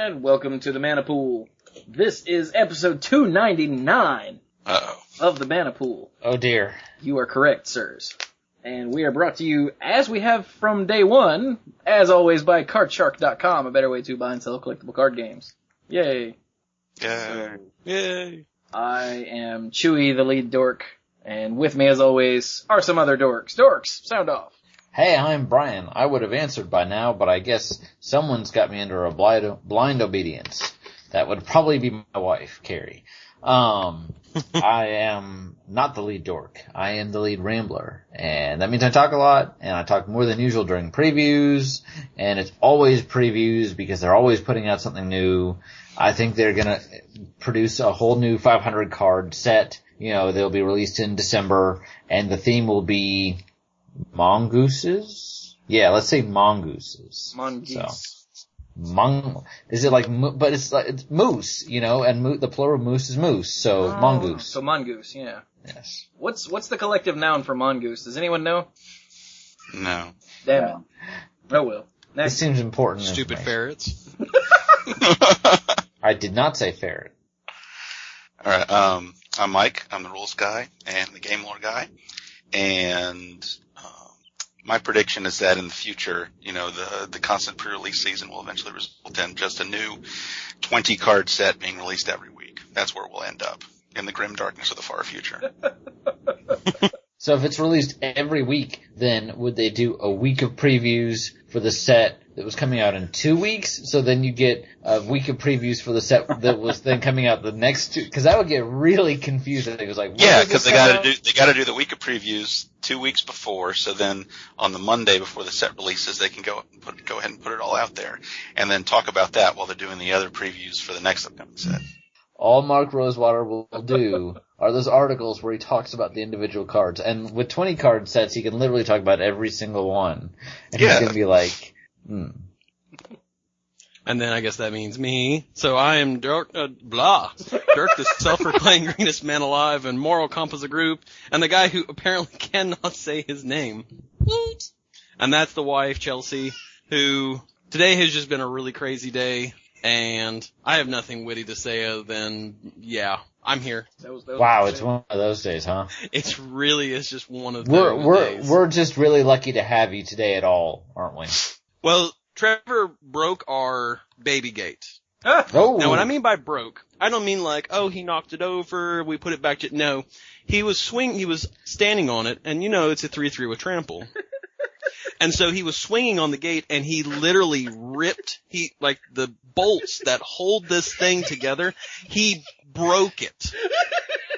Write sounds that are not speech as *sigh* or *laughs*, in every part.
hello and welcome to the Mana Pool. This is episode 299 Uh-oh. of the Mana Pool. Oh dear. You are correct, sirs. And we are brought to you, as we have from day one, as always by CardShark.com, a better way to buy and sell collectible card games. Yay. Yay. Yay. I am Chewy, the lead dork, and with me as always are some other dorks. Dorks, sound off. Hey, I'm Brian. I would have answered by now, but I guess someone's got me under a blind, blind obedience. That would probably be my wife, Carrie. Um, *laughs* I am not the lead dork. I am the lead rambler. And that means I talk a lot, and I talk more than usual during previews, and it's always previews because they're always putting out something new. I think they're gonna produce a whole new 500 card set. You know, they'll be released in December, and the theme will be mongooses? Yeah, let's say mongooses. Mongoose. So, mon, is it like, but it's like, it's moose, you know, and mo- the plural of moose is moose, so Oh, mongoose. So mongoose, yeah. yes. What's what's the collective noun for mongoose? Does anyone know? No. Damn it. Oh well. This seems important. Stupid ferrets. *laughs* I did not say ferret. Alright, um, I'm Mike. I'm the rules guy and the game lore guy. And, um, my prediction is that in the future, you know, the, the constant pre-release season will eventually result in just a new 20 card set being released every week. That's where we'll end up. In the grim darkness of the far future. *laughs* So if it's released every week, then would they do a week of previews for the set that was coming out in two weeks? So then you get a week of previews for the set that was then coming out the next two, cause that would get really confusing. It was like, Yeah, because they gotta do, they gotta do the week of previews two weeks before, so then on the Monday before the set releases, they can go, put, go ahead and put it all out there. And then talk about that while they're doing the other previews for the next upcoming set. all Mark Rosewater will do are those articles where he talks about the individual cards. And with 20 card sets, he can literally talk about every single one. And Yeah. he's gonna be like, hmm. And then I guess that means me. So I am Dirk, uh, blah. Dirk, the self-proclaimed *laughs* greenest man alive and moral compass of the group, and the guy who apparently *laughs* cannot say his name. Woot. And that's the wife, Chelsea, who today has just been a really crazy day, and I have nothing witty to say other than, yeah, I'm here. That was, that was Wow, it's one of those days, huh? It's really, it's just one of We're, those we're, days. we're just really lucky to have you today at all, aren't we? Well, Trevor broke our baby gate. Ah! Oh, Now, what I mean by broke, I don't mean like, oh, he knocked it over, we put it back to, no. He was swing, he was standing on it, and you know it's a 3-3 with trample. *laughs* and so he was swinging on the gate, and he literally ripped, he, like, the bolts that hold this thing together, he broke it.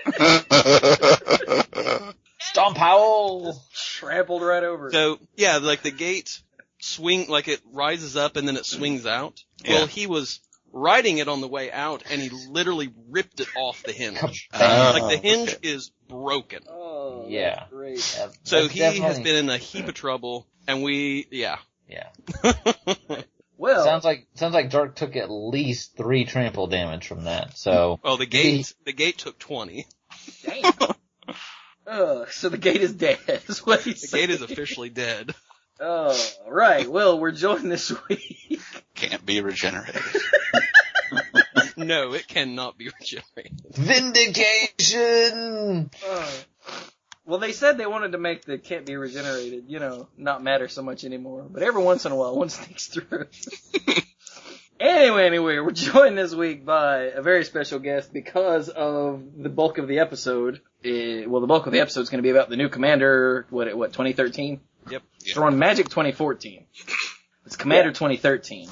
*laughs* Stomp Howell! Trampled right over. it. So, yeah, like the gate swing, like it rises up and then it swings out. Yeah. Well, he was riding it on the way out, and he literally ripped it off the hinge. Uh, oh, like the hinge okay. is broken. Oh, Yeah. that's great. So That's he has been in a heap of trouble, and we, yeah. Yeah. *laughs* Well, Sounds like, sounds like Dirk took at least three trample damage from that, so. well, the gate, the gate took 20. damn. *laughs* Ugh, so the gate is dead, is what he's The saying. gate is officially dead. Oh, right. Well, we're joined this week. Can't be regenerated. *laughs* No, it cannot be regenerated. Vindication! Oh. Well, they said they wanted to make the can't be regenerated, you know, not matter so much anymore. But every once in a while, one sneaks through. *laughs* anyway, anyway, we're joined this week by a very special guest because of the bulk of the episode. Eh, well, the bulk of the episode is going to be about the new Commander. What? What? 2013. Yep. It's on Magic 2014. It's Commander 2013,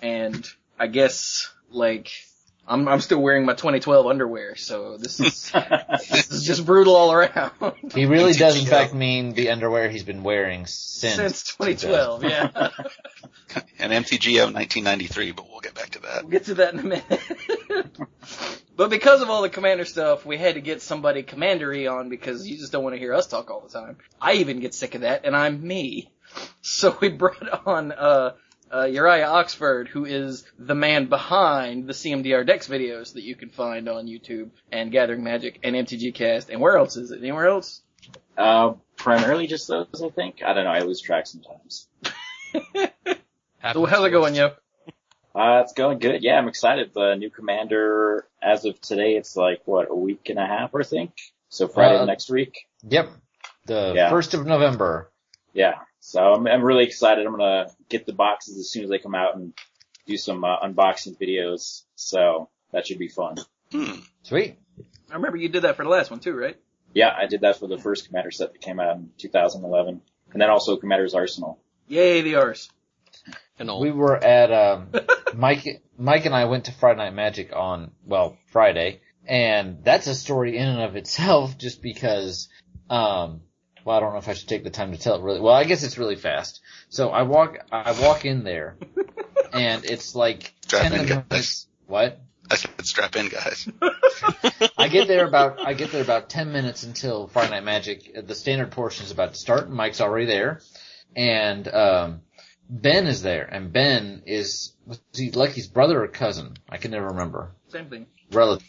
and I guess like I'm I'm still wearing my 2012 underwear, so this is *laughs* this is just brutal all around. He really does in MTGO. fact mean the underwear he's been wearing since. Since 2012, yeah. *laughs* An MTGO 1993, but we'll get back to that. We'll get to that in a minute. *laughs* but because of all the commander stuff, we had to get somebody commandery on because you just don't want to hear us talk all the time. I even get sick of that, and I'm me. *laughs* So we brought on uh, uh, Uriah Oxford, who is the man behind the CMDR Decks videos that you can find on YouTube and Gathering Magic and MTG Cast. And where else is it? Anywhere else? Uh, primarily just those, I think. I don't know. I lose track sometimes. *laughs* So how's it going, yo? Uh, it's going good. Yeah, I'm excited. The new commander, as of today, it's like, what, a week and a half, I think? So Friday Uh, next week? Yep. The Yeah. first of November. Yeah. So I'm, I'm really excited. I'm gonna get the boxes as soon as they come out and do some uh, unboxing videos. So that should be fun. Hmm. Sweet. I remember you did that for the last one too, right? Yeah, I did that for the first commander set that came out in 2011. And then also Commander's Arsenal. Yay, the arse. And all. We were at um, *laughs* Mike. Mike and I went to Friday Night Magic on well Friday, and that's a story in and of itself. *laughs* Just because, um, well, I don't know if I should take the time to tell it really. Well, I guess it's really fast. So I walk, I walk in there, *laughs* and it's like Strap ten in, minutes. guys. What? I said strap in, guys. I get there about I get there about ten minutes until Friday Night Magic. The standard portion is about to start. Mike's already there, and um, Ben is there, and Ben is was he Lucky's brother or cousin? I can never remember. Same thing. Relative.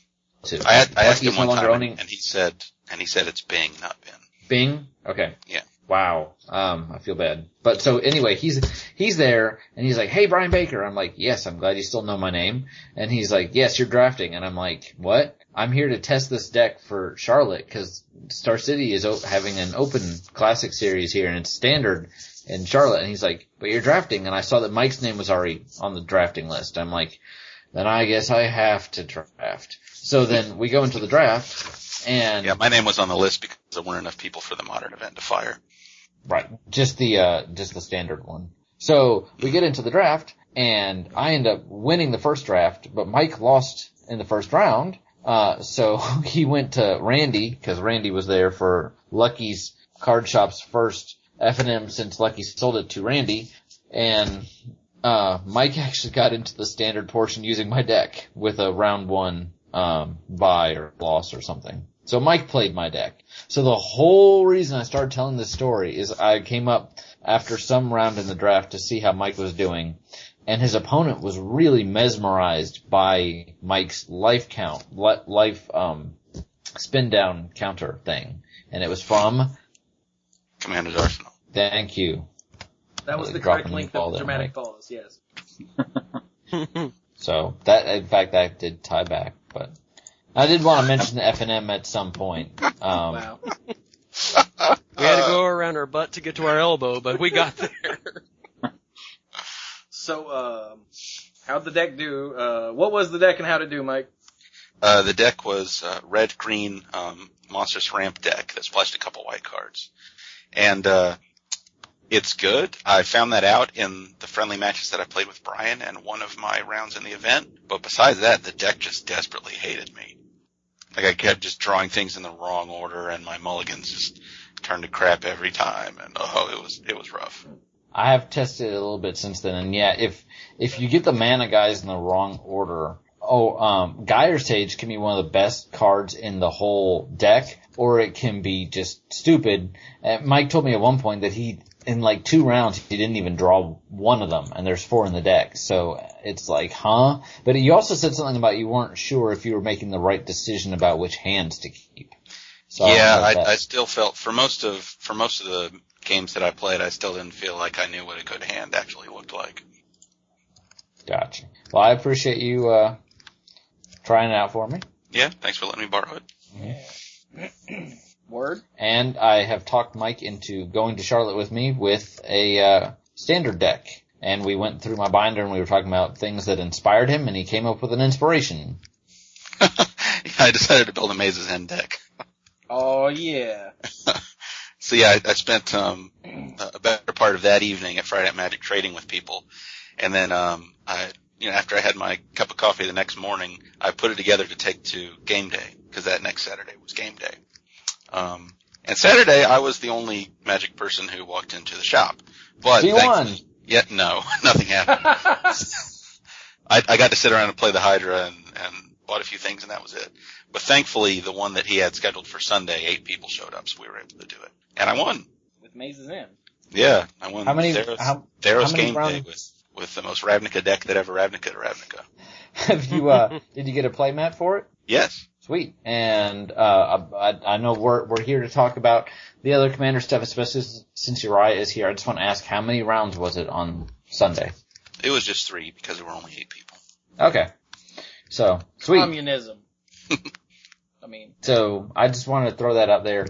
I, had, I asked him is no one longer time, owning and he said, and he said it's Bing, not Ben. Bing. Okay. Yeah. Wow. Um, I feel bad. But so anyway, he's he's there and he's like, "Hey, Brian Baker." I'm like, "Yes, I'm glad you still know my name." And he's like, "Yes, you're drafting." And I'm like, "What?" I'm here to test this deck for Charlotte because Star City is o- having an open classic series here and it's standard in Charlotte. And he's like, "But you're drafting." And I saw that Mike's name was already on the drafting list. I'm like, "Then I guess I have to draft." So then we go into the draft and Yeah, my name was on the list because there weren't enough people for the modern event to fire. Right. Just the, uh, just the standard one. So we get into the draft and I end up winning the first draft, but Mike lost in the first round. Uh, so *laughs* he went to Randy cause Randy was there for Lucky's card shop's first FNM since Lucky sold it to Randy. And, uh, Mike *laughs* actually got into the standard portion using my deck with a round one, um, buy or loss or something. So Mike played my deck. So the whole reason I started telling this story is I came up after some round in the draft to see how Mike was doing, and his opponent was really mesmerized by Mike's life count, life um, spin down counter thing, and it was from. Commander's Arsenal. Thank you. That was the correct dropping the length there, dramatic pause. Yes. *laughs* So that, in fact, that did tie back, but I did want to mention the FNM at some point. Um, Wow. *laughs* we had to go around our butt to get to our elbow, but we got there. *laughs* So, um, how'd the deck do? Uh, what was the deck and how'd it do, Mike? Uh, the deck was uh, red green um, monstrous ramp deck that splashed a couple white cards, and uh, it's good. I found that out in the friendly matches that I played with Brian and one of my rounds in the event. But besides that, the deck just desperately hated me. Like I kept just drawing things in the wrong order, and my mulligans just turned to crap every time, and oh, it was it was rough. I have tested it a little bit since then, and yeah, if if you get the mana guys in the wrong order, oh, um, Gyre Sage can be one of the best cards in the whole deck, or it can be just stupid. Uh, Mike told me at one point that he, in like two rounds, he didn't even draw one of them, and there's four in the deck, so it's like, huh? But you also said something about you weren't sure if you were making the right decision about which hands to keep. So yeah, if I, I still felt for most of for most of the games that I played, I still didn't feel like I knew what a good hand actually looked like. Gotcha. Well, I appreciate you, uh, trying it out for me. Yeah, thanks for letting me borrow it. *clears throat* Word. And I have talked Mike into going to Charlotte with me with a, uh, standard deck. And we went through my binder and we were talking about things that inspired him and he came up with an inspiration. *laughs* I decided to build a Maze's End deck. Oh yeah. *laughs* So yeah, I, I spent um, a better part of that evening at Friday Night Magic trading with people, and then um, I, you know, after I had my cup of coffee the next morning, I put it together to take to game day because that next Saturday was game day. Um, and Saturday I was the only Magic person who walked into the shop, but He won. thankfully- Yeah, no, *laughs* nothing happened. *laughs* I, I got to sit around and play the Hydra and, and bought a few things and that was it. But thankfully, the one that he had scheduled for Sunday, eight people showed up, so we were able to do it. And I won. With mazes in. Yeah, I won. How many- Theros, how- Theros how many game day rounds- with with the most Ravnica deck that ever Ravnica to Ravnica. *laughs* Have you, uh, *laughs* did you get a playmat for it? Yes. Sweet. And, uh, I, I know we're, we're here to talk about the other commander stuff, especially since Uriah is here. I just want to ask how many rounds was it on Sunday? It was just three because there were only eight people. Okay. So, sweet. Communism. *laughs* I mean, So I just wanted to throw that out there.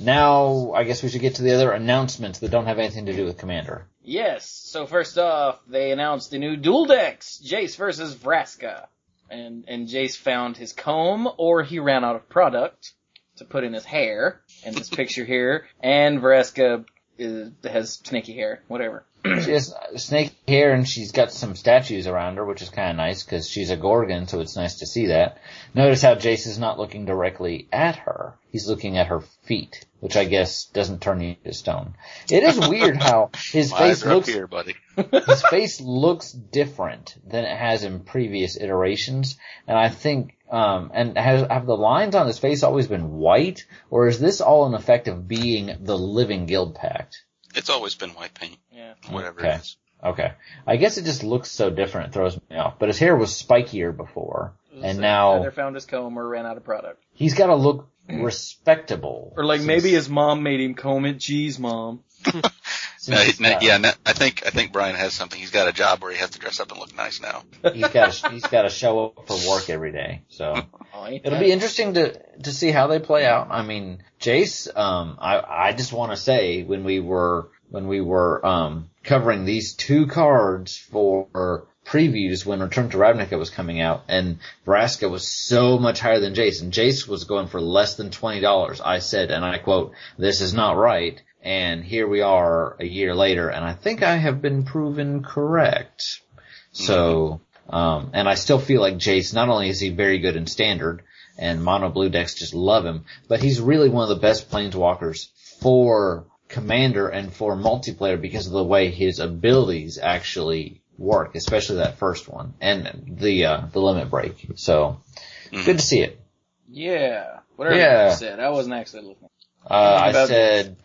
Now I guess we should get to the other announcements that don't have anything to do with Commander. Yes. So first off, they announced the new dual decks, Jace versus Vraska. And, and Jace found his comb, or he ran out of product to put in his hair, in this *laughs* picture here, and Vraska is, has snaky hair, whatever. *clears throat* She has snake hair and she's got some statues around her, which is kind of nice because she's a Gorgon, so it's nice to see that. Notice how Jace is not looking directly at her. He's looking at her feet, which I guess doesn't turn you to stone. It is weird *laughs* how his face eyes are up looks here, buddy. *laughs* *laughs* his face looks different than it has in previous iterations, and I think, um, and has have the lines on his face always been white, or is this all an effect of being the living Guildpact? It's always been white paint, Yeah. whatever Okay. it is. Okay, I guess it just looks so different, it throws me off. But his hair was spikier before, and So now Either found his comb or ran out of product. he's got to look *clears throat* respectable. Or like since- maybe his mom made him comb it. Jeez, mom. *laughs* since No, he- no, yeah, no, I think I think Brian has something. He's got a job where he has to dress up and look nice now. he's got to, he's got to show up for work every day. So *laughs* Oh, it'll that- be interesting to to see how they play out. I mean, Jace, um, I I just want to say when we were when we were um covering these two cards for previews when Return to Ravnica was coming out, and Vraska was so much higher than Jace, and Jace was going for less than twenty dollars. I said, and I quote, "This is not right." And here we are a year later, and I think I have been proven correct. So, um, and I still feel like Jace, not only is he very good in standard, and mono blue decks just love him, but he's really one of the best planeswalkers for commander and for multiplayer because of the way his abilities actually work, especially that first one and the, uh, the limit break. So, Mhm. good to see it. Yeah. Whatever Yeah. you said. I wasn't actually looking. Uh, I said,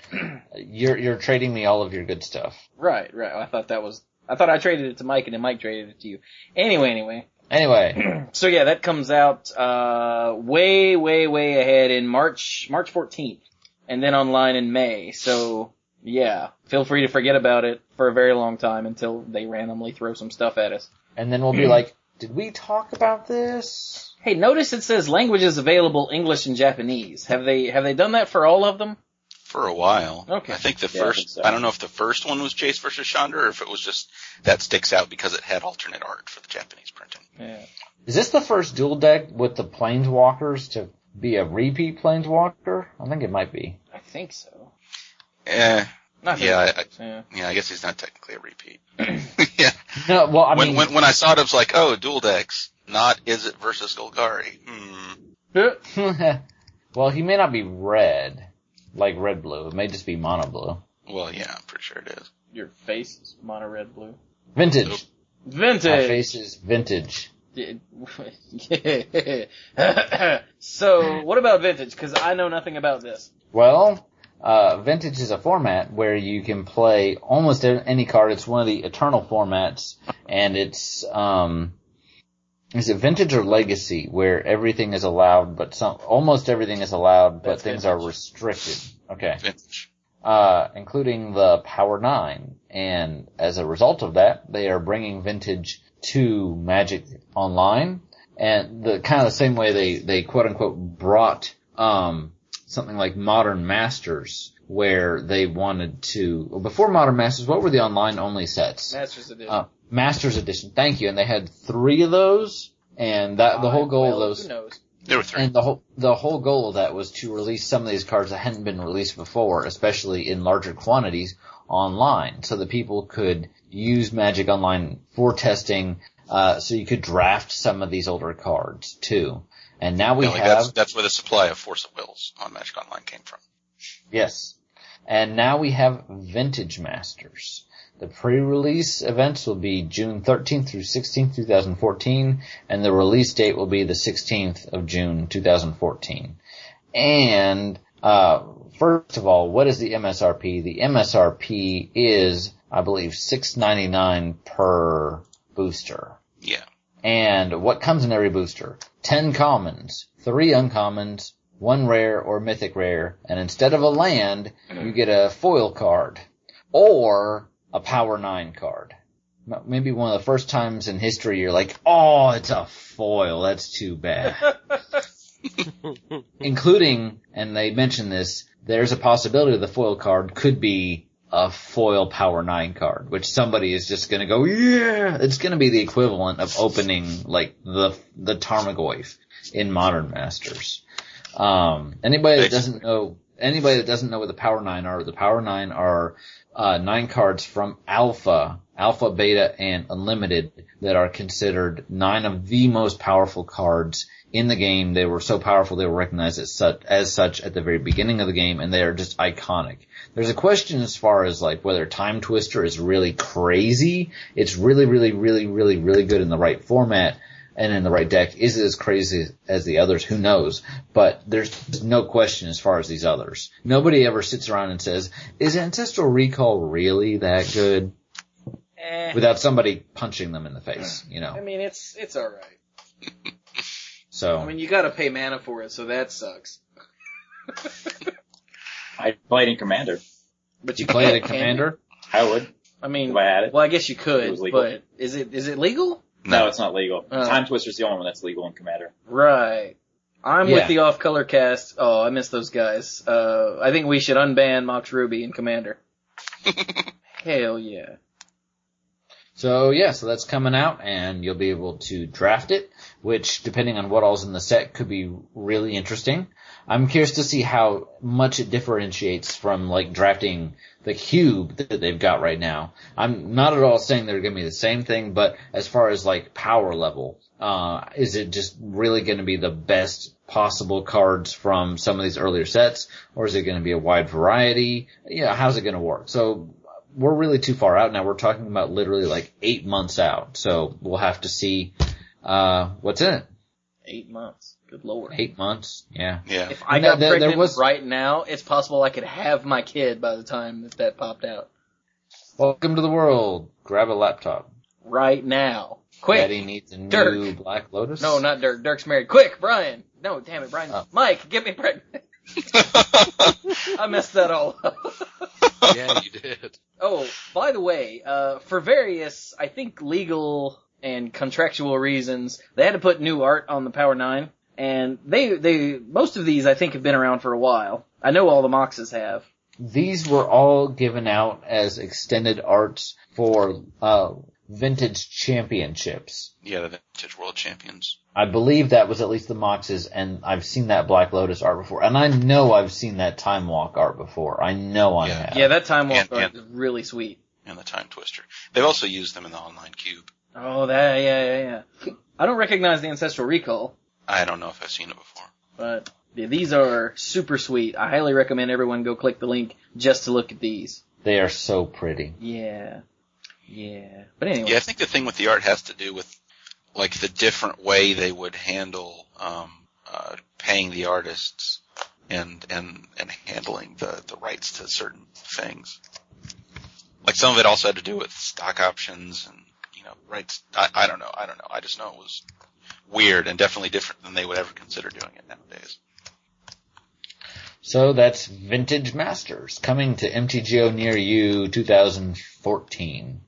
you're, you're trading me all of your good stuff. Right, right. I thought that was, I thought I traded it to Mike and then Mike traded it to you. Anyway, anyway. Anyway, *clears throat* So yeah, that comes out, uh, way, way, way ahead in March, March 14th. And then online in May. So, yeah. Feel free to forget about it for a very long time until they randomly throw some stuff at us. and then we'll be *clears throat* like, did we talk about this? Hey, notice it says languages available English and Japanese. Have they, have they done that for all of them? For a while. Okay. I think the Yeah, I first, think so. I don't know if the first one was Jace versus Chandra or if it was just, that sticks out because it had alternate art for the Japanese printing. Yeah. Is this the first dual deck with the planeswalkers to be a repeat planeswalker? I think it might be. I think so. Eh, Not Yeah, I- I- yeah. yeah, I guess he's not technically a repeat. *clears throat* *laughs* yeah. No, well, I when, mean, when, when I saw it, I was like, oh, dual decks, not is it versus Golgari. Hmm. *laughs* well, he may not be red, like red blue. It may just be mono blue. Well, yeah, I'm pretty sure it is. Your face is mono red blue. Vintage. My Vintage. face is vintage. *laughs* so, what about vintage? Because I know nothing about this. Well, uh, vintage is a format where you can play almost any card. It's one of the eternal formats, and it's um, is it vintage or legacy where everything is allowed, but some almost everything is allowed, but That's things are restricted. Okay. Vintage. uh, including the Power 9. And as a result of that, they are bringing Vintage to Magic Online. And the kind of the same way they, they quote unquote brought, um, something like Modern Masters, where they wanted to, before Modern Masters, what were the online only sets? Masters Edition. Uh, Masters Edition. Thank you. And they had three of those. And that, the whole goal well, of those, Who knows? There were three. and the whole the whole goal of that was to release some of these cards that hadn't been released before, especially in larger quantities online, so that people could use Magic Online for testing. Uh, so you could draft some of these older cards too. And now we Yeah, like have that's, that's where the supply of Force of Wills on Magic Online came from. yes, and now we have Vintage Masters. The pre-release events will be June 13th through 16th, 2014, and the release date will be the 16th of June, 2014. And, uh, first of all, what is the MSRP? The MSRP is, I believe, $6.99 per booster. Yeah. And what comes in every booster? 10 commons, 3 uncommons, 1 rare or mythic rare, and instead of a land, you get a foil card. Or a power 9 card. maybe one of the first times in history you're like, oh, it's a foil. That's too bad. *laughs* Including, and they mentioned this, there's a possibility the foil card could be a foil Power 9 card, which somebody is just gonna go, yeah! It's gonna be the equivalent of opening, like, the, the Tarmogoyf in Modern Masters. Um, anybody that doesn't know, anybody that doesn't know what the Power 9 are, the Power 9 are, uh, nine cards from Alpha, Alpha, Beta, and Unlimited that are considered nine of the most powerful cards in the game. They were so powerful they were recognized as such, as such at the very beginning of the game, and they are just iconic. There's a question as far as like whether Timetwister is really crazy. It's really, really, really, really, really good in the right format and in the right deck. Is it as crazy as the others? Who knows? But there's no question as far as these others. Nobody ever sits around and says, is Ancestral Recall really that good? Eh, Without somebody punching them in the face, you know? I mean, it's it's all right. So. I mean, you got to pay mana for it, so that sucks. *laughs* I played in Commander. But You played a can't, commander? I would I mean, I had it. well, I guess you could, but is it is it legal? No, it's not legal. Oh. Timetwister's the only one that's legal in Commander. Right. I'm Yeah. with the off color cast. Oh, I miss those guys. Uh, I think we should unban Mox Ruby and Commander. *laughs* Hell yeah. So yeah, so that's coming out and you'll be able to draft it, which depending on what all's in the set could be really interesting. I'm curious to see how much it differentiates from like drafting the cube that they've got right now. I'm not at all saying they're going to be the same thing, but as far as like power level, uh, is it just really going to be the best possible cards from some of these earlier sets, or is it going to be a wide variety? Yeah, how's it going to work? So we're really too far out now. We're talking about literally like eight months out. So we'll have to see, uh, what's in it. Eight months. Good lord. Eight months. Yeah. Yeah. If I And got there- there pregnant was- right now, it's possible I could have my kid by the time that that popped out. Welcome to the world. Grab a laptop. Right now. Quick. Daddy needs a new Dirk. Black Lotus. No, not Dirk. Dirk's married. Quick, Brian. No, damn it, Brian. Oh. Mike, get me pregnant. *laughs* I messed that all up. yeah, you *laughs* did. Oh, by the way, uh, for various, I think legal and contractual reasons, they had to put new art on the Power 9, and they, they, most of these I think have been around for a while. I know all the Moxes have. These were all given out as extended arts for, uh, vintage championships. Yeah, the Vintage World Champions. I believe that was at least the Moxes, and I've seen that Black Lotus art before. And I know I've seen that Time Walk art before. I know I Yeah. have. Yeah, that Time Walk And- art and- is really sweet. And the Timetwister. They've also used them in the online cube. Oh, that, yeah, yeah, yeah. I don't recognize the Ancestral Recall, I don't know if I've seen it before. but these are super sweet. I highly recommend everyone go click the link just to look at these. They are so pretty. Yeah. Yeah. But anyway. Yeah, I think the thing with the art has to do with like the different way they would handle um, uh, paying the artists and and and handling the the rights to certain things. Like some of it also had to do with stock options and you know rights. I, I don't know. I don't know. I just know it was weird and definitely different than they would ever consider doing it nowadays. So that's Vintage Masters coming to MTGO near you 2014.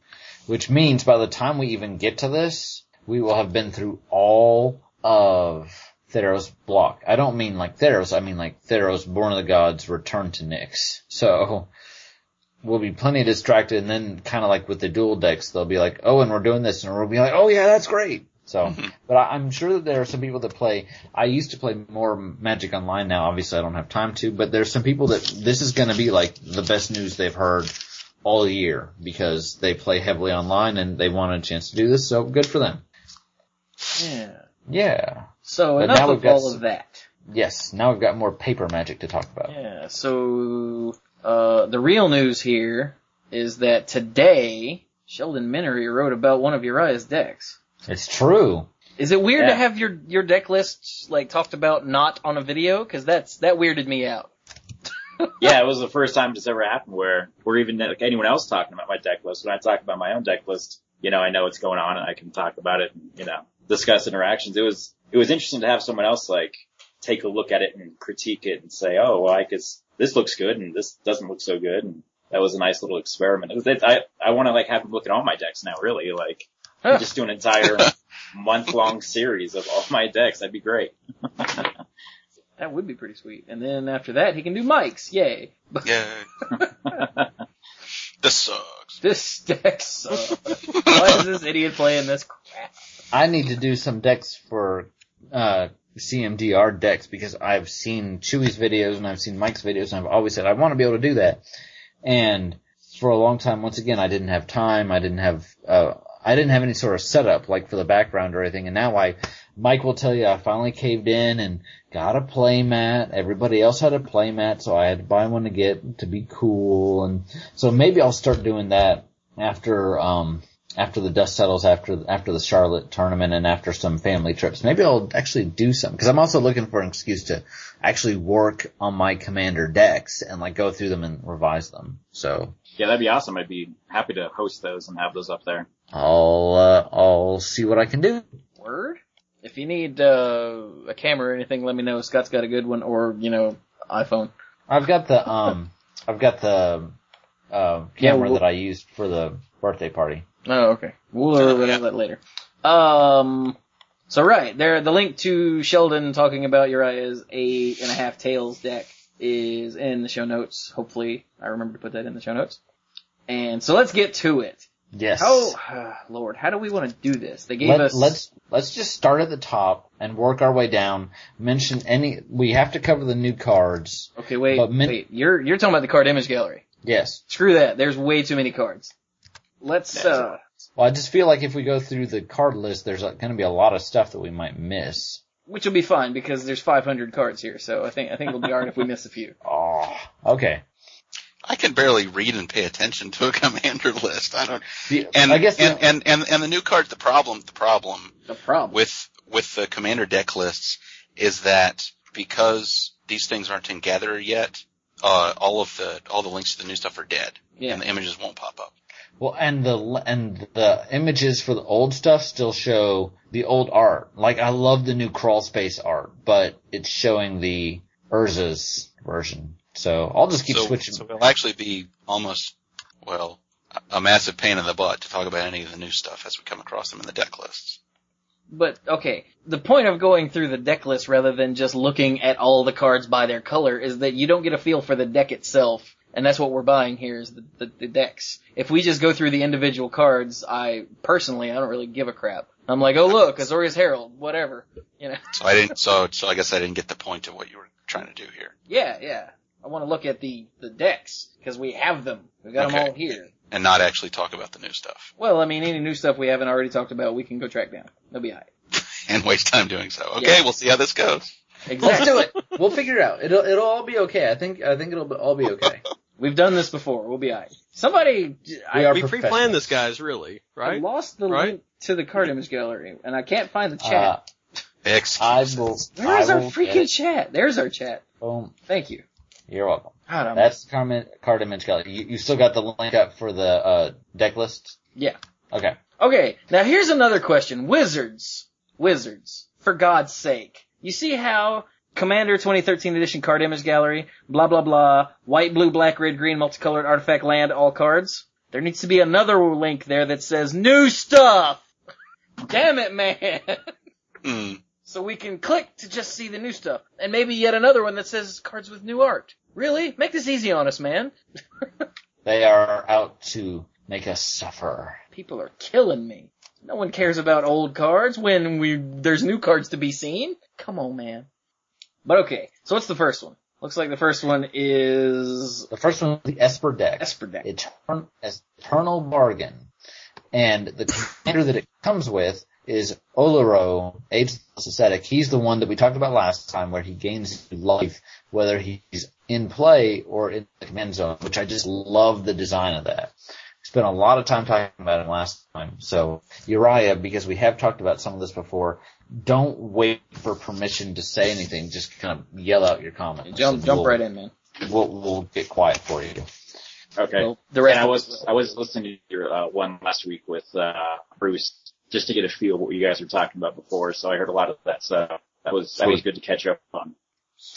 Which means by the time we even get to this, we will have been through all of Theros block. I don't mean like Theros, I mean like Theros Born of the Gods Return to Nyx. So we'll be plenty distracted and then kinda like with the dual decks, they'll be like, oh and we're doing this and we'll be like, oh yeah, that's great. So, but I, I'm sure that there are some people that play. I used to play more Magic Online now. Obviously, I don't have time to. But there's some people that this is going to be like the best news they've heard all year because they play heavily online and they want a chance to do this. So good for them. Yeah. Yeah. So But enough of all s- of that. Yes. Now we've got more paper magic to talk about. Yeah. So uh, the real news here is that today Sheldon Menery wrote about one of Uriah's decks. It's true. Is it weird to have your your deck list like talked about not on a video? Because that's that weirded me out. *laughs* yeah, it was the first time this ever happened where, where even like anyone else talking about my deck list. When I talk about my own deck list, you know, I know what's going on and I can talk about it and, you know, discuss interactions. It was, it was interesting to have someone else like take a look at it and critique it and say, oh, well, I guess this looks good and this doesn't look so good. And that was a nice little experiment. It was, it, I I want to like have him look at all my decks now. Really, like Huh. *laughs* just do an entire month long series of all my decks. That'd be great. *laughs* That would be pretty sweet. And then after that, he can do Mike's. Yay. Yeah. *laughs* this sucks. This deck sucks. Why is this idiot playing this crap? I need to do some decks for uh, CMDR decks because I've seen Chewy's videos and I've seen Mike's videos and I've always said I want to be able to do that. And for a long time, once again, I didn't have time. I didn't have uh, I didn't have any sort of setup like for the background or anything. And now I, Mike will tell you, I finally caved in and got a playmat. Everybody else had a playmat, so I had to buy one to get to be cool. And so maybe I'll start doing that after um after the dust settles after after the Charlotte tournament and after some family trips. Maybe I'll actually do something because I'm also looking for an excuse to actually work on my commander decks and like go through them and revise them. So Yeah, that'd be awesome. I'd be happy to host those and have those up there. I'll uh, I'll see what I can do. Word? If you need uh, a camera or anything, let me know. Scott's got a good one, or you know, iPhone. I've got the um I've got the uh, Yeah, camera well- that I used for the birthday party. Oh, okay. We'll worry yeah. that later. Um. So right there, the link to Sheldon talking about Uriah's eight and a half tails deck is in the show notes. Hopefully, I remember to put that in the show notes. And so let's get to it. Yes. How, *sighs* Lord, how do we want to do this? They gave Let, us. let's let's just start at the top and work our way down. Mention any. We have to cover the new cards. Okay, wait, but min- wait. You're you're talking about the card image gallery. Yes. Screw that. There's way too many cards. Let's uh. Well, I just feel like if we go through the card list, there's going to be a lot of stuff that we might miss. Which will be fine because there's 500 cards here, so I think I think it'll be alright if we miss a few. *laughs* Oh, okay. I can barely read and pay attention to a *laughs* commander list. I don't. The- And I guess and, the- and and and the new cards. The problem. The problem The problem. with with the commander deck lists is that because these things aren't in Gatherer yet, uh, all of the all the links to the new stuff are dead, yeah. and the images won't pop up. Well, and the and the images for the old stuff still show the old art. Like I love the new crawl space art, but it's showing the Urza's version. So I'll just keep so, switching. so it'll actually be almost well a- a massive pain in the butt to talk about any of the new stuff as we come across them in the deck lists. But okay, the point of going through the deck list rather than just looking at all the cards by their color is that you don't get a feel for the deck itself, and that's what we're buying here is the, the, the decks. If we just go through the individual cards, I personally I don't really give a crap. I'm like, oh look, Azorius Herald, whatever, you know. So I didn't. So so I guess I didn't get the point of what you were trying to do here. Yeah, yeah. I want to look at the the decks because we have them. We got them all here. and not actually talk about the new stuff Well, I mean, any new stuff we haven't already talked about, we can go track down. They'll be alright. *laughs* and waste time doing so. Okay, Yeah. we'll see how this goes. Exactly. Let's do it. *laughs* We'll figure it out. It'll it'll all be okay. I think I think it'll be- all be okay. *laughs* We've done this before. We'll be alright. Somebody, I, We are we pre-planned this, guys. Really, I right? lost the Right? link to the card image gallery, and I can't find the Uh, chat. I Excuses. will. Where's I our freaking chat? There's our chat. Boom. Thank you. You're welcome. God, That's card, card image gallery. You, you still got the link up for the uh, deck list? Yeah. Okay. Okay, now here's another question. Wizards. Wizards. For God's sake. You see how Commander 2013 edition card image gallery, blah blah blah, white, blue, black, red, green, multicolored artifact land, all cards? There needs to be another link there that says new stuff! *laughs* Damn it, man! Hmm. So we can click to just see the new stuff. And maybe yet another one that says cards with new art. Really? Make this easy on us, man. *laughs* They are out to make us suffer. People are killing me. No one cares about old cards when we there's new cards to be seen. Come on, man. But okay, so what's the first one? Looks like the first one is The first one is the Esper deck. Esper deck. Etern- Eternal Bargain. And the commander that it comes with is Oloro, Ageless Ascetic. He's the one that we talked about last time where he gains life whether he's in play or in the command zone, which I just love the design of that. Spent a lot of time talking about him last time. So Uriah, because we have talked about some of this before, don't wait for permission to say anything. Just kind of yell out your comments. Jump, jump we'll- right in, man. We'll, we'll get quiet for you. Okay. Well, the rest and I was I was listening to your uh, one last week with uh, Bruce just to get a feel of what you guys were talking about before. So I heard a lot of that stuff. That was that was good to catch up on.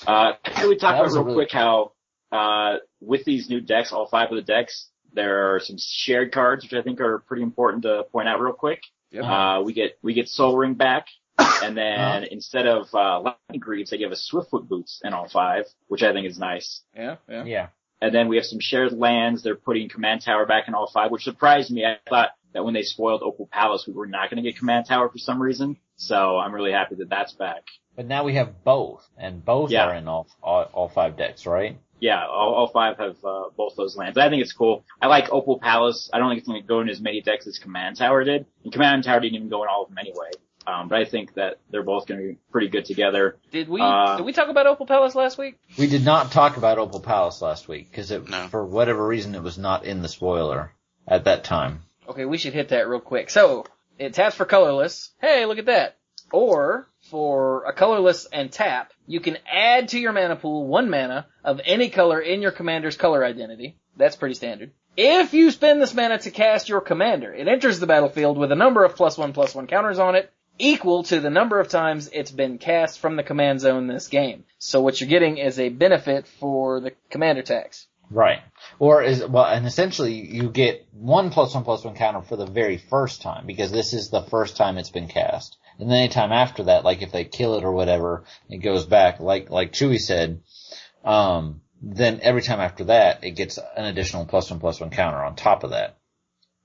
Uh, can we talk about was real really- quick how uh, with these new decks, all five of the decks, there are some shared cards, which I think are pretty important to point out real quick. Yep. Uh, we get, we get Sol Ring back. *coughs* And then Uh-huh. instead of, uh, Lightning Greaves, they give us Swiftfoot Boots in all five, which I think is nice. Yeah, yeah. Yeah. And then we have some shared lands. They're putting Command Tower back in all five, which surprised me. I thought that when they spoiled Opal Palace, we were not going to get Command Tower for some reason. So I'm really happy that that's back. But now we have both, and both Yeah. are in all, all all five decks, right? Yeah, all, all five have uh, both those lands. I think it's cool. I like Opal Palace. I don't think it's going to go in as many decks as Command Tower did. And Command Tower didn't even go in all of them anyway. Um, but I think that they're both going to be pretty good together. Did we Uh, did we talk about Opal Palace last week? We did not talk about Opal Palace last week because it, No. for whatever reason, it was not in the spoiler at that time. Okay, we should hit that real quick. So it taps for colorless. Hey, look at that. Or for a colorless and tap, you can add to your mana pool one mana of any color in your commander's color identity. That's pretty standard. If you spend this mana to cast your commander, it enters the battlefield with a number of plus one plus one counters on it, equal to the number of times it's been cast from the command zone this game. So what you're getting is a benefit for the commander tax. Right. Or is, well, and essentially you get one plus one plus one counter for the very first time because this is the first time it's been cast. And then any time after that, like if they kill it or whatever, it goes back, like, like Chewy said, um, then every time after that, it gets an additional plus one plus one counter on top of that.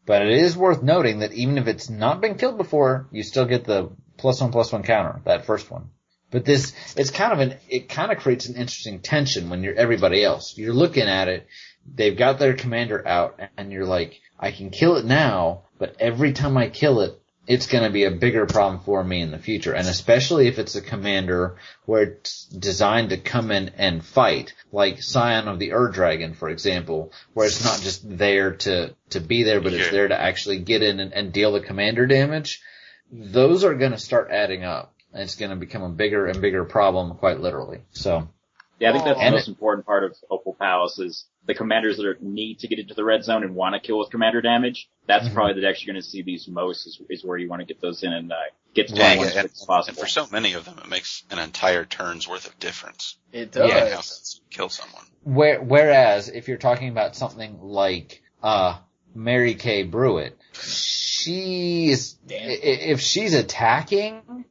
But it is worth noting that even if it's not been killed before, you still get the plus one plus one counter, that first one. But this, it's kind of an, it kind of creates an interesting tension when you're everybody else. You're looking at it, they've got their commander out, and you're like, I can kill it now, but every time I kill it, it's gonna be a bigger problem for me in the future. And especially if it's a commander where it's designed to come in and fight, like Scion of the Ur Dragon, for example, where it's not just there to, to be there, but it's there to actually get in and, and deal the commander damage. Those are gonna start adding up. And it's gonna become a bigger and bigger problem, quite literally. So, Yeah, I think that's Oh. the most important part of Opal Palace is the commanders that are, need to get into the red zone and want to kill with commander damage. That's Mhm. probably the decks you're going to see these most is, is where you want to get those in and uh, get to Yeah, turn one yeah, as and, possible. and for so many of them, it makes an entire turn's worth of difference. It Yeah. does. How kill someone. Where, whereas if you're talking about something like uh Merieke Ri Berit, she is Damn. if she's attacking,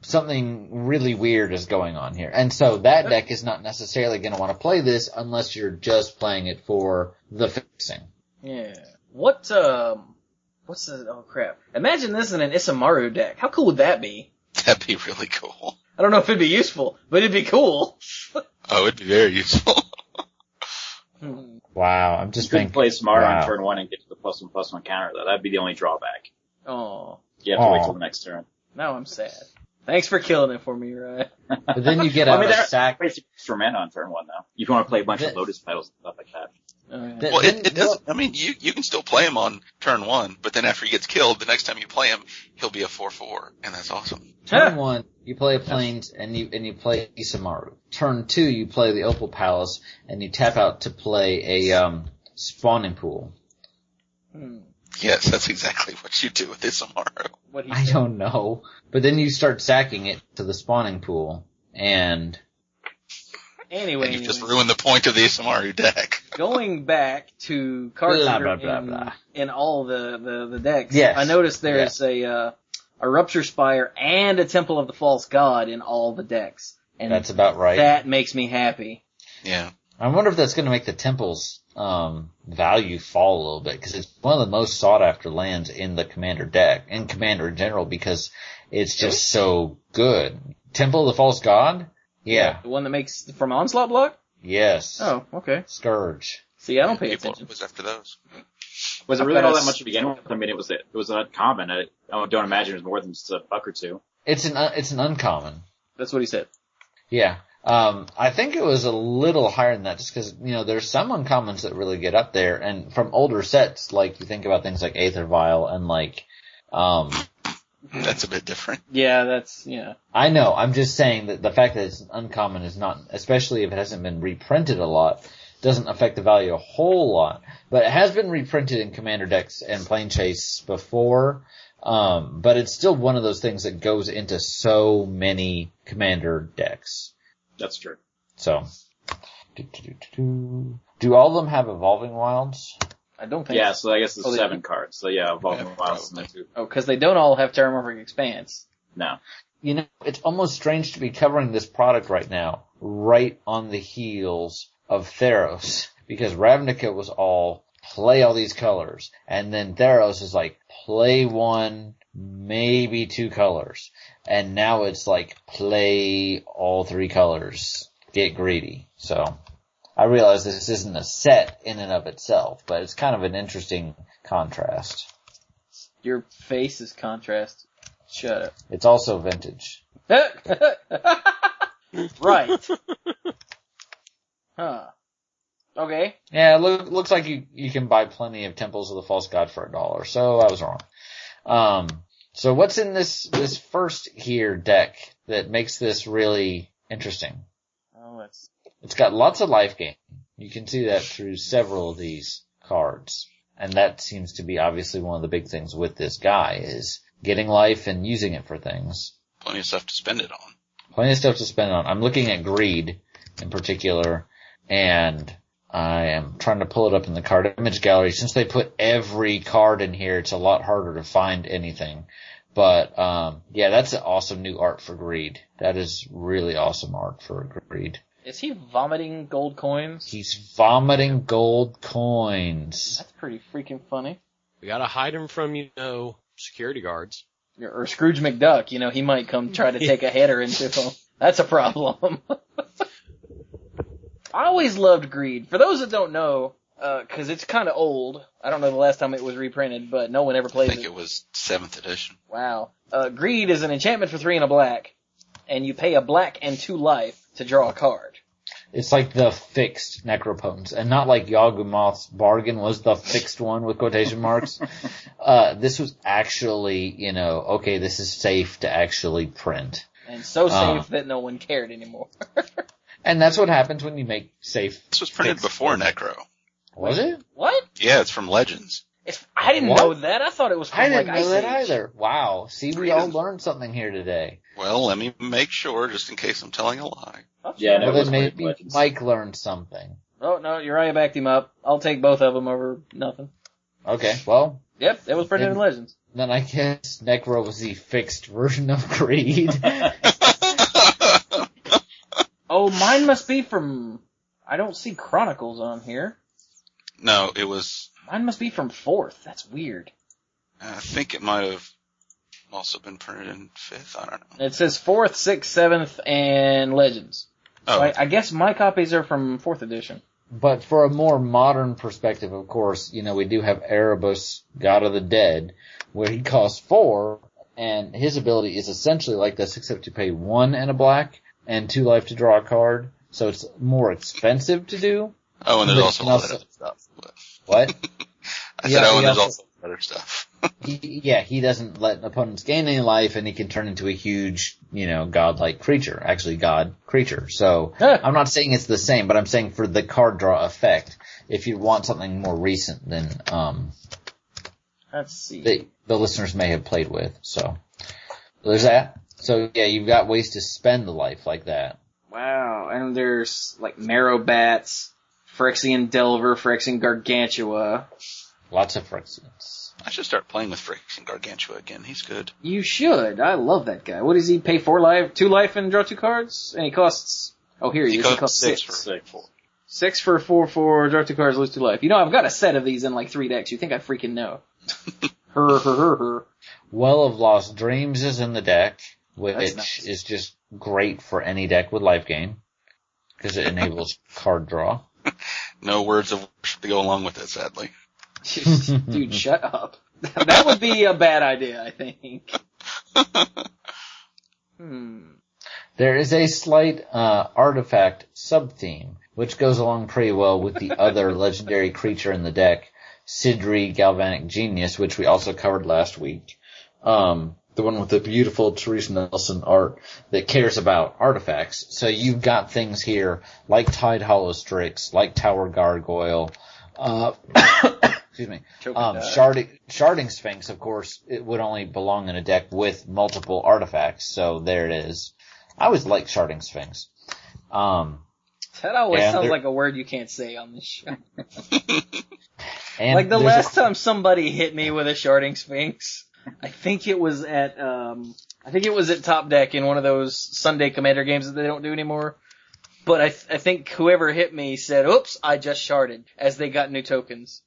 something really weird is going on here. And so that deck is not necessarily going to want to play this unless you're just playing it for the fixing. Yeah. What, um, what's the, oh crap. Imagine this in an Isamaru deck. How cool would that be? That'd be really cool. I don't know if it'd be useful, but it'd be cool. *laughs* Oh, it'd be very useful. *laughs* Hmm. Wow, I'm just couldn't thinking. play smart wow. on turn one and get to the plus one plus one counter though. That'd be the only drawback. Oh, You have to wait Aw. till the next turn. now I'm sad. Thanks for killing it for me, right? But then you get I out mean, a there- sack. Wasting extra mana on turn one though. You want to play a bunch of Lotus Petals and stuff like that. Oh, yeah. Well, then- it, it does. I mean, you you can still play him on turn one, but then after he gets killed, the next time you play him, he'll be a four four, and that's awesome. Turn one, you play a Plains and you and you play Isamaru. Turn two, you play the Opal Palace and you tap out to play a um, spawning pool. Hmm. Yes, that's exactly what you do with Isamaru. What he I said. don't know, but then you start sacking it to the spawning pool, and Anyway, And you've just anyway, ruined the point of the Isamaru deck. *laughs* going back to cards Blah, blah, blah, in, blah. in all the, the, the decks. Yes. I noticed there's a, uh, a Rupture Spire and a Temple of the False God in all the decks. And that's about right. that makes me happy. Yeah. I wonder if that's going to make the temple's um, value fall a little bit because it's one of the most sought after lands in the commander deck and commander in general because it's just so good. Temple of the False God, yeah, The one that makes from Onslaught block? yes, Oh, okay. Scourge. See, I don't pay People attention. was after those. Was it really got all that much to begin with? I mean, it was it was uncommon. I, I don't imagine it was more than just a buck or two. It's an un- it's an uncommon. That's what he said. Yeah. Um, I think it was a little higher than that just because, you know, there's some uncommons that really get up there and from older sets, like you think about things like Aether Vial and like, um, That's a bit different. Yeah, that's, yeah. I know, I'm just saying that the fact that it's uncommon is not, especially if it hasn't been reprinted a lot, doesn't affect the value a whole lot. But it has been reprinted in Commander decks and Planechase before, um, but it's still one of those things that goes into so many Commander decks. That's true. So, Do, do, do, do. Do all of them have evolving wilds? I don't think. So. Yeah, so I guess it's Oh, they- seven cards. So yeah, Evolving Yeah, Wilds in there too. Oh, because they don't all have Terramorphic Expanse. No. You know, it's almost strange to be covering this product right now, right on the heels of Theros, because Ravnica was all play all these colors, and then Theros is like play one, maybe two colors, and now it's like play all three colors, get greedy. So, I realize this isn't a set in and of itself, but it's kind of an interesting contrast. Your face is contrast. Shut up. It's also vintage. *laughs* right. *laughs* Huh. Okay. Yeah, it look, looks like you, you can buy plenty of Temples of the False God for a dollar, so I was wrong. Um, so what's in this, this first here deck that makes this really interesting? Oh, that's It's got lots of life gain. You can see that through several of these cards. And that seems to be obviously one of the big things with this guy is getting life and using it for things. Plenty of stuff to spend it on. Plenty of stuff to spend it on. I'm looking at greed in particular, and I am trying to pull it up in the card image gallery. Since they put every card in here, it's a lot harder to find anything. But um, yeah, that's an awesome new art for greed. That is really awesome art for greed. is he vomiting gold coins? He's vomiting gold coins. That's pretty freaking funny. We gotta hide him from, you know, security guards. Or Scrooge McDuck, you know, he might come try to *laughs* take a header into him. That's a problem. *laughs* I always loved Greed. For those that don't know, uh 'cause cause it's kinda old. I don't know the last time it was reprinted, but no one ever plays it. I think it was seventh edition. Wow. Uh, Greed is an enchantment for three and a black, and you pay a black and two life to draw a card. It's like the fixed Necropotence, and not like Yawgmoth's bargain was the fixed one with quotation marks. *laughs* uh, this was actually, you know, okay, this is safe to actually print. And so safe that no one cared anymore. *laughs* And that's what happens when you make safe. This was printed Fixed. before Necro. Was it? what? Yeah, it's from Legends. It's, I didn't What? know that. I thought it was from I didn't like know Ice that Age. either. Wow. See, we all learned something here today. Well, let me make sure, just in case I'm telling a lie. Yeah, well, it was then maybe Legends. Mike learned something. Oh no, Uriah backed him up. I'll take both of them over nothing. Okay, well, Yep, that was printed in Then- Legends. then I guess Necro was the fixed version of Greed. *laughs* Oh, mine must be from. I don't see Chronicles on here. no, it was. Mine must be from fourth. That's weird. I think it might have also been printed in fifth. I don't know. It says fourth, sixth, seventh, and Legends. Oh, So I, I guess my copies are from fourth edition. But for a more modern perspective, of course, you know, we do have Erebus, God of the Dead, where he costs four, and his ability is essentially like this, except you pay one and a black, and two life to draw a card. So it's more expensive to do. oh, and there's but also you all can that also- other stuff. What? *laughs* I Yeah, said, oh, he and there's also- also other stuff. *laughs* he, yeah, he doesn't let opponents gain any life, and he can turn into a huge, you know, godlike creature. Actually, god creature. So Huh. I'm not saying it's the same, but I'm saying for the card draw effect, if you want something more recent than um, Let's see. that the listeners may have played with. So there's that. So yeah, you've got ways to spend the life like that. Wow, and there's like Marrow Bats, Phyrexian Delver, Phyrexian Gargantua. Lots of Phyrexians. I should start playing with Phyrexian Gargantua again. He's good. You should. I love that guy. What does he pay? for life, two life, and draw two cards, and he costs. Oh, here he, He is. He costs costs six six. for Six. four. Six for four, four, draw two cards, lose two life. You know, I've got a set of these in like three decks. You think I freaking know? *laughs* her, her, her, her. Well of Lost Dreams is in the deck, which nice. is just great for any deck with life gain because it enables *laughs* card draw. No words of worship to go along with it, sadly. *laughs* Dude, shut up. *laughs* That would be a bad idea, I think. Hmm. There is a slight uh, artifact sub-theme, which goes along pretty well with the other legendary creature in the deck, Sydri Galvanic Genius, which we also covered last week. Um, the one with the beautiful Terese Nielsen art that cares about artifacts. So you've got things here like Tidehollow Strix, like Tower Gargoyle, uh, *coughs* excuse me, um, sharding, sharding Sphinx, of course, it would only belong in a deck with multiple artifacts, so there it is. I always like Sharding Sphinx. Um, That always Yeah, sounds like a word you can't say on this show. *laughs* And like the last a- time somebody hit me with a sharding sphinx, I think it was at um I think it was at Top Deck in one of those Sunday Commander games that they don't do anymore. But I th- I think whoever hit me said, "Oops, I just sharded," as they got new tokens.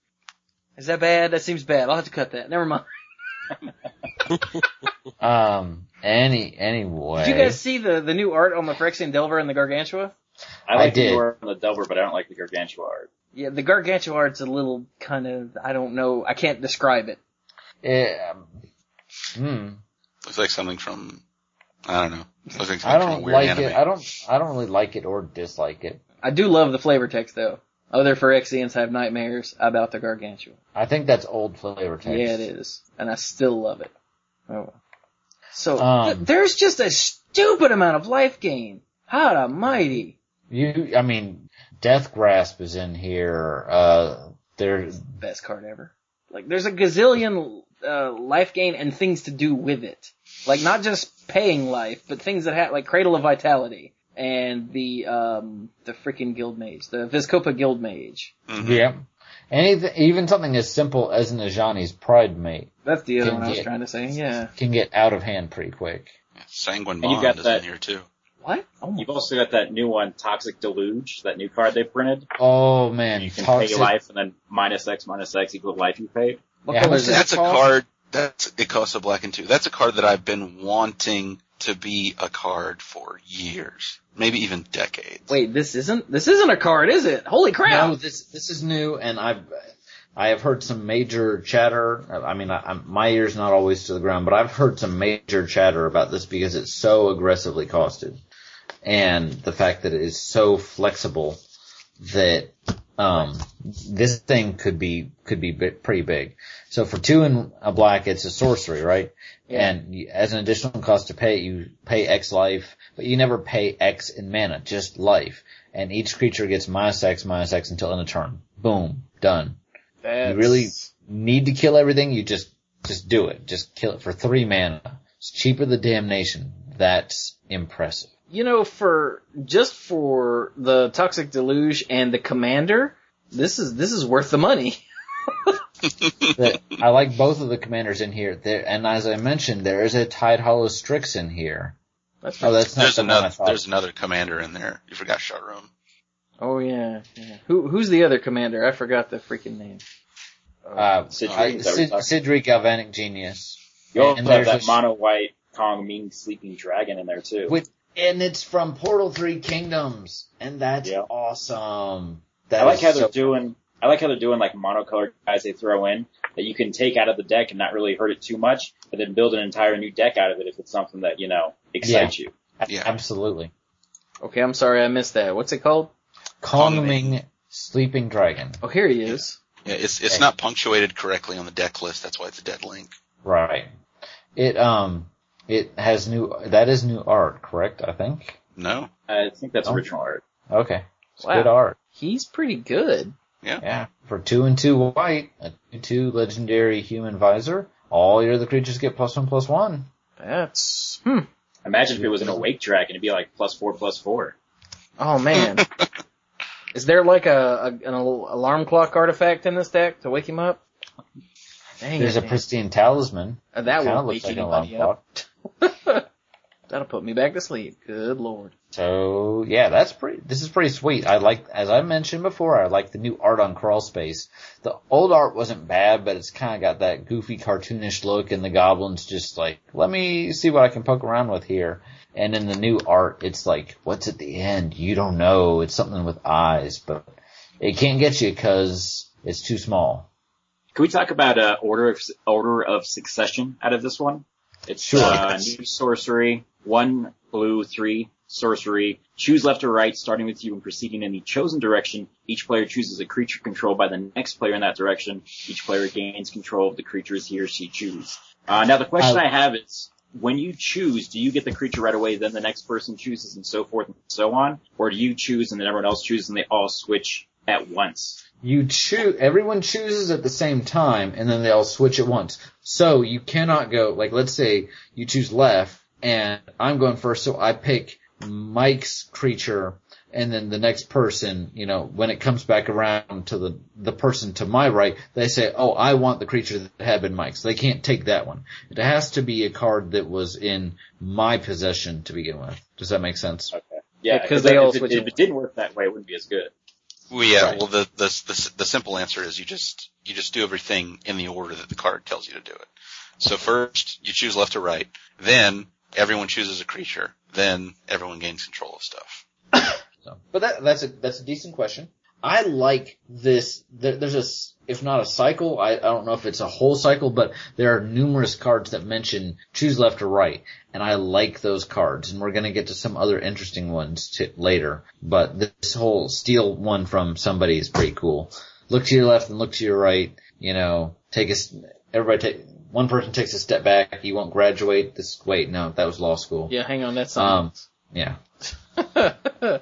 Is that bad? That seems bad. I'll have to cut that. Never mind. *laughs* *laughs* Um. Any anyway. Did you guys see the the new art on the Phyrexian Delver and the Gargantua? I like I did. the War on the Delver, but I don't like the Gargantua art. Yeah, the Gargantua art's a little kind of I don't know. I can't describe it. Yeah, hmm. Looks like something from, I don't know. Looks like something I from a don't weird like anime. it. I don't. I don't really like it or dislike it. I do love the flavor text though. Other Phyrexians have nightmares about the Gargantua. I think that's old flavor text. Yeah, it is, and I still love it. Oh. So Um, th- there's just a stupid amount of life gain. Hot almighty! You. I mean, Death Grasp is in here. Uh, there. Best card ever. Like there's a gazillion uh, life gain and things to do with it. Like not just paying life, but things that have like Cradle of Vitality and the um the freaking Guild Mage, the Vizkopa Guild Mage. Mhm. Yeah. Anything, even something as simple as Najani's Pride Mate That's the other Can one I was trying to say. Yeah. can get out of hand pretty quick. Sanguine And you've Bond got is that- in here too. What? Oh You've also got that new one, Toxic Deluge, that new card they printed. Oh man, You can toxic. pay life and then minus X minus X equal life you paid. What Yeah, color is does that? That's a called? card. That's it costs a black and two. That's a card that I've been wanting to be a card for years, maybe even decades. Wait, this isn't this isn't a card, is it? Holy crap! No, this this is new, and I've I have heard some major chatter. I mean, I, I'm, my ear's not always to the ground, but I've heard some major chatter about this because it's so aggressively costed, and the fact that it is so flexible that um, this thing could be could be bi- pretty big. So for two and a black, it's a sorcery, right? Yeah. And you, as an additional cost to pay, you pay X life, but you never pay X in mana, just life. And each creature gets minus X, minus X until end of turn. Boom, done. That's- You really need to kill everything. You just just do it. Just kill it for three mana. It's cheaper than damnation. That's impressive. You know, for just for the Toxic Deluge and the Commander, this is this is worth the money. I like both of the commanders in here. There, and as I mentioned, there is a Tidehollow Strix in here. That's Oh, that's not There's the one I another. thought. There's another commander in there. You forgot Sharuum. oh yeah, yeah. Who who's the other Commander? I forgot the freaking name. Uh, Sydri, I- is that what you're Sid, Galvanic Genius. You also And have there's that a- mono white Kongming Sleeping Dragon in there too. With, and it's from Portal 3 Kingdoms. And that's Yeah. awesome. That I like is how they're so- doing. I like how they're doing like monocolored guys they throw in that you can take out of the deck and not really hurt it too much, but then build an entire new deck out of it if it's something that you know excites you. Yeah. Absolutely. Okay, I'm sorry I missed that. What's it called? Kongming Sleeping Dragon. Oh, here he is. Yeah, it's it's Okay. not punctuated correctly on the deck list. That's why it's a dead link. Right. It, um, it has new, that is new art, correct? I think? No. I think that's Oh. original art. Okay. It's Wow. good art. He's pretty good. Yeah. Yeah. For two and two white, a two two legendary human visor, all your other creatures get plus one plus one. That's hmm. Imagine if it was an awake dragon, it'd be like plus four plus four. Oh man. *laughs* is there like a, a an alarm clock artifact in this deck to wake him up? Dang There's it, a man. pristine talisman. Uh, that Kinda looks wake like an alarm anybody up. *laughs* That'll put me back to sleep. Good lord. So yeah, that's pretty. This is pretty sweet. I like, as I mentioned before, I like the new art on Crawlspace. The old art wasn't bad, but it's kind of got that goofy, cartoonish look, and the goblins just like, let me see what I can poke around with here. And in the new art, it's like, what's at the end? You don't know. It's something with eyes, but it can't get you because it's too small. Can we talk about uh, order of order of succession out of this one? It's Sure. uh, new sorcery, one blue, three sorcery. Choose left or right, starting with you and proceeding in the chosen direction. Each player chooses a creature controlled by the next player in that direction. Each player gains control of the creatures he or she chooses. Uh, now the question Uh, I have is, when you choose, do you get the creature right away, then the next person chooses, and so forth and so on, or do you choose and then everyone else chooses and they all switch at once? You choose, everyone chooses at the same time and then they all switch at once. So you cannot go, like let's say you choose left and I'm going first so I pick Mike's creature and then the next person, you know, when it comes back around to the the person to my right, they say, "Oh, I want the creature that had been Mike's." They can't take that one. It has to be a card that was in my possession to begin with. Does that make sense? Okay. Yeah, Because because they all if, switch it, if it didn't work that way, it wouldn't be as good. Well, yeah. Right. Well, the, the the the simple answer is you just you just do everything in the order that the card tells you to do it. So first you choose left or right, then everyone chooses a creature, then everyone gains control of stuff. *coughs* So, but that that's a that's a decent question. I like this. There, there's a s- if not a cycle. I, I don't know if it's a whole cycle, but there are numerous cards that mention choose left or right, and I like those cards. And we're gonna get to some other interesting ones to, later. But this whole steal one from somebody is pretty cool. Look to your left and look to your right. You know, take a s- everybody take one person takes a step back. You won't graduate. This wait no that was law school. Yeah, hang on, that's Um, yeah. *laughs*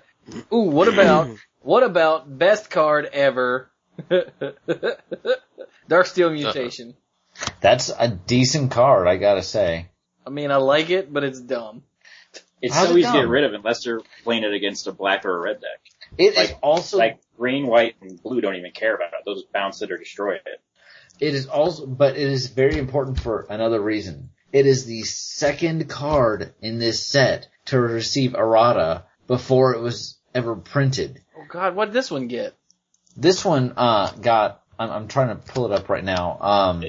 Ooh, what about *clears throat* *laughs* what about best card ever? *laughs* Darksteel uh-huh. Mutation. That's a decent card, I gotta say. I mean, I like it, but it's dumb. It's How's so it easy to get rid of unless you're playing it against a black or a red deck. It is Like- also Like green, white, and blue don't even care about it. Those bounce it or destroy it. it is also but it is very important for another reason. It is the second card in this set to receive errata before it was ever printed. God, what did this one get? This one uh got I'm, I'm trying to pull it up right now. Um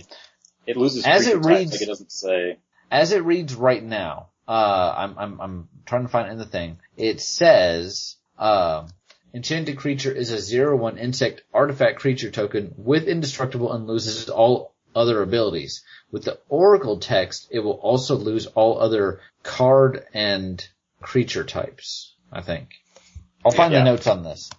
It loses As it reads- like it doesn't say. as it reads right now, uh, I'm, I'm, I'm trying to find it in the thing. It says, uh, enchanted creature is a zero one insect artifact creature token with indestructible and loses all other abilities. With the oracle text, it will also lose all other card and creature types, I think. I'll find Yeah. the notes on this.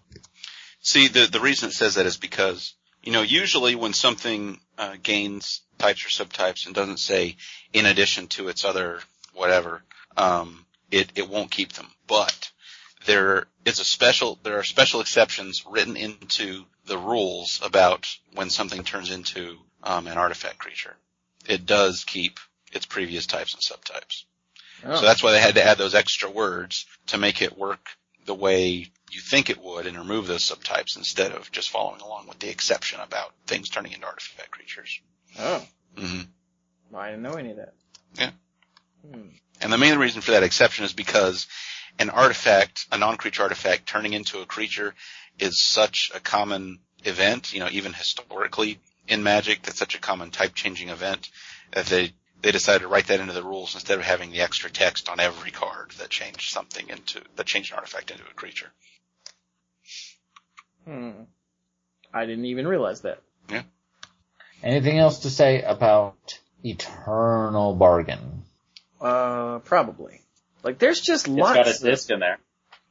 See, the the reason it says that is because you know usually when something uh, gains types or subtypes and doesn't say in addition to its other whatever, um, it it won't keep them. But there is a special there are special exceptions written into the rules about when something turns into um, an artifact creature. It does keep its previous types and subtypes. Oh. So that's why they had to add those extra words to make it work the way you think it would and remove those subtypes instead of just following along with the exception about things turning into artifact creatures. oh, hmm I didn't know any of that. Yeah. Hmm. And the main reason for that exception is because an artifact, a non-creature artifact turning into a creature is such a common event, you know, even historically in Magic, that's such a common type changing event that they, they decided to write that into the rules instead of having the extra text on every card that changed something into, that changed an artifact into a creature. Hmm. I didn't even realize that. Yeah. Anything else to say about Eternal Bargain? Uh, probably. Like, there's just It's lots. got a of- in there.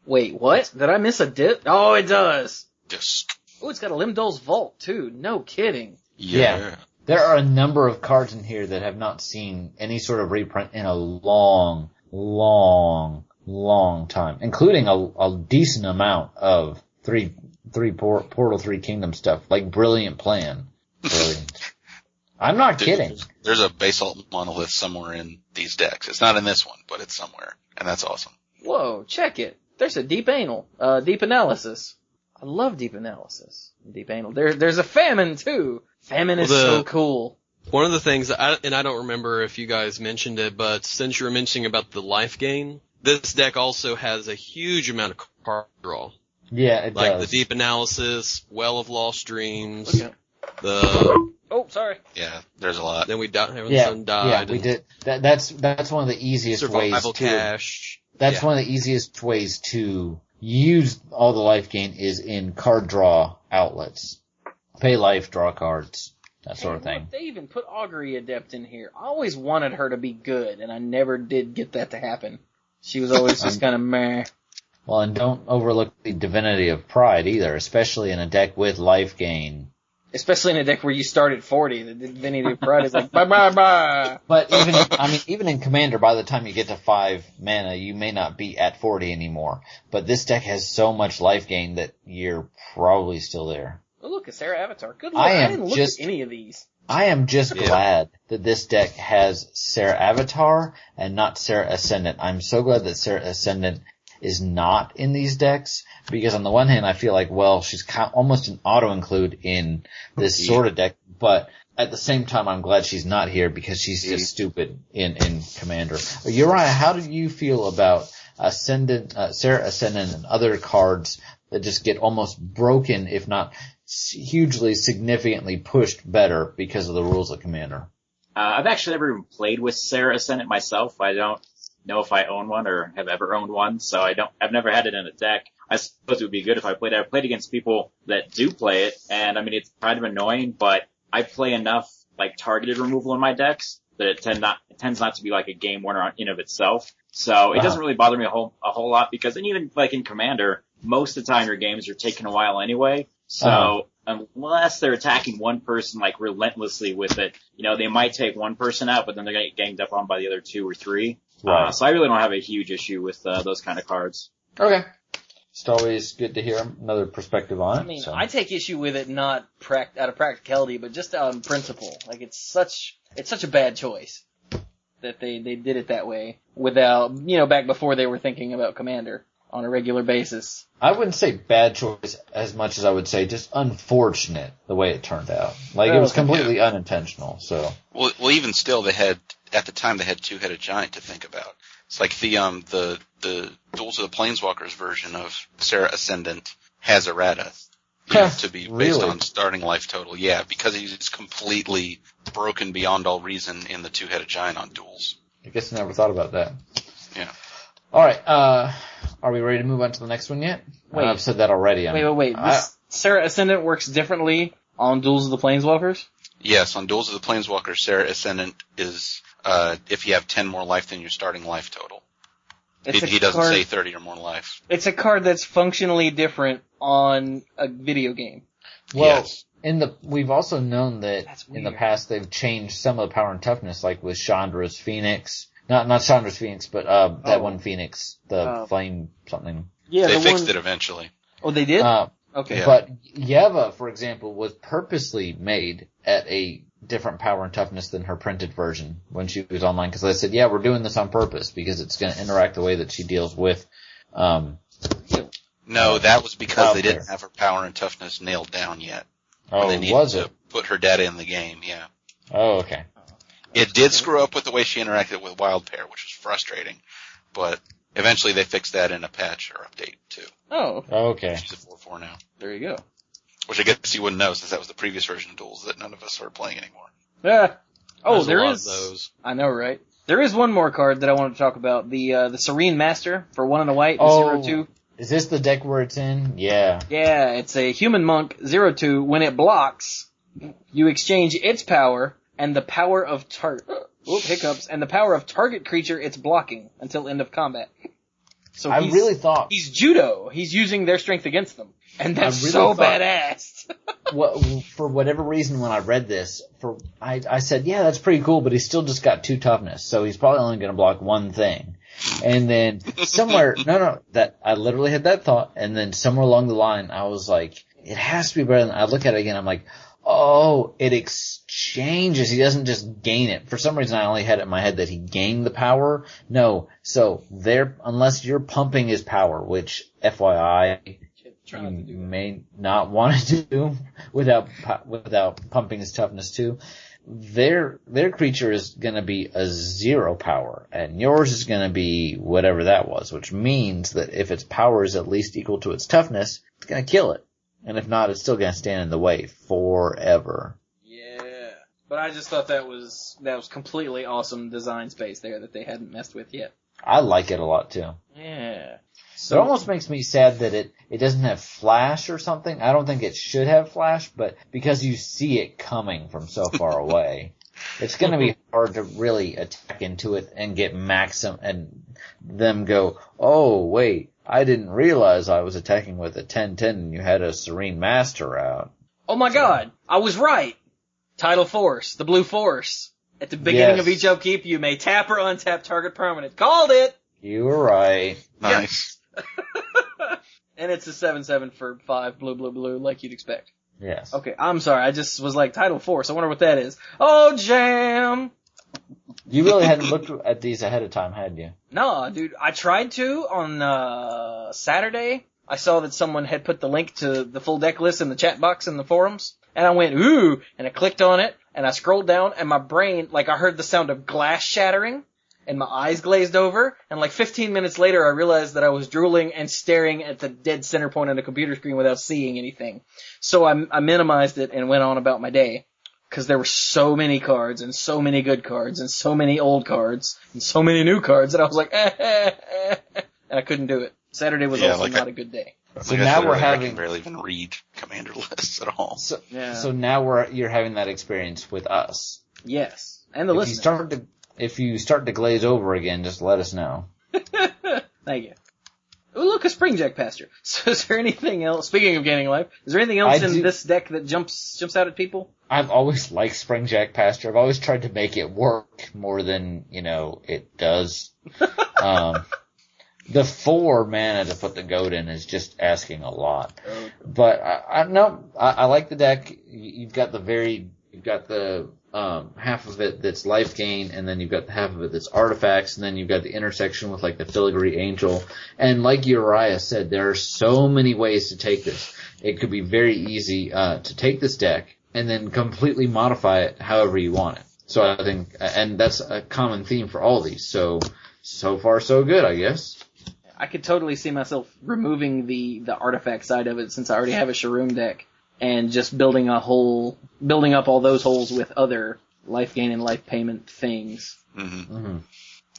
Wait, what? Did I miss a dip? Oh, it does. Disc. Oh, it's got a Lim-Dûl's Vault too. No kidding. Yeah. There are a number of cards in here that have not seen any sort of reprint in a long, long, long time, including a, a decent amount of three, three por- Portal Three Kingdom stuff, like Brilliant Plan. Brilliant. I'm not Dude, kidding. There's, there's a basalt monolith somewhere in these decks. It's not in this one, but it's somewhere, and that's awesome. Whoa, check it. There's a deep anal, uh, deep analysis. I love deep analysis. Deep anal. There, there's a famine too. Famine is Well, the- so cool. One of the things, I, and I don't remember if you guys mentioned it, but since you were mentioning about the life gain, this deck also has a huge amount of card draw. Yeah, it does. Like does. the deep analysis, well of lost dreams, Look at- the, Oh, sorry. Yeah, there's a lot. then we died, everyone's yeah, son died. yeah, we did. That, that's that's one of the easiest ways Survival to. Cache. That's Yeah. one of the easiest ways to use all the life gain is in card draw outlets. Pay life, draw cards, that sort of thing. look, they even put Augury Adept in here. I always wanted her to be good, and I never did get that to happen. She was always just um, kind of meh. Well, and don't overlook the divinity of pride either, especially in a deck with life gain. Especially in a deck where you start at 40. The Divinity of Pride is like, bye bye bye. *laughs* But even, I mean, even in Commander, by the time you get to five mana, you may not be at 40 anymore. But this deck has so much life gain that you're probably still there. Oh, look, a Serra Avatar. Good luck. I I didn't look just- at any of these. I am just Yeah. glad that this deck has Serra Avatar and not Serra Ascendant. I'm so glad that Serra Ascendant is not in these decks because on the one hand I feel like well she's kind almost an auto include in this Yeah. sort of deck, but at the same time I'm glad she's not here because she's Yeah. just stupid in in Commander. Uriah, how do you feel about Ascendant, uh, Serra Ascendant, and other cards that just get almost broken, if not hugely significantly pushed better because of the rules of Commander? Uh, I've actually never even played with Serra Ascendant myself. I don't know if I own one or have ever owned one, so I don't. I've never had it in a deck. I suppose it would be good if I played it. I've played against people that do play it, and I mean it's kind of annoying, but I play enough like targeted removal in my decks that it tend not it tends not to be like a game winner on- in of itself. So it Wow. doesn't really bother me a whole a whole lot because and even like in Commander, most of the time your games are taking a while anyway. So Uh-huh. unless they're attacking one person like relentlessly with it, you know, they might take one person out, but then they're gonna get ganged up on by the other two or three. Uh, so I really don't have a huge issue with uh, those kind of cards. Okay. It's always good to hear another perspective on it. I mean, so. I take issue with it not prac- out of practicality, but just on principle. Like it's such it's such a bad choice that they they did it that way without you know back before they were thinking about Commander on a regular basis. I wouldn't say bad choice as much as I would say just unfortunate the way it turned out. Like it was Oh, completely unintentional. So Well, well, even still, they had at the time they had two-headed giant to think about. It's like the um the the Duels of the Planeswalkers version of Serra Ascendant has errata you know, to be based Really? on starting life total. Yeah, because he's completely broken beyond all reason in the two-headed giant on duels. I guess I never thought about that. Yeah. All right. Uh, are we ready to move on to the next one yet? Wait. I've said that already. I'm- Wait, wait, wait. I- This Serra Ascendant works differently on Duels of the Planeswalkers. Yes, on Duels of the Planeswalkers, Serra Ascendant is uh if you have ten more life than your starting life total. It's He, he doesn't card, say thirty or more life. It's a card that's functionally different on a video game. well, yes. in the we've also known that in the past they've changed some of the power and toughness, like with Chandra's Phoenix. Not not Chandra's Phoenix, but uh that Oh. one Phoenix, the Uh, flame something. Yeah, they the fixed one, it eventually. Oh, they did. Uh, okay. Yeah. But Yeva, for example, was purposely made at a different power and toughness than her printed version when she was online. Because I said, yeah, we're doing this on purpose because it's going to interact the way that she deals with. Um, No, that was because they didn't Pair. have her power and toughness nailed down yet. oh, they needed was to put her data in the game, yeah. Oh, okay. It did screw up with the way she interacted with Wild Pair, which was frustrating. But eventually they fixed that in a patch or update too. oh, Okay. She's at 4.4 now. there you go. Which I guess you wouldn't know since that was the previous version of Duels that none of us are playing anymore. Yeah. Oh, There's a lot is. of those. I know, right? There is one more card that I want to talk about. The uh, the Serene Master for one and a white, Oh. zero two. Is this the deck where it's in? Yeah. Yeah, it's a human monk, zero two. When it blocks, you exchange its power and the power of tar- Oop, hiccups, and the power of target creature it's blocking until end of combat. So I really thought he's judo. He's using their strength against them, and that's really so thought- badass. *laughs* what, for whatever reason when I read this, for I, I said, yeah, that's pretty cool, but he's still just got two toughness, so he's probably only going to block one thing. And then somewhere, *laughs* no, no, that I literally had that thought, and then somewhere along the line, I was like, it has to be better than. I look at it again, I'm like, oh, it exchanges. He doesn't just gain it. For some reason, I only had it in my head that he gained the power. No, so there, unless you're pumping his power, which FYI, Try not to you do may not *laughs* want to do without without pumping his toughness too. Their their creature is going to be a zero power, and yours is going to be whatever that was, which means that if its power is at least equal to its toughness, it's going to kill it, and if not, it's still going to stand in the way forever. Yeah, but I just thought that was that was completely awesome design space there that they hadn't messed with yet. I like it a lot too. Yeah. So it almost makes me sad that it, it doesn't have flash or something. I don't think it should have flash, but because you see it coming from so far *laughs* away, it's gonna be hard to really attack into it and get maxim and them go, oh wait, I didn't realize I was attacking with a 10-10 and you had a Serene Master out. Oh my god, I was right. Tidal Force, the blue force. At the beginning Yes. of each upkeep, you may tap or untap target permanent. Called it! You were right. Nice. *laughs* and it's a 7-7 for 5 blue blue blue like you'd expect. Yes. Okay, I'm sorry, I just was like, Tidal Force, I wonder what that is. Oh, jam! You really hadn't looked at these ahead of time, had you? No, dude, I tried to on uh, Saturday. I saw that someone had put the link to the full deck list in the chat box in the forums, and I went ooh, and I clicked on it, and I scrolled down, and my brain, like, I heard the sound of glass shattering, and my eyes glazed over, and like 15 minutes later, I realized that I was drooling and staring at the dead center point on the computer screen without seeing anything. So I, I minimized it and went on about my day. Cause there were so many cards, and so many good cards, and so many old cards, and so many new cards, that I was like, eh, eh, eh, eh, and I couldn't do it. Saturday was Yeah, also like not I- a good day. So Like now we're earlier, I having can barely even read commander *laughs* lists at all. so, Yeah. so now we're you're having that experience with us. Yes. And the if you start to if you start to glaze over again, just let us know. *laughs* Thank you. Oh, look, a springjack pasture. *laughs* So is there anything else, speaking of gaining life, is there anything else I in do- this deck that jumps, jumps out at people? I've always liked Springjack Pasture. I've always tried to make it work more than, you know, it does. *laughs* um, the four mana to put the goat in is just asking a lot. But I, I no, I, I like the deck. You've got the very, you've got the um, half of it that's life gain, and then you've got half of it that's artifacts, and then you've got the intersection with like the filigree angel. And like Uriah said, there are so many ways to take this. It could be very easy uh, to take this deck and then completely modify it however you want it. So I think, and that's a common theme for all these. So so far so good, I guess. I could totally see myself removing the, the artifact side of it since I already have a Sharuum deck and just building a whole, building up all those holes with other life gain and life payment things. hmm Mm-hmm.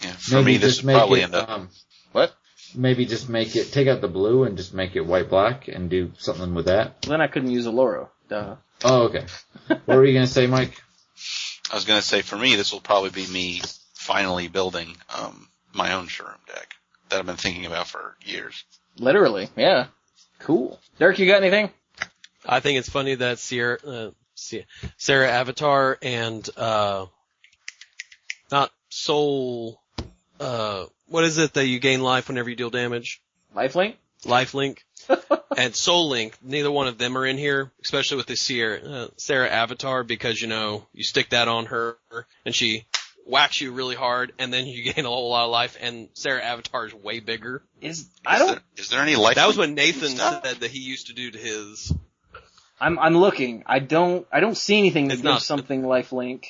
Yeah, for me, this just would make probably it, end up. um, What? maybe just make it take out the blue and just make it white black and do something with that. Then I couldn't use Oloro. Duh. Oh, okay. what were you gonna say, Mike? I was going to say, for me, this will probably be me finally building um, my own Shroom deck that I've been thinking about for years. Literally, yeah. Cool. Dirk, you got anything? I think it's funny that Sierra, uh, Sie- Serra Avatar and, uh, not Soul, uh, what is it that you gain life whenever you deal damage? Lifelink? Lifelink *laughs* and Soul Link, neither one of them are in here, especially with the Sierra, uh, Serra Avatar because, you know, you stick that on her and she whacks you really hard and then you *laughs* gain a whole lot of life and Serra Avatar is way bigger. Is, Is I don't, There, is there any life? That was what Nathan stuff? said that he used to do to his. I'm, I'm looking. I don't, I don't see anything that It's gives not- something lifelink.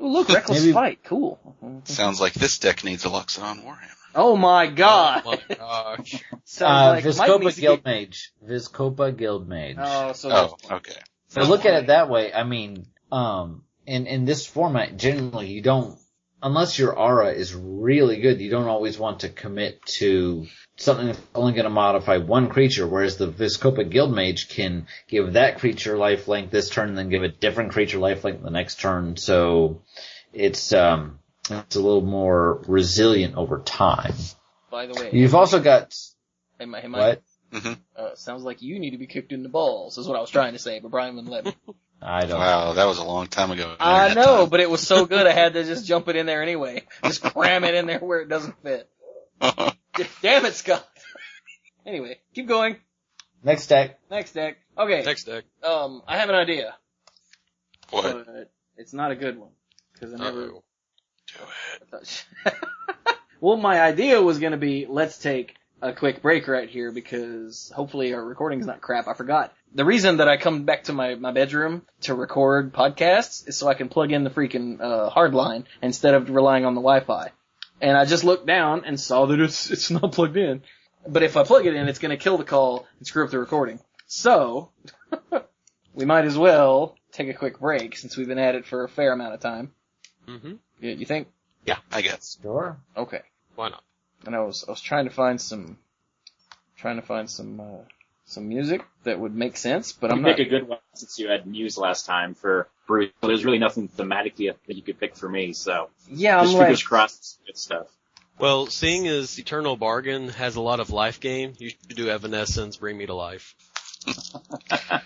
Ooh, look, Reckless Maybe- Fight. Cool. Sounds like this deck needs a Loxodon Warhammer. Oh my god. Oh my gosh. Sounds Uh, like Mike Vizkopa needs to Guild get- Mage. Vizkopa Guild Mage. Oh, so Oh, okay. So look at it that way. I mean, um, in in this format, generally you don't, unless your aura is really good, you don't always want to commit to something that's only going to modify one creature. Whereas the Vizkopa Guildmage can give that creature lifelink this turn, and then give a different creature lifelink the next turn. So it's um, it's a little more resilient over time. By the way, You've also got hey, Mi- hey, Mike, what? hmm uh, sounds like you need to be kicked in the balls. Is what I was trying to say, but Brian wouldn't let me. *laughs* I don't. Wow, that was a long time ago. I know, time. but it was so good I had to just jump it in there anyway. Just cram it in there where it doesn't fit. *laughs* *laughs* Damn it, Scott. *laughs* anyway, keep going. Next deck. Next deck. Okay. Next deck. Um, I have an idea, what? but it's not a good one because I never. Uh-oh. Do it. *laughs* well, my idea was going to be let's take a quick break right here because hopefully our recording's not crap. I forgot. The reason that I come back to my, my bedroom to record podcasts is so I can plug in the freaking uh, hard line instead of relying on the Wi-Fi. And I just looked down and saw that it's it's not plugged in. But if I plug it in, it's going to kill the call and screw up the recording. So *laughs* we might as well take a quick break since we've been at it for a fair amount of time. hmm You you think? Yeah, I guess. Sure. Okay. Why not? and I was I was trying to find some trying to find some uh, some music that would make sense, but You I'm not. pick a good one since you had Muse last time for Bruce. There's really nothing thematically that you could pick for me, so Yeah, I'm just like fingers crossed it's good stuff. Well, seeing as Eternal Bargain has a lot of life game, you should do Evanescence, Bring Me to Life. *laughs*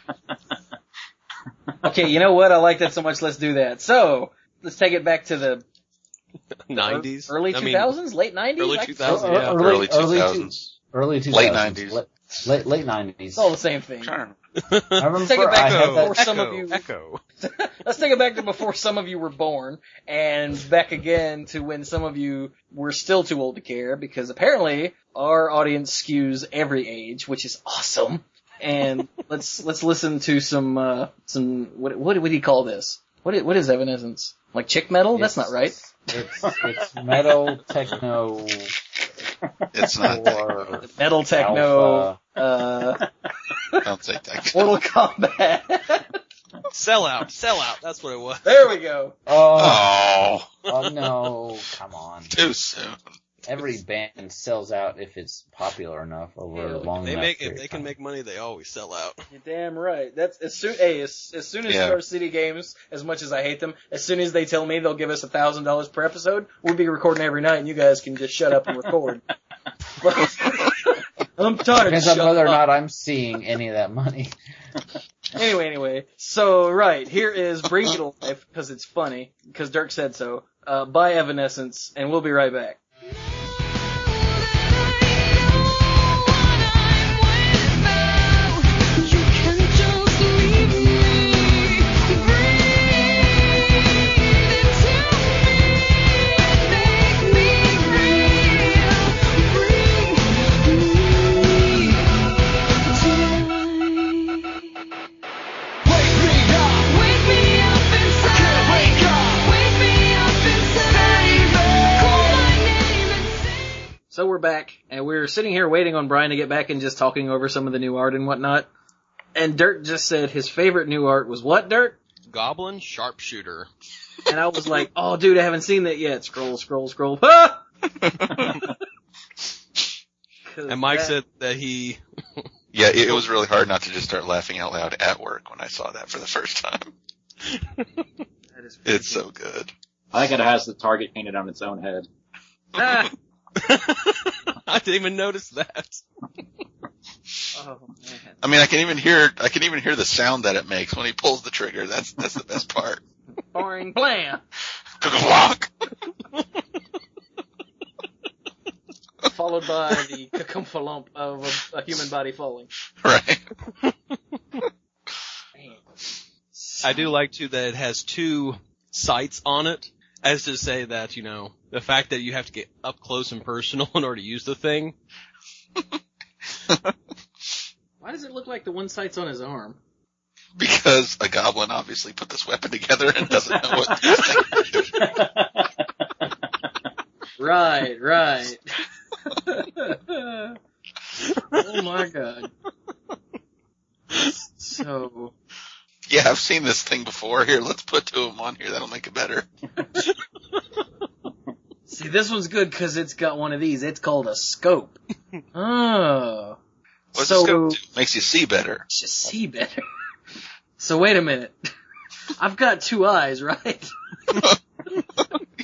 okay. You know what? I like that so much. Let's do that. So let's take it back to the *laughs* 90s? early I mean, 2000s, late 90s. early 2000s, Uh, yeah. early- Early early 2000s. Early 2000s. Late 90s. Late, late, late 90s. It's all the same thing. Trying to- I remember Take it back I to before that, some of you- Echo. *laughs* Let's take it back to before some of you were born, and back again to when some of you were still too old to care, because apparently our audience skews every age, which is awesome. And *laughs* let's let's listen to some uh some what what would he call this? What is, what is Evanescence? Like chick metal? That's not right. It's, it's metal, techno, It's not that. or Metal techno. alpha. Uh, Don't say that. Mortal Kombat. Sell out, sell out. That's what it was. there we go. Oh, Oh, oh no, come on. too soon. Every band sells out if it's popular enough over Yeah, a long They enough make if they can make money, they always sell out. You're damn right. That's as soon. Hey, as, as soon as Yeah. Star City Games, as much as I hate them, as soon as they tell me they'll give us a thousand dollars per episode, we'll be recording every night, and you guys can just shut up and record. *laughs* I'm tired. Depends on Shut whether or not I'm seeing any of that money. Anyway, anyway. So right here is Bring Me to Life because it's funny because Dirk said so. Uh, by Evanescence, and we'll be right back. So we're back, and we're sitting here waiting on Brian to get back and just talking over some of the new art and whatnot. And Dirk just said his favorite new art was what, Dirk? Goblin sharpshooter. And I was like, oh dude, I haven't seen that yet. Scroll, scroll, scroll. Ah! 'Cause *laughs* *laughs* And Mike that- said that he *laughs* Yeah, it, it was really hard not to just start laughing out loud at work when I saw that for the first time. that is It's so good. I think it has the target painted on its own head. Ah! *laughs* I didn't even notice that. Oh man. I mean, I can even hear I can even hear the sound that it makes when he pulls the trigger. That's that's the best part. Boring plan. Walk. *laughs* Followed by the kakumphalump of a, a human body falling. Right. *laughs* Man. I do like too that it has two sights on it, as to say that, you know, the fact that you have to get up close and personal *laughs* in order to use the thing. *laughs* Why does it look like the one sight's on his arm? Because a goblin obviously put this weapon together and doesn't know what this thing is. Right, right. *laughs* oh my god. So, *laughs* Yeah, I've seen this thing before. Here, let's put two of them on here. That'll make it better. *laughs* see, this one's good because it's got one of these. It's called a scope. *laughs* Oh. What's so, this go to? Makes you see better. just see better. So wait a minute. I've got two eyes, right?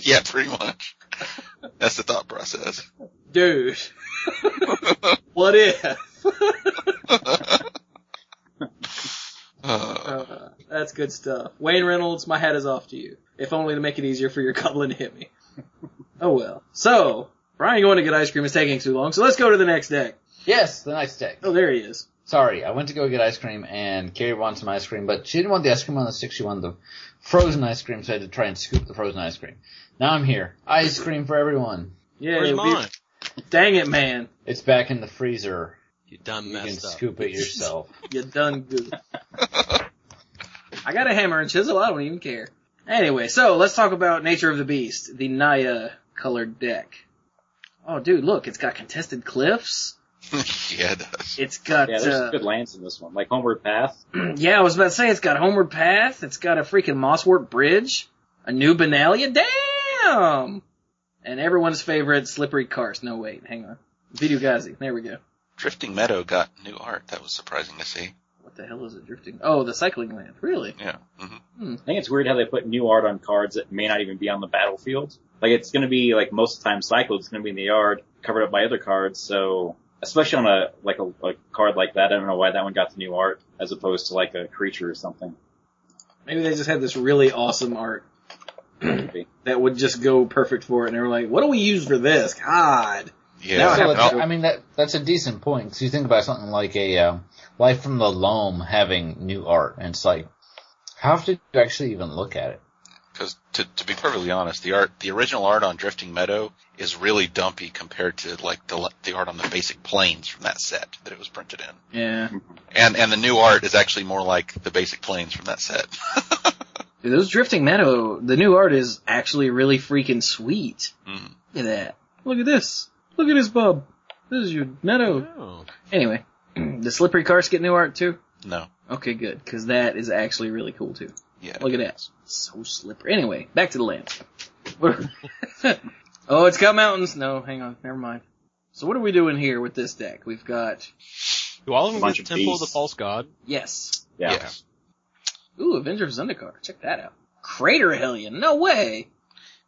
yeah, pretty much. That's the thought process. Dude. what if? Uh, Uh, that's good stuff. Wayne Reynolds, my hat is off to you. If only to make it easier for your *laughs* goblin to hit me. *laughs* Oh well. So, Brian going to get ice cream is taking too long, so let's go to the next deck. Yes, the next deck. Oh, there he is. Sorry, I went to go get ice cream and Carrie wanted some ice cream, but she didn't want the ice cream on the stick. She wanted the frozen ice cream, so I had to try and scoop the frozen ice cream. Now I'm here. Ice cream for everyone. Yeah, Where's we- mine? dang it, man. It's back in the freezer. You done You can messed up. scoop it *laughs* yourself. You done good. *laughs* I got a hammer and chisel, I don't even care. Anyway, so let's talk about Nature of the Beast, the Naya colored deck. Oh dude, look, it's got contested cliffs. *laughs* yeah, it does. It's got, Yeah, there's uh, good lands in this one, like Homeward Path. *clears throat* yeah, I was about to say it's got Homeward Path, it's got a freaking Mosswort Bridge, a new Benalia, damn! And everyone's favorite Slippery Karst. No wait, hang on. Vitu-Ghazi, there we go. Drifting Meadow got new art. That was surprising to see. What the hell is it drifting? Oh, the cycling land, really? Yeah. hmm Hmm. I think it's weird how they put new art on cards that may not even be on the battlefield. Like it's gonna be like most of the time cycled, it's gonna be in the yard, covered up by other cards, so especially on a like a, a card like that, I don't know why that one got the new art as opposed to like a creature or something. Maybe they just had this really awesome art that would just go perfect for it, and they were like, "What do we use for this?" God, Yeah. I So have I mean that that's a decent point because you think about something like a um, Life from the Loam having new art, and it's like, how did you actually even look at it? Because to, to be perfectly honest, the art, the original art on Drifting Meadow is really dumpy compared to like the the art on the basic plains from that set that it was printed in. Yeah. And and the new art is actually more like the basic plains from that set. *laughs* Dude, those Drifting Meadow, the new art is actually really freaking sweet. Mm. Look at that. Look at this. Look at this bub. This is your meadow. Oh. Anyway, *clears throat* the Slippery Karst get new art too? No. Okay, good, because that is actually really cool too. Yeah. Look at that. So slippery. Anyway, back to the land. *laughs* Oh, it's got mountains. No, hang on. Never mind. So what are we doing here with this deck? We've got, Do all of them Bunch get of Temple of the. False God? yes. Yeah. Yeah. Ooh, Avengers Zendikar. Check that out. Crater Hellion. No way.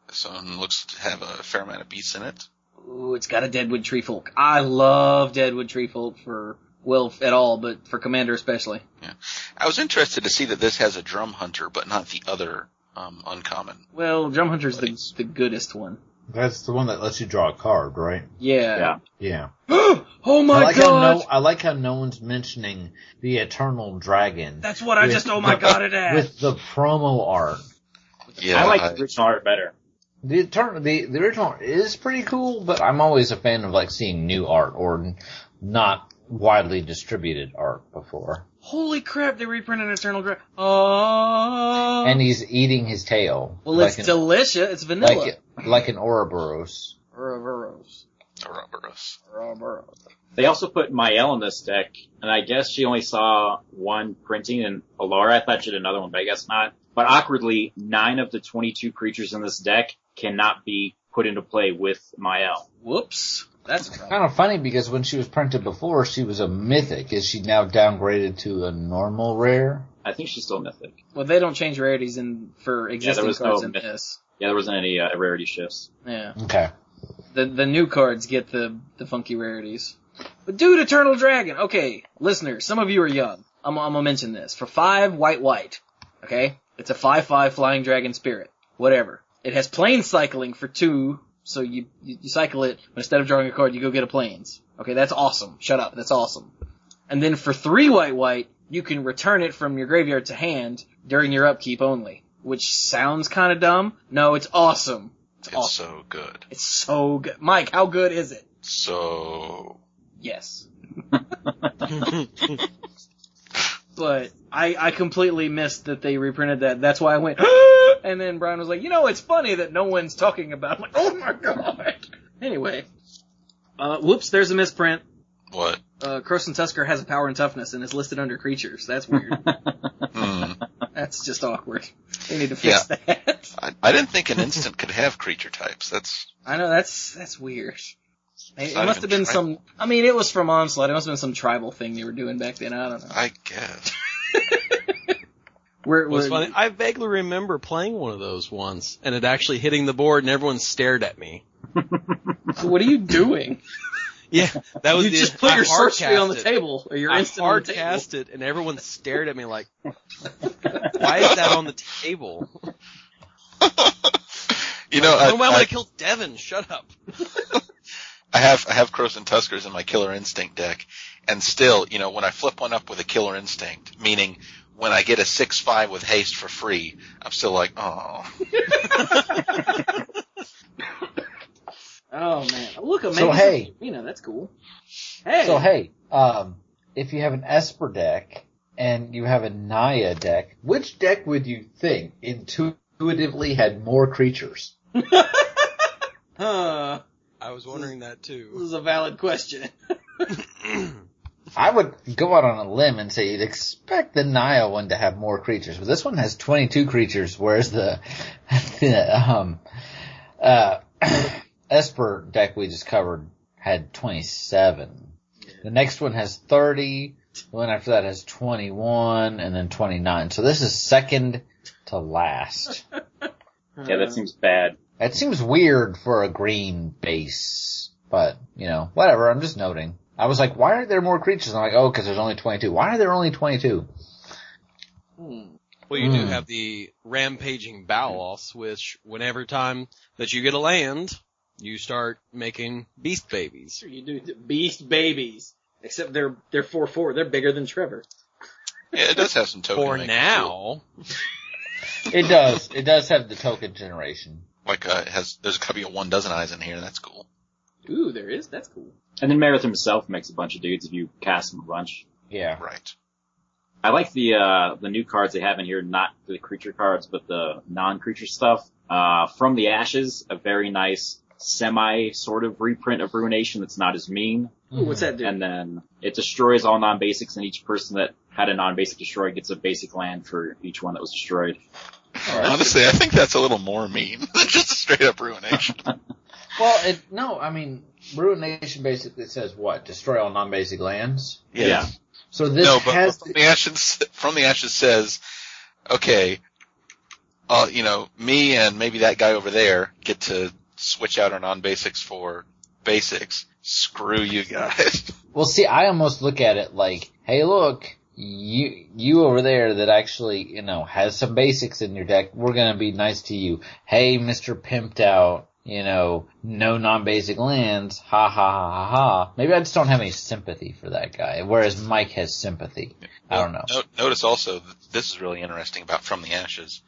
This one looks to have a fair amount of beasts in it. Ooh, it's got a Deadwood Treefolk. I love Deadwood Treefolk for, well, at all, but for Commander especially. Yeah, I was interested to see that this has a Drumhunter, but not the other um, uncommon. Well, Drumhunter's the, the goodest one. That's the one that lets you draw a card, right? Yeah. Yeah. Yeah. *gasps* oh my I like god! how no, I like how no one's mentioning the Eternal Dragon. That's what I just, oh my god, it *laughs* has. With the promo art. Yeah. I like I- the original art better. The Eternal, the, the original is pretty cool, but I'm always a fan of like seeing new art or not widely distributed art before. Holy crap, they reprinted Eternal Gra- Oh. And he's eating his tail. well, like it's an, delicious. It's vanilla. like, like an Ouroboros. Ouroboros. Ouroboros. Ouroboros. They also put Mayael in this deck, and I guess she only saw one printing in Alara. I thought she had another one, but I guess not. But awkwardly, nine of the 22 creatures in this deck cannot be put into play with Mayael. Whoops. That's. Kind of funny because when she was printed before, she was a mythic. Is she now downgraded to a normal rare? I think she's still mythic. Well, they don't change rarities in for existing was cards no in myth- this. Yeah, there wasn't any uh, rarity shifts. Yeah. Okay. The the new cards get the the funky rarities. But dude, Eternal Dragon. Okay, listeners, some of you are young. I'm, I'm gonna mention this for five white white. Okay, it's a five five flying dragon spirit. Whatever. It has plane cycling for two, so you you, you cycle it, but instead of drawing a card, you go get a planes. Okay, that's awesome. Shut up. That's awesome. And then for three white white, you can return it from your graveyard to hand during your upkeep only. Which sounds kind of dumb. No, it's awesome. It's, It's awesome. so good. It's so good. Mike, how good is it? So Yes. *laughs* *laughs* But I, I completely missed that they reprinted that. That's why I went, *gasps* *gasps* and then Brian was like, you know, it's funny that no one's talking about it. I'm like, oh my god. *laughs* Anyway. Uh, whoops, there's a misprint. what? Uh, Krosan Tusker has a power and toughness and is listed under creatures. That's weird. *laughs* Hmm. That's just awkward. They need to fix that. I, I didn't think an instant could have creature types. That's I know, that's, that's weird. It, it must have been tri- some, I mean, it was from Onslaught. It must have been some tribal thing they were doing back then. I don't know. I guess. *laughs* Where, What's where- funny, I vaguely remember playing one of those once, and it actually hitting the board, and everyone stared at me. *laughs* So what are you doing? *laughs* Yeah, that was you the, just put I your hard sorcery on the it. table, or your I instant on hard the table. cast it, and everyone stared at me like, "Why is that on the table?" You know, I, oh, I I, want to kill Devin. Shut up. I have I have Krosan Tuskers in my Killer Instinct deck, and still, you know, when I flip one up with a Killer Instinct, meaning when I get a six five with haste for free, I'm still like, oh, *laughs* Oh man, look, a So, hey. you know that's cool. Hey, So hey, um, if you have an Esper deck and you have a Naya deck, which deck would you think intuitively had more creatures? *laughs* huh, I was wondering that too. this is a valid question. I would go out on a limb and say you'd expect the Naya one to have more creatures, but this one has 22 creatures, whereas the, *laughs* the um, uh, *clears throat* Esper deck we just covered had 27. The next one has 30, the one after that has 21, and then 29. So this is second to last. Yeah, that seems bad. It seems weird for a green base, but, you know, whatever, I'm just noting. I was like, why aren't there more creatures? I'm like, oh, cause there's only 22. Why are there only 22? Hmm. Well, you do Hmm. have the rampaging Baloths, which whenever time that you get a land, you start making beast babies. You do beast babies. Except they're they're four four. They're bigger than Trevor. Yeah, it does have some token. For now, It does. It does have the token generation. Like, uh, has there's gotta be a one dozen eyes in here, and that's cool. Ooh, there is. That's cool. And then Marath himself makes a bunch of dudes if you cast him a bunch. Yeah. Right. I like the uh the new cards they have in here, not the creature cards, but the non-creature stuff. Uh from the ashes, a very nice semi sort of reprint of Ruination that's not as mean. Ooh, what's that do? And then it destroys all non-basics and each person that had a non-basic destroyed gets a basic land for each one that was destroyed. *laughs* Honestly, I think that's a little more mean *laughs* than just a straight up ruination. *laughs* Well, it no. I mean, Ruination basically says what? Destroy all non-basic lands. Yeah. So this no, but has from the ashes, from the ashes says, okay, uh, you know, me and maybe that guy over there get to switch out our non-basics for basics. Screw you guys. Well, see, I almost look at it like, hey, look, you you over there that actually you know has some basics in your deck. We're gonna be nice to you. Hey, Mister Pimped Out. You know, no non-basic lands. Ha ha ha ha ha. Maybe I just don't have any sympathy for that guy. Whereas Mike has sympathy. I don't know. No- Notice also, this is really interesting about From the Ashes.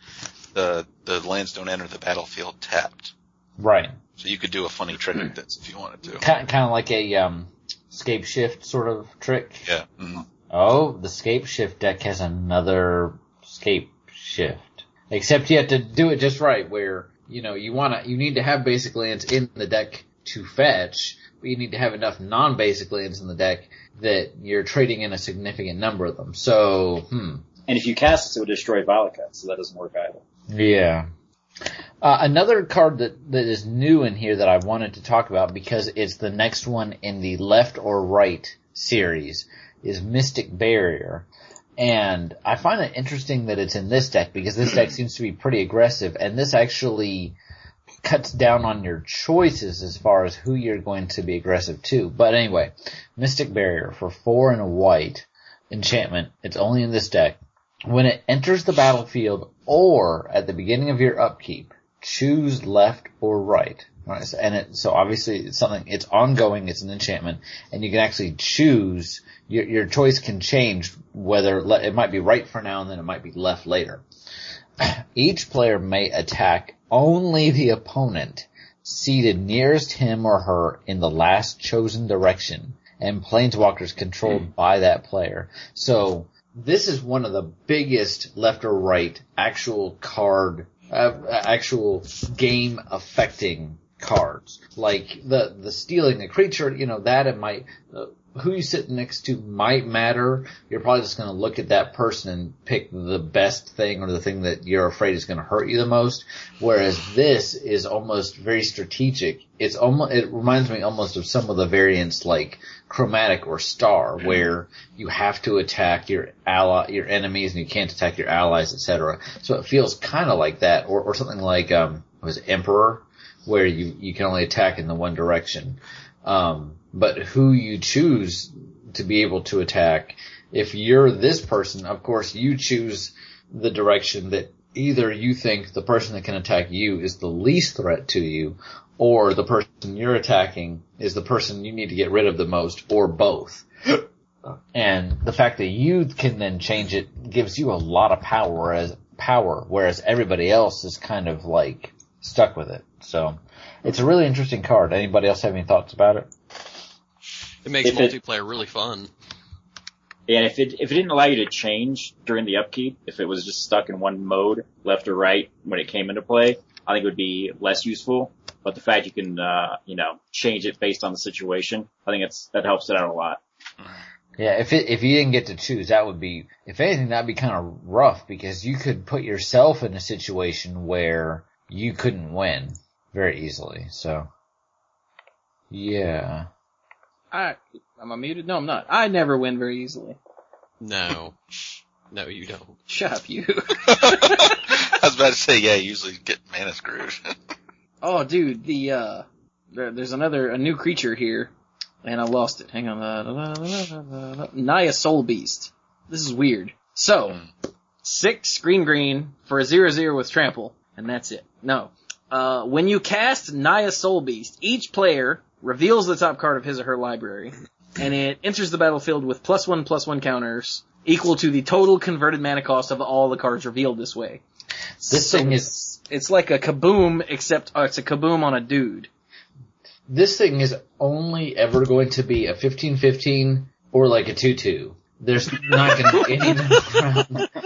The, the lands don't enter the battlefield tapped. Right. So you could do a funny trick like this if you wanted to. Kind kind of like a um, Scapeshift sort of trick. Yeah. mhm. Oh, the Scapeshift deck has another scape shift. Except you have to do it just right where, you know, you wanna, you need to have basic lands in the deck to fetch, but you need to have enough non-basic lands in the deck that you're trading in a significant number of them. So, hmm. And if you cast this, it would destroy Valakut, so that doesn't work either. Yeah. Uh, another card that, that is new in here that I wanted to talk about because it's the next one in the left or right series is Mystic Barrier. And I find it interesting that it's in this deck because this deck seems to be pretty aggressive and this actually cuts down on your choices as far as who you're going to be aggressive to. But anyway, Mystic Barrier for four and a white enchantment. It's only in this deck. When it enters the battlefield or at the beginning of your upkeep, choose left or right. Right, so- and it, so obviously it's something, it's ongoing, it's an enchantment, and you can actually choose, your, your choice can change whether, le- it might be right for now and then it might be left later. *clears throat* Each player may attack only the opponent seated nearest him or her in the last chosen direction, and planeswalkers controlled by that player. So, this is one of the biggest left or right actual card, uh, actual game affecting cards. Like the, the stealing a creature, you know, that it might, uh, who you sit next to might matter. You're probably just going to look at that person and pick the best thing or the thing that you're afraid is going to hurt you the most. Whereas this is almost very strategic. It's almost, it reminds me almost of some of the variants like chromatic or star where you have to attack your ally, your enemies and you can't attack your allies, etc. So it feels kind of like that or, or something like, um, it was emperor where you, you can only attack in the one direction. Um, but who you choose to be able to attack, if you're this person, of course you choose the direction that either you think the person that can attack you is the least threat to you, or the person you're attacking is the person you need to get rid of the most, or both. *gasps* And the fact that you can then change it gives you a lot of power, whereas power, whereas everybody else is kind of like stuck with it. So it's a really interesting card. Anybody else have any thoughts about it? it makes If it- multiplayer really fun. And if it if it didn't allow you to change during the upkeep, if it was just stuck in one mode, left or right, when it came into play, I think it would be less useful. But the fact you can, uh, you know, change it based on the situation, I think it's that helps it out a lot. Yeah, if it, if you didn't get to choose, that would be, if anything, that'd be kind of rough because you could put yourself in a situation where you couldn't win very easily. So, yeah. I am I muted? No, I'm not. I never win very easily. No. *laughs* No, you don't. Shut up, you. *laughs* I was about to say, yeah, you usually get mana screwed. *laughs* oh, dude, the uh, there, there's another a new creature here, and I lost it. Hang on, uh. Naya Soul Beast. This is weird. So, six green green for a zero zero with trample, and that's it. No, Uh, when you cast Naya Soul Beast, each player reveals the top card of his or her library, and it enters the battlefield with plus one plus one counters equal to the total converted mana cost of all the cards revealed this way. This So thing is it's, like a kaboom, except uh, it's a kaboom on a dude. this thing is only ever going to be a 15-15 or like a 2-2. There's not going to be any *laughs*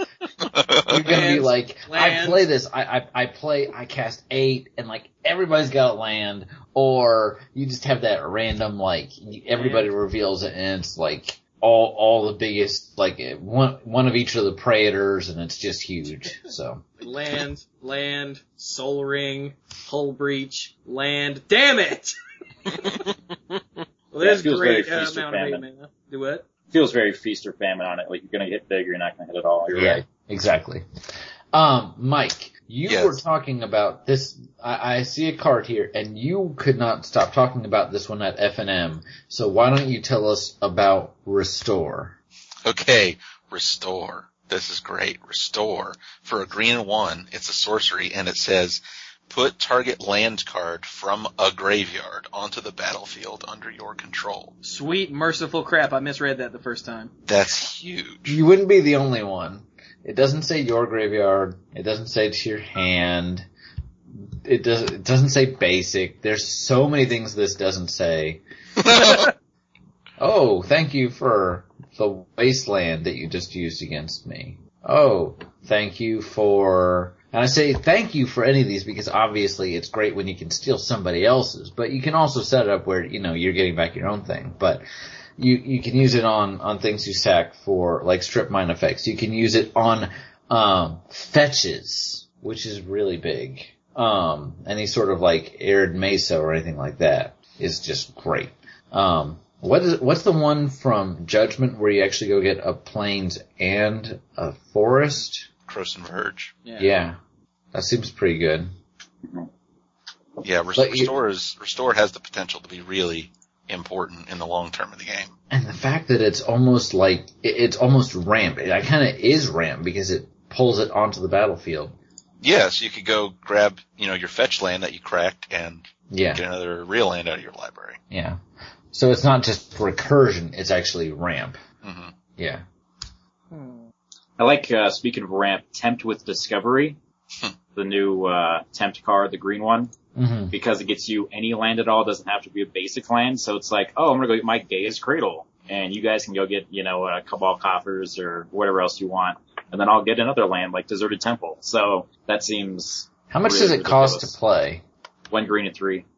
middle ground. You're going to be Lands, like, I play this, I, I, I play, I cast eight, and like, everybody's got land, or you just have that random, like, everybody reveals it, and it's like, all, all the biggest, like, one, one of each of the Praetors, and it's just huge, *laughs* so. Land, land, Sol Ring, hull breach, land. Damn it! *laughs* well, there's it feels very great uh, feast or amount of eight famine. mana. Do what? Feels very feast or famine on it. Like you're gonna hit big, you're not gonna hit at all. You're Yeah, right. Exactly. Um, Mike, you Yes. were talking about this. I, I see a card here, and you could not stop talking about this one at FNM. So why don't you tell us about Restore? Okay, restore. This is great. Restore. For a green one, it's a sorcery and it says, put target land card from a graveyard onto the battlefield under your control. Sweet merciful crap! I misread that the first time. That's huge. You wouldn't be the only one. It doesn't say your graveyard. It doesn't say to your hand. It does. It doesn't say basic. There's so many things this doesn't say. *laughs* Oh, thank you for the wasteland that you just used against me. Oh, thank you for, and I say thank you for any of these because obviously it's great when you can steal somebody else's, but you can also set it up where, you know, you're getting back your own thing, but you, you can use it on, on things you sack for like strip mine effects. You can use it on, um, fetches, which is really big. Um, any sort of like arid mesa or anything like that is just great. Um, what is what's the one from Judgment where you actually go get a plains and a forest? Krosan Verge. Yeah, that seems pretty good. Yeah, res- But you- restore is, restore has the potential to be really important in the long term of the game. And the fact that it's almost like it's almost ramp. It kind of is ramp because it pulls it onto the battlefield. Yes, you could go grab, you know, your fetch land that you cracked and Yeah, get another real land out of your library. yeah. So it's not just recursion; it's actually ramp. hmm Yeah. I like uh, speaking of ramp, tempt with discovery, Hmm. the new uh, tempt card, the green one, hmm because it gets you any land at all. It doesn't have to be a basic land. So it's like, oh, I'm gonna go get my Gaea's Cradle, and you guys can go get you know uh, Cabal Coffers or whatever else you want, and then I'll get another land like Deserted Temple. So that seems How much Really does it cost to play? one green and three. *sighs*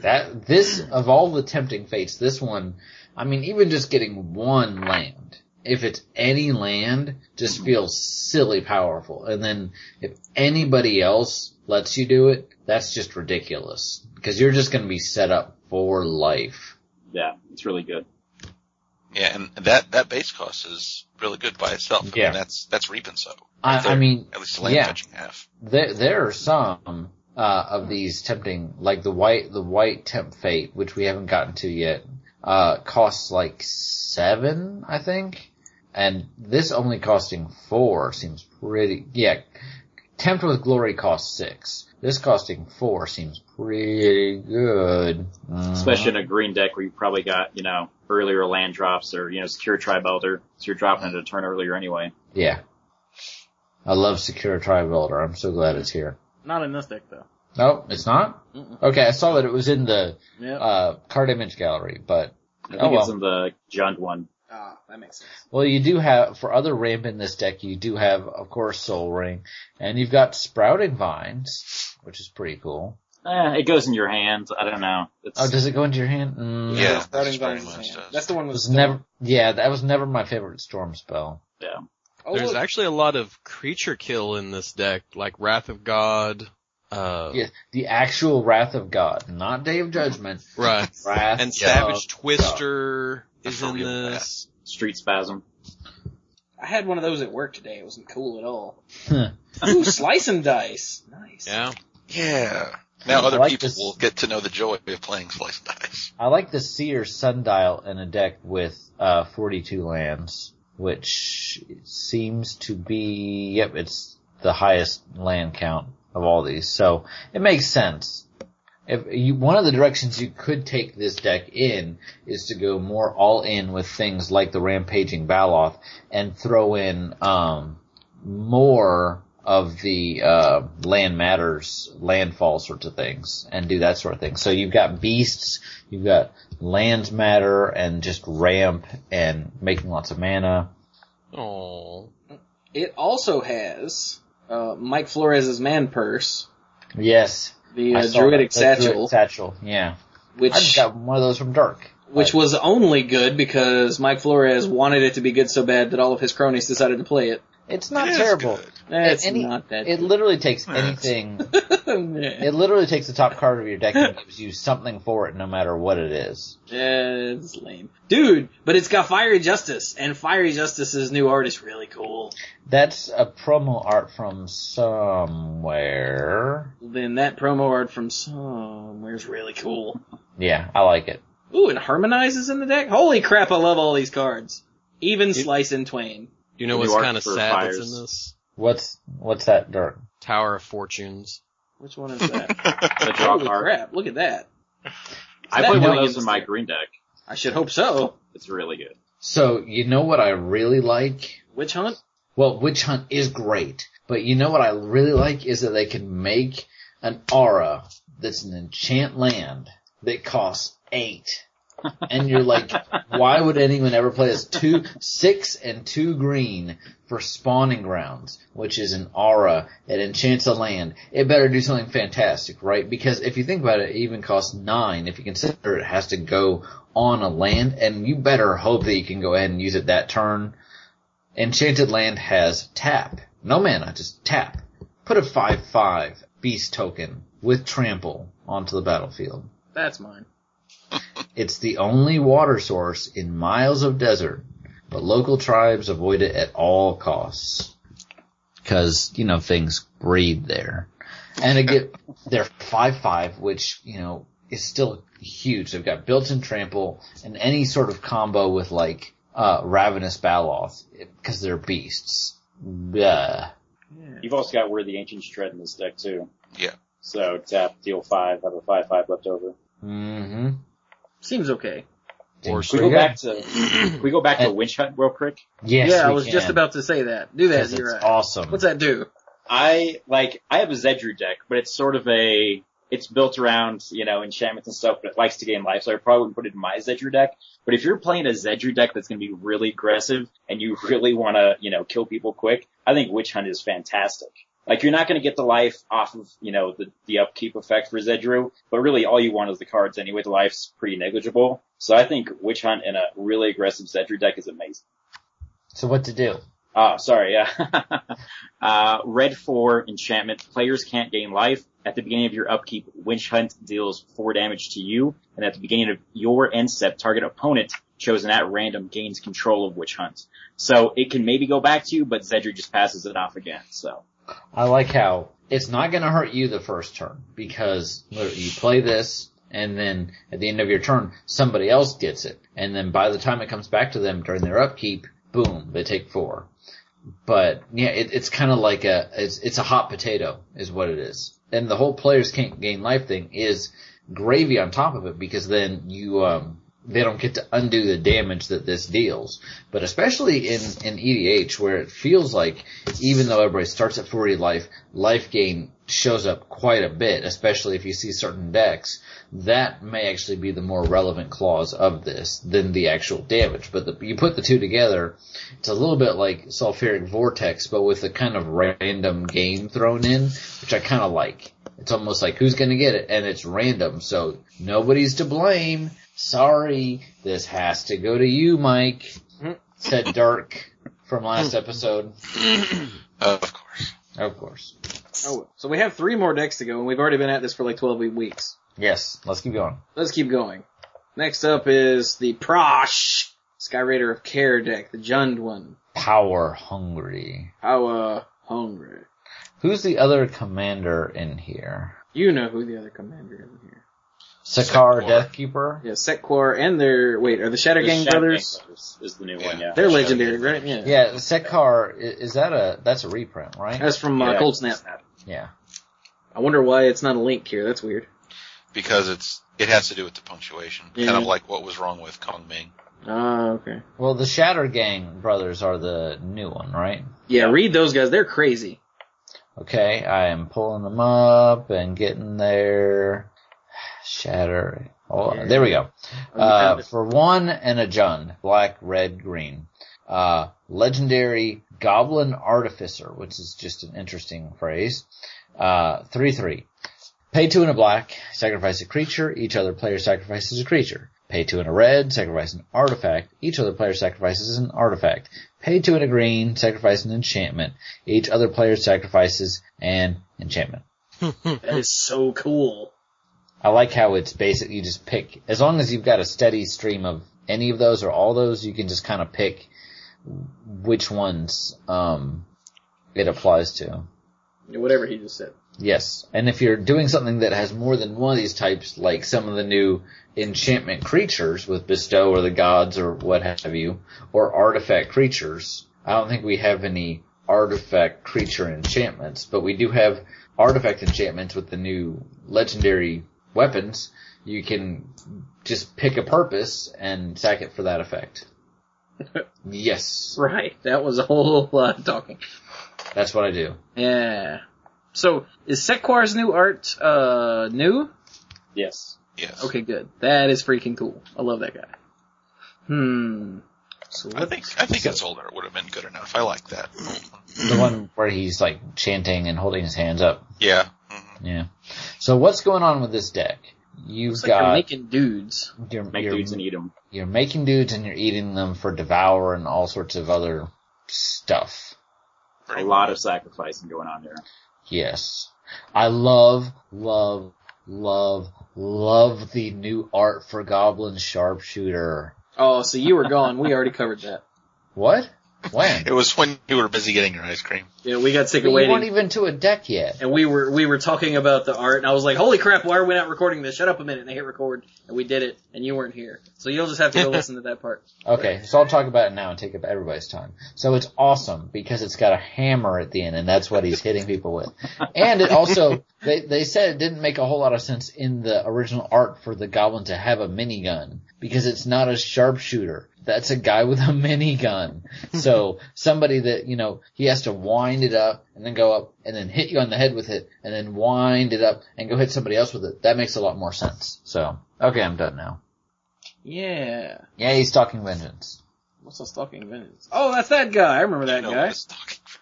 That this of all the tempting fates, this one, I mean, even just getting one land, if it's any land, just feels silly powerful. And then if anybody else lets you do it, that's just ridiculous because you're just going to be set up for life. Yeah, it's really good. Yeah, and that, that base cost is really good by itself. I Yeah. mean, that's, that's reap and sow. I, I mean, At least the land Yeah. fetching half. there there are some uh, of these tempting, like the white the white temp fate, which we haven't gotten to yet, uh, costs like seven, I think, and this only costing four seems pretty. Yeah, tempt with glory costs six. This costing four seems pretty good, Mhm. Especially in a green deck where you probably got, you know, earlier land drops or, you know, Sakura-Tribe elder. So you're dropping it a turn earlier anyway. yeah. I love Sakura-Tribe Builder. I'm so glad it's here. Not in this deck though. No, it's not. Mm-mm. Okay, I saw that it was in the Yeah. uh, card image gallery, but I think Oh, it's well. in the Jund one. Ah, that makes sense. well, you do have for other ramp in this deck. You do have, of course, Sol Ring, and you've got Sprouting Vines, which is pretty cool. Eh, it goes in your hands. I don't know. It's, Oh, does it go into your hand? Mm, Yeah, Sprouting that's Vines. does. That's the one it with was stone. never. Yeah, that was never my favorite storm spell. yeah. Oh, There's look. actually a lot of creature kill in this deck, like Wrath of God. Uh, Yeah, the actual Wrath of God, not Day of Judgment. right. Wrath And of Savage Twister That's is in real bad. Street spasm. I had one of those at work today. It wasn't cool at all. Huh. Ooh, slice and dice. Nice. Yeah. Yeah. Now I other like people this- will get to know the joy of playing Slice and Dice. I like the Seer Sundial in a deck with uh, 42 lands, which seems to be, yep, it's the highest land count of all these. So it makes sense. If you, one of the directions you could take this deck in is to go more all in with things like the rampaging Baloth and throw in um, more of the uh, land matters, landfall sorts of things, and do that sort of thing. So you've got beasts, you've got lands matter, and just ramp and making lots of mana. Oh. It also has uh, Mike Flores's man purse, Yes, the uh, druidic that. The druid satchel, satchel, yeah. I just which got one of those from Dirk. which was only good because Mike Flores wanted it to be good so bad that all of his cronies decided to play it. It's not It is terrible. It's Any- not that. It literally takes Yes. anything. *laughs* It literally takes the top card of your deck and gives you something for it, no matter what it is. it's lame, dude. But it's got Fiery Justice, and Fiery Justice's new art is really cool. That's a promo art from somewhere. Then that promo art from somewhere is really cool. Yeah, I like it. Ooh, and Harmonize is in the deck. Holy crap! I love all these cards. Even Slice in Twain. You know The what's kind of sad fires. that's in this? What's what's that, Dirk? Tower of Fortunes. Which one is that? *laughs* The draw Holy card. crap! Look at that. I that play one of going those in in my the- green deck. I should hope so. It's really good. So you know what I really like? Witch Hunt. Well, Witch Hunt is great, but you know what I really like is that they can make an aura that's an enchant land that costs eight. And you're like, why would anyone ever play this? Two, six and two green for spawning grounds, which is an aura that enchants a land. It better do something fantastic, right? Because if you think about it, it even costs nine if you consider it has to go on a land, and you better hope that you can go ahead and use it that turn. Enchanted Land has tap. No mana, just tap. Put a 5-5 beast token with trample onto the battlefield. That's mine. It's the only water source in miles of desert, but local tribes avoid it at all costs. Cause, you know, things breed there. And again, they're 5-5, which, you know, is still huge. They've got built-in trample and any sort of combo with like, uh, Ravenous Baloth, cause they're beasts. Yeah. You've also got Where the Ancients Tread in this deck too. Yeah. So tap, deal five, have a five five left over. Mm-hmm. Seems okay. Or Can *clears throat* we go back to can we go back to And- Witch Hunt real quick? Yes, yeah, I was can, just about to say that. Do that, you're it's right. awesome. What's that do? I like I have a Zedruu deck, but it's sort of a it's built around, you know, enchantments and stuff, but it likes to gain life, so I probably wouldn't put it in my Zedruu deck. But if you're playing a Zedruu deck that's gonna be really aggressive and you *laughs* really wanna, you know, kill people quick, I think Witch Hunt is fantastic. Like you're not gonna get the life off of, you know, the, the upkeep effect for Zedruu, but really all you want is the cards anyway. The life's pretty negligible. So I think Witch Hunt in a really aggressive Zedruu deck is amazing. So what to do? Oh, sorry, yeah. *laughs* uh, red four enchantment. Players can't gain life. At the beginning of your upkeep, Witch Hunt deals four damage to you, and at the beginning of your end step, target opponent chosen at random gains control of Witch Hunt. So it can maybe go back to you, but Zedruu just passes it off again. So I like how it's not going to hurt you the first turn because you play this and then at the end of your turn somebody else gets it and then by the time it comes back to them during their upkeep, boom, they take four. But yeah, it, it's kind of like a it's it's a hot potato is what it is, and the whole players can't gain life thing is gravy on top of it because then you um they don't get to undo the damage that this deals. But especially in, in EDH where it feels like even though everybody starts at 40 life, life gain shows up quite a bit, especially if you see certain decks. That may actually be the more relevant clause of this than the actual damage. But the, you put the two together, it's a little bit like Sulfuric Vortex, but with a kind of random game thrown in, which I kind of like. It's almost like who's gonna get it, and it's random, so nobody's to blame. Sorry, this has to go to you, Mike, said Dirk from last episode. Of course. Of course. Oh, so we have three more decks to go, and we've already been at this for like 12 weeks. Yes, let's keep going. Let's keep going. Next up is the Prosh Sky Raider of Care deck, the Jund one. Power hungry. How, uh, hungry. Who's the other commander in here? You know who the other commander is in here. Sek'Kuar Deathkeeper? Yeah, Sek'Kuar and their, wait, are the Shadow The Gang Shadow brothers? Gang Brothers is the new Yeah. one, yeah. They're legendary, right? Yeah. Yeah, Sek'Kuar, i- is that a, that's a reprint, right? That's from uh, Yeah. Coldsnap. Yeah. I wonder why it's not a link here. That's weird. because it's it has to do with the punctuation, Yeah. kind of like what was wrong with Kongming. Ah, okay. Well, the Shattergang brothers are the new one, right? Yeah, read those guys. They're crazy. Okay, I am pulling them up and getting there. Shatter. Oh, Yeah. there we go. Oh, Uh, for one and a Jun, black, red, green. Uh, legendary Goblin Artificer, which is just an interesting phrase. Uh, 3-3. Pay two and a black, sacrifice a creature, each other player sacrifices a creature. Pay two and a red, sacrifice an artifact, each other player sacrifices an artifact. Pay two and a green, sacrifice an enchantment, each other player sacrifices an enchantment. *laughs* that is so cool. I like how it's basic. You just pick as long as you've got a steady stream of any of those or all those, you can just kind of pick which ones um, it applies to. Whatever he just said. Yes, and if you're doing something that has more than one of these types, like some of the new enchantment creatures with bestow or the gods or what have you, or artifact creatures, I don't think we have any artifact creature enchantments, but we do have artifact enchantments with the new legendary weapons. You can just pick a purpose and sack it for that effect. *laughs* yes, Right. That was a whole *laughs* lot of talking. that's what I do. Yeah. So, is Sek'Kuar's new art, uh, new? Yes. Yes. Okay, good. That is freaking cool. I love that guy. Hmm. So I think I think its art would have been good enough. I like that. The one where he's like chanting and holding his hands up. Yeah. Yeah. So what's going on with this deck? You've Looks like you're got making dudes. you're, Make you're, dudes and eat them. you're making dudes and you're eating them for devour and all sorts of other stuff. A lot of sacrificing going on there. Yes. I love, love, love, love the new art for Goblin Sharpshooter. Oh, so you were gone. We already covered that. What? When? *laughs* It was when you were busy getting your ice cream. Yeah, we got sick you of weren't even to a deck yet. And we were, we were talking about the art and I was like, holy crap, why are we not recording this? Shut up a minute. And they hit record and we did it and you weren't here. So you'll just have to go *laughs* listen to that part. Okay, so I'll talk about it now and take up everybody's time. So it's awesome because it's got a hammer at the end and that's what he's hitting people with. And it also, they, they said it didn't make a whole lot of sense in the original art for the goblin to have a minigun because it's not a sharpshooter. That's a guy with a *laughs* minigun. So somebody that, you know, he has to wind it up and then go up and then hit you on the head with it and then wind it up and go hit somebody else with it. That makes a lot more sense. So, okay, I'm done now. Yeah. Yeah, he's talking vengeance. What's a stalking vengeance? Oh, that's that guy. I remember that you know guy. what it's talking for.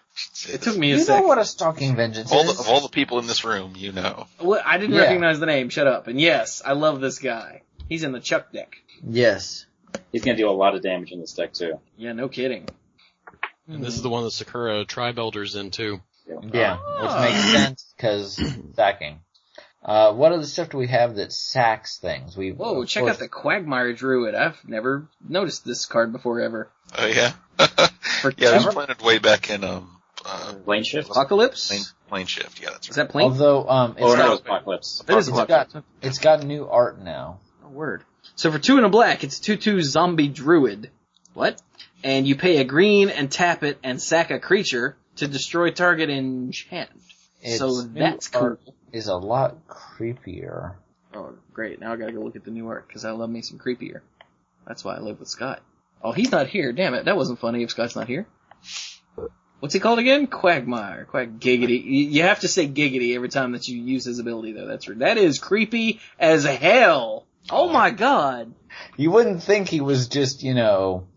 It took me a You know what a stalking vengeance All the, is? of all the people in this room, you know. Well, I didn't Yeah. recognize the name. Shut up. And yes, I love this guy. He's in the Chuck deck. Yes. He's gonna do a lot of damage in this deck too. Yeah, no kidding. And this is the one that Sakura Tribe Elders in too. Yeah, Ah. which makes sense because sacking. *clears throat* Uh, what other stuff do we have that sacks things? We Whoa, check course- out the Quagmire Druid. I've never noticed this card before ever. Oh yeah. *laughs* Yeah, it was ever? planted way back in um uh Lane shift. Apocalypse? plane Planeshift. Yeah, that's Is right. that plane? Although um, it's Oh no, it's Apocalypse. That is it's Apocalypse. got it's got new art now. Oh, word. So for two and a black, it's 2-2 zombie druid. What? And you pay a green and tap it and sack a creature to destroy target enchant. Its so that's cool. Is a lot creepier. Oh, great. Now I gotta go look at the new art, cause I love me some creepier. That's why I live with Scott. Oh, he's not here. Damn it. That wasn't funny if Scott's not here. What's he called again? Quagmire. Quag giggity. You you have to say giggity every time that you use his ability though. That's that is creepy as hell. Oh my god. You wouldn't think he was just you know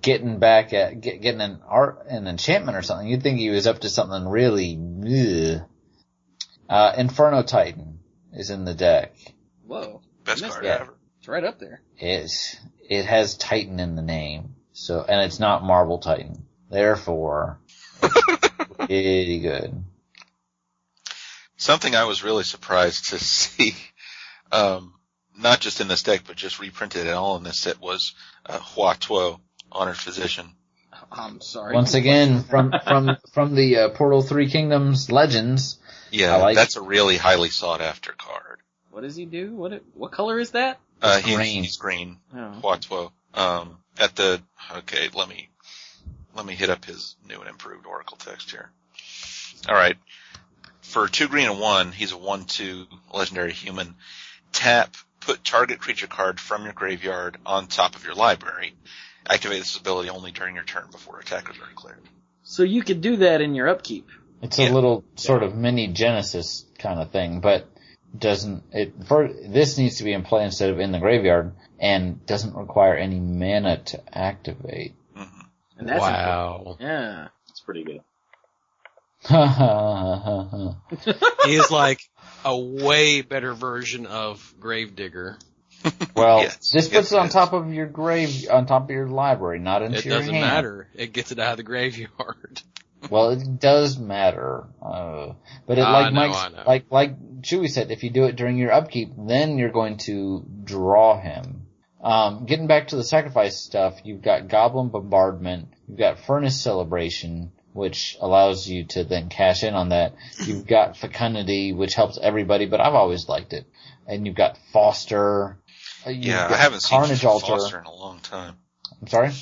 getting back at get, getting an art an enchantment or something. You'd think he was up to something really. Ugh. Uh, Inferno Titan is in the deck. Whoa. Best card that. ever. It's right up there. It's it has Titan in the name, so and it's not Marble Titan. Therefore, *laughs* pretty good. Something I was really surprised to *laughs* see, um, not just in this deck, but just reprinted at all in this set was uh, Hua Tuo, Honored Physician. I'm sorry. Once again, from from from the uh, Portal Three Kingdoms Legends, Yeah, like- that's a really highly sought after card. What does he do? What it, what color is that? Uh, It's he- green. he's green. Oh. Hua Um, at the, okay, let me, let me hit up his new and improved Oracle text here. Alright. for two green and one, he's a one two legendary human. Tap, put target creature card from your graveyard on top of your library. Activate this ability only during your turn before attackers are declared. So you could do that in your upkeep. It's Yeah. a little sort of mini Genesis kind of thing, but doesn't it? For this needs to be in play instead of in the graveyard, and doesn't require any mana to activate. hmm And that's wow. Yeah. It's pretty good. *laughs* He is like a way better version of Gravedigger. *laughs* well, Yes, this yes, puts it on yes. top of your grave, on top of your library, not into It your doesn't matter. It gets it out of the graveyard. *laughs* Well, it does matter. Uh, but it, I like know, I know. like, like Chewy said, if you do it during your upkeep, then you're going to draw him. Um, getting back to the sacrifice stuff, you've got Goblin Bombardment, you've got Furnace Celebration, which allows you to then cash in on that. You've got Fecundity, which helps everybody, but I've always liked it. And you've got Foster. Uh, you've Yeah, I haven't seen Carnage Altar. Foster in a long time. I'm sorry? I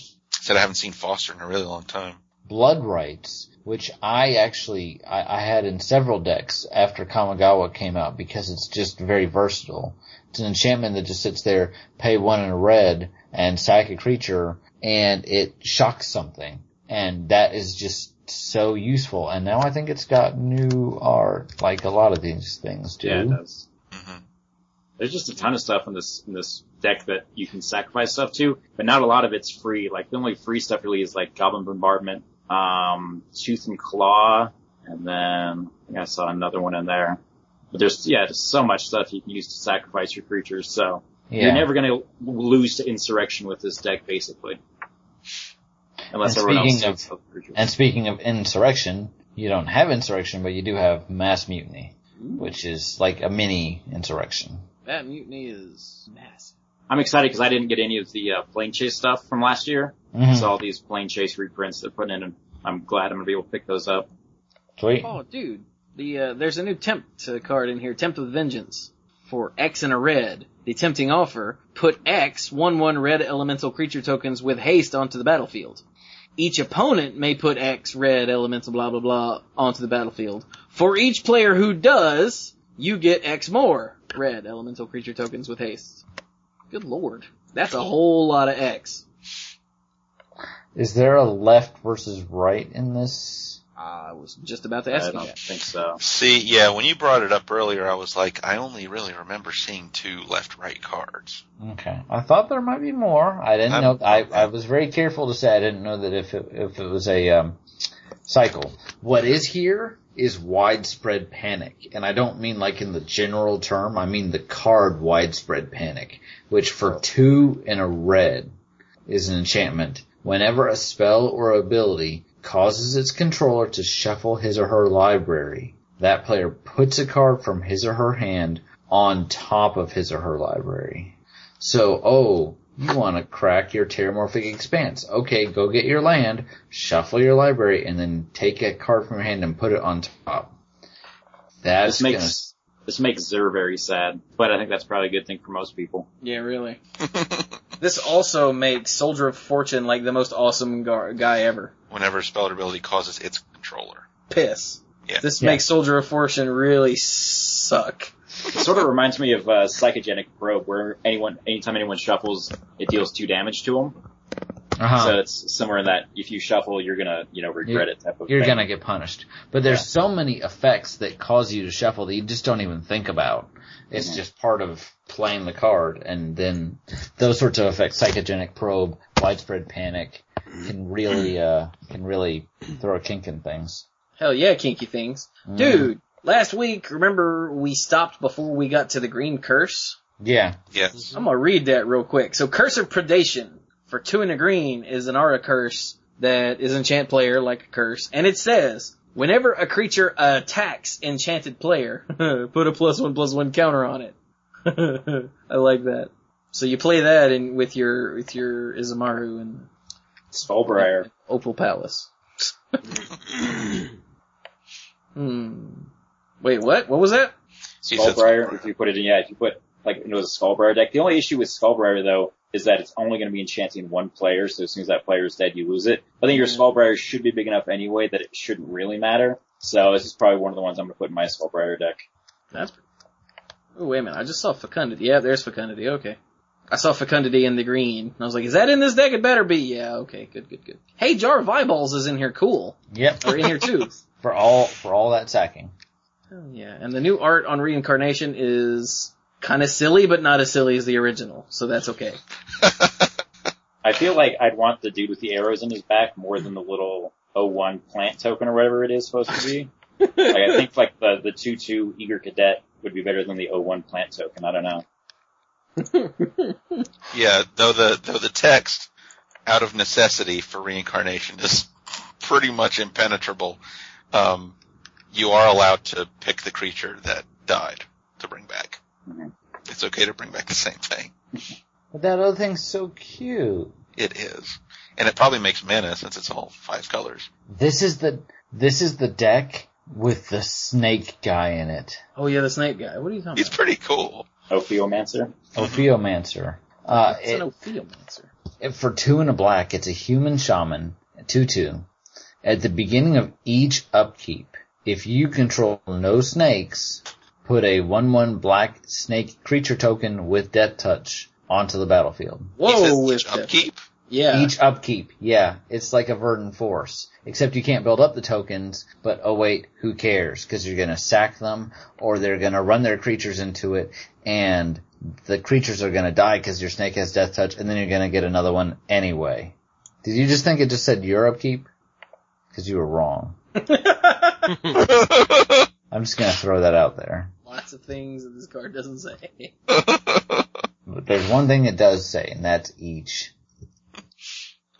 Said I haven't seen Foster in a really long time. Blood Rites, which I actually I, I had in several decks after Kamigawa came out because it's just very versatile. It's an enchantment that just sits there, pay one in a red, and sack a creature, and it shocks something, and that is just so useful. And now I think it's got new art, like a lot of these things do. Yeah, it does. There's just a ton of stuff in this in this deck that you can sacrifice stuff to, but not a lot of it's free. Like the only free stuff really is like Goblin Bombardment, um, Tooth and Claw, and then I think I saw another one in there. But there's yeah, there's so much stuff you can use to sacrifice your creatures. So Yeah. you're never gonna lose to Insurrection with this deck, basically. Unless And everyone else takes the creatures. And speaking of insurrection, you don't have insurrection, but you do have mass mutiny, which is like a mini insurrection. That mutiny is massive. I'm excited because I didn't get any of the uh, Planechase stuff from last year. Mhm. So all these Planechase reprints they're putting in, and I'm glad I'm gonna be able to pick those up. Sweet. Oh, dude. The uh, there's a new tempt uh, card in here, Tempt with Vengeance, for X and a red. The tempting offer: put X one one red elemental creature tokens with haste onto the battlefield. Each opponent may put X red elemental blah blah blah onto the battlefield. For each player who does, you get X more red elemental creature tokens with haste. Good lord, that's a whole lot of X. Is there a left versus right in this? I was just about to I ask you don't that. think so. See, yeah, when you brought it up earlier, I was like, I only really remember seeing two left-right cards. Okay. I thought there might be more. I didn't I'm- know. I, I was very careful to say I didn't know that if it, if it was a um, cycle. What is here is widespread panic, and I don't mean like in the general term. I mean the card widespread panic, which for oh. two in a red is an enchantment. Whenever a spell or ability causes its controller to shuffle his or her library, that player puts a card from his or her hand on top of his or her library. So, oh, you want to crack your Terramorphic Expanse. Okay, go get your land, shuffle your library, and then take a card from your hand and put it on top. That's This makes this makes Zer very sad, but I think that's probably a good thing for most people. Yeah, really. *laughs* This also makes Soldier of Fortune like the most awesome gar- guy ever. Whenever a spell or ability causes its controller. Piss. Yeah. This Yeah. makes Soldier of Fortune really suck. It sort of reminds me of uh, Psychogenic Probe, where anyone, anytime anyone shuffles, it deals two damage to them. uh-huh. So it's somewhere in that if you shuffle, you're gonna, you know, regret it type of thing. you're thing. gonna get punished. But there's Yeah. so many effects that cause you to shuffle that you just don't even think about. It's Mhm. just part of playing the card, and then those sorts of effects, psychogenic probe, widespread panic, can really, uh, can really throw a kink in things. Hell yeah, kinky things. Mm. Dude, last week, remember we stopped before we got to the green curse? Yeah. Yes. I'm gonna read that real quick. So Curse of Predation for two and a green is an aura curse that is enchant player like a curse. And it says, whenever a creature attacks enchanted player, *laughs* put a plus one plus one counter on it. *laughs* I like that. So you play that in with your with your Isamaru and Skullbriar. Opal Palace. *laughs* hmm. Wait, what? What was that? He said Skullbriar, Skullbriar. if you put it in, yeah, if you put, like, into a Skullbriar deck. The only issue with Skullbriar, though, is that it's only going to be enchanting one player, so as soon as that player is dead, you lose it. I think your hmm. Yeah. Skullbriar should be big enough anyway that it shouldn't really matter. So this is probably one of the ones I'm going to put in my Skullbriar deck. That's. Oh wait a minute! I just saw fecundity. Yeah, there's fecundity. Okay. I saw fecundity in the green. And I was like, is that in this deck? It better be. Yeah. Okay. Good. Good. Good. Hey, Jar of Eyeballs is in here. Cool. Yep. Or in here too. *laughs* For all for all that sacking. Oh yeah. And the new art on reincarnation is kind of silly, but not as silly as the original. So that's okay. *laughs* I feel like I'd want the dude with the arrows in his back more than the little 01 plant token or whatever it is supposed to be. like I think like the the 2-2 eager cadet would be better than the 01 plant token. I don't know. *laughs* Yeah, though the though the text out of necessity for reincarnation is pretty much impenetrable. Um, you are allowed to pick the creature that died to bring back. Mhm. It's okay to bring back the same thing. But that other thing's so cute. It is, and it probably makes mana since it's all five colors. This is the this is the deck with the snake guy in it. Oh yeah, the snake guy. What are you talking He's about? pretty cool. Ophiomancer. Ophiomancer. Uh, It's it, an Ophiomancer. it- for two and a black, it's a human shaman, two two. At the beginning of each upkeep, if you control no snakes, put a one one black snake creature token with death touch onto the battlefield. He Whoa, each that. upkeep. Yeah. Each upkeep, yeah, it's like a verdant force. Except you can't build up the tokens, but oh wait, who cares? Because you're gonna sack them, or they're gonna run their creatures into it, and the creatures are gonna die because your snake has death touch, and then you're gonna get another one anyway. Did you just think it just said your upkeep? Because you were wrong. *laughs* I'm just gonna throw that out there. Lots of things that this card doesn't say. But there's one thing it does say, and that's each.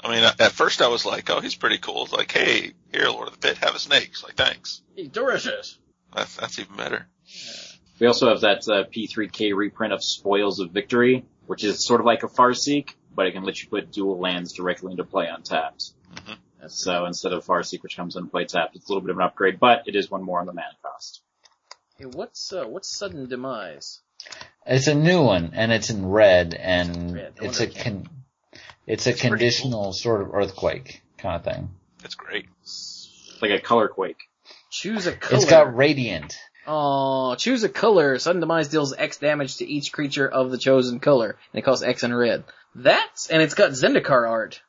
I mean, at first I was like, oh, he's pretty cool. It's like, hey, here, Lord of the Pit, have a snake. It's like, thanks. Hey, delicious. That's, that's even better. We also have that uh, P3K reprint of Spoils of Victory, which is sort of like a Farseek, but it can let you put dual lands directly into play on taps. Mhm. So instead of Farseek, which comes in play tapped, it's a little bit of an upgrade, but it is one more on the mana cost. Hey, what's uh, what's sudden demise? It's a new one, and it's in red, and Red, it's a con- it's a It's pretty conditional sort of earthquake kind of thing. That's great. It's like a color quake. Choose a color. It's got radiant. Oh, choose a color. Sudden demise deals X damage to each creature of the chosen color, and it costs X in red. That's and it's got Zendikar art.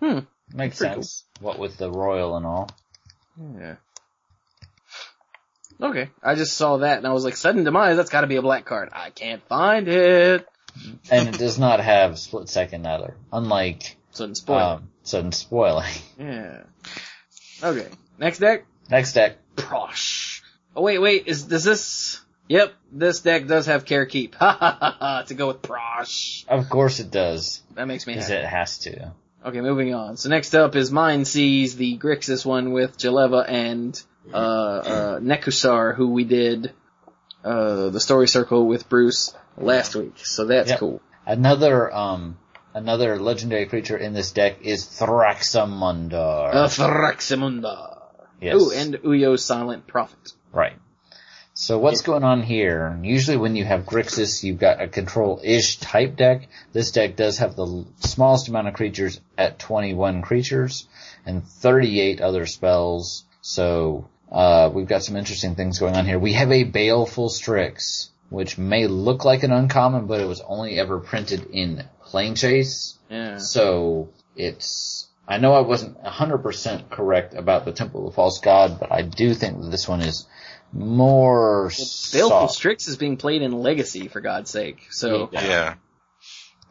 Hmm. Makes sense. What with the royal and all. Yeah. Okay, I just saw that and I was like, sudden demise. That's got to be a black card. I can't find it. And it does not have split second either. Unlike Sudden spoil. um, sudden spoiling. *laughs* yeah. Okay. Next deck. Next deck. Prossh. Oh wait, wait. Is does this? Yep, this deck does have Kher Keep. *laughs* Ha ha ha ha. To go with Prossh. Of course it does. That makes me Because it has to. Okay, moving on. So next up is Mind Seize, the Grixis one with Jeleva and uh, uh, Nekusar, who we did uh, the story circle with Bruce last week. So that's Yep. cool. Another um another legendary creature in this deck is Thraximundar. Uh, Thraximunda. yes. Ooh, and Uyo's Silent Prophet. Right. So what's going on here? Usually when you have Grixis, you've got a control-ish type deck. This deck does have the smallest amount of creatures at 21 creatures and 38 other spells. So, uh, we've got some interesting things going on here. We have a Baleful Strix, which may look like an uncommon, but it was only ever printed in Planechase. Yeah. So it's, I know I wasn't 100% correct about the Temple of the False God, but I do think that this one is more Baleful soft. Strix is being played in Legacy, for God's sake. So Yeah. Yeah.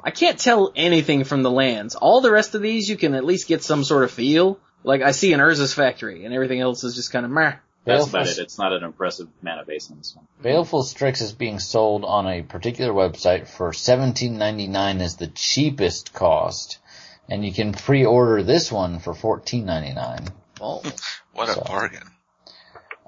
I can't tell anything from the lands. All the rest of these, you can at least get some sort of feel. Like I see an Urza's Factory, and everything else is just kind of meh. That's Baleful, about it. It's not an impressive mana base on this one. Baleful Strix is being sold on a particular website for $17.99 is the cheapest cost. And you can pre-order this one for $14.99. Oh. What a So- bargain.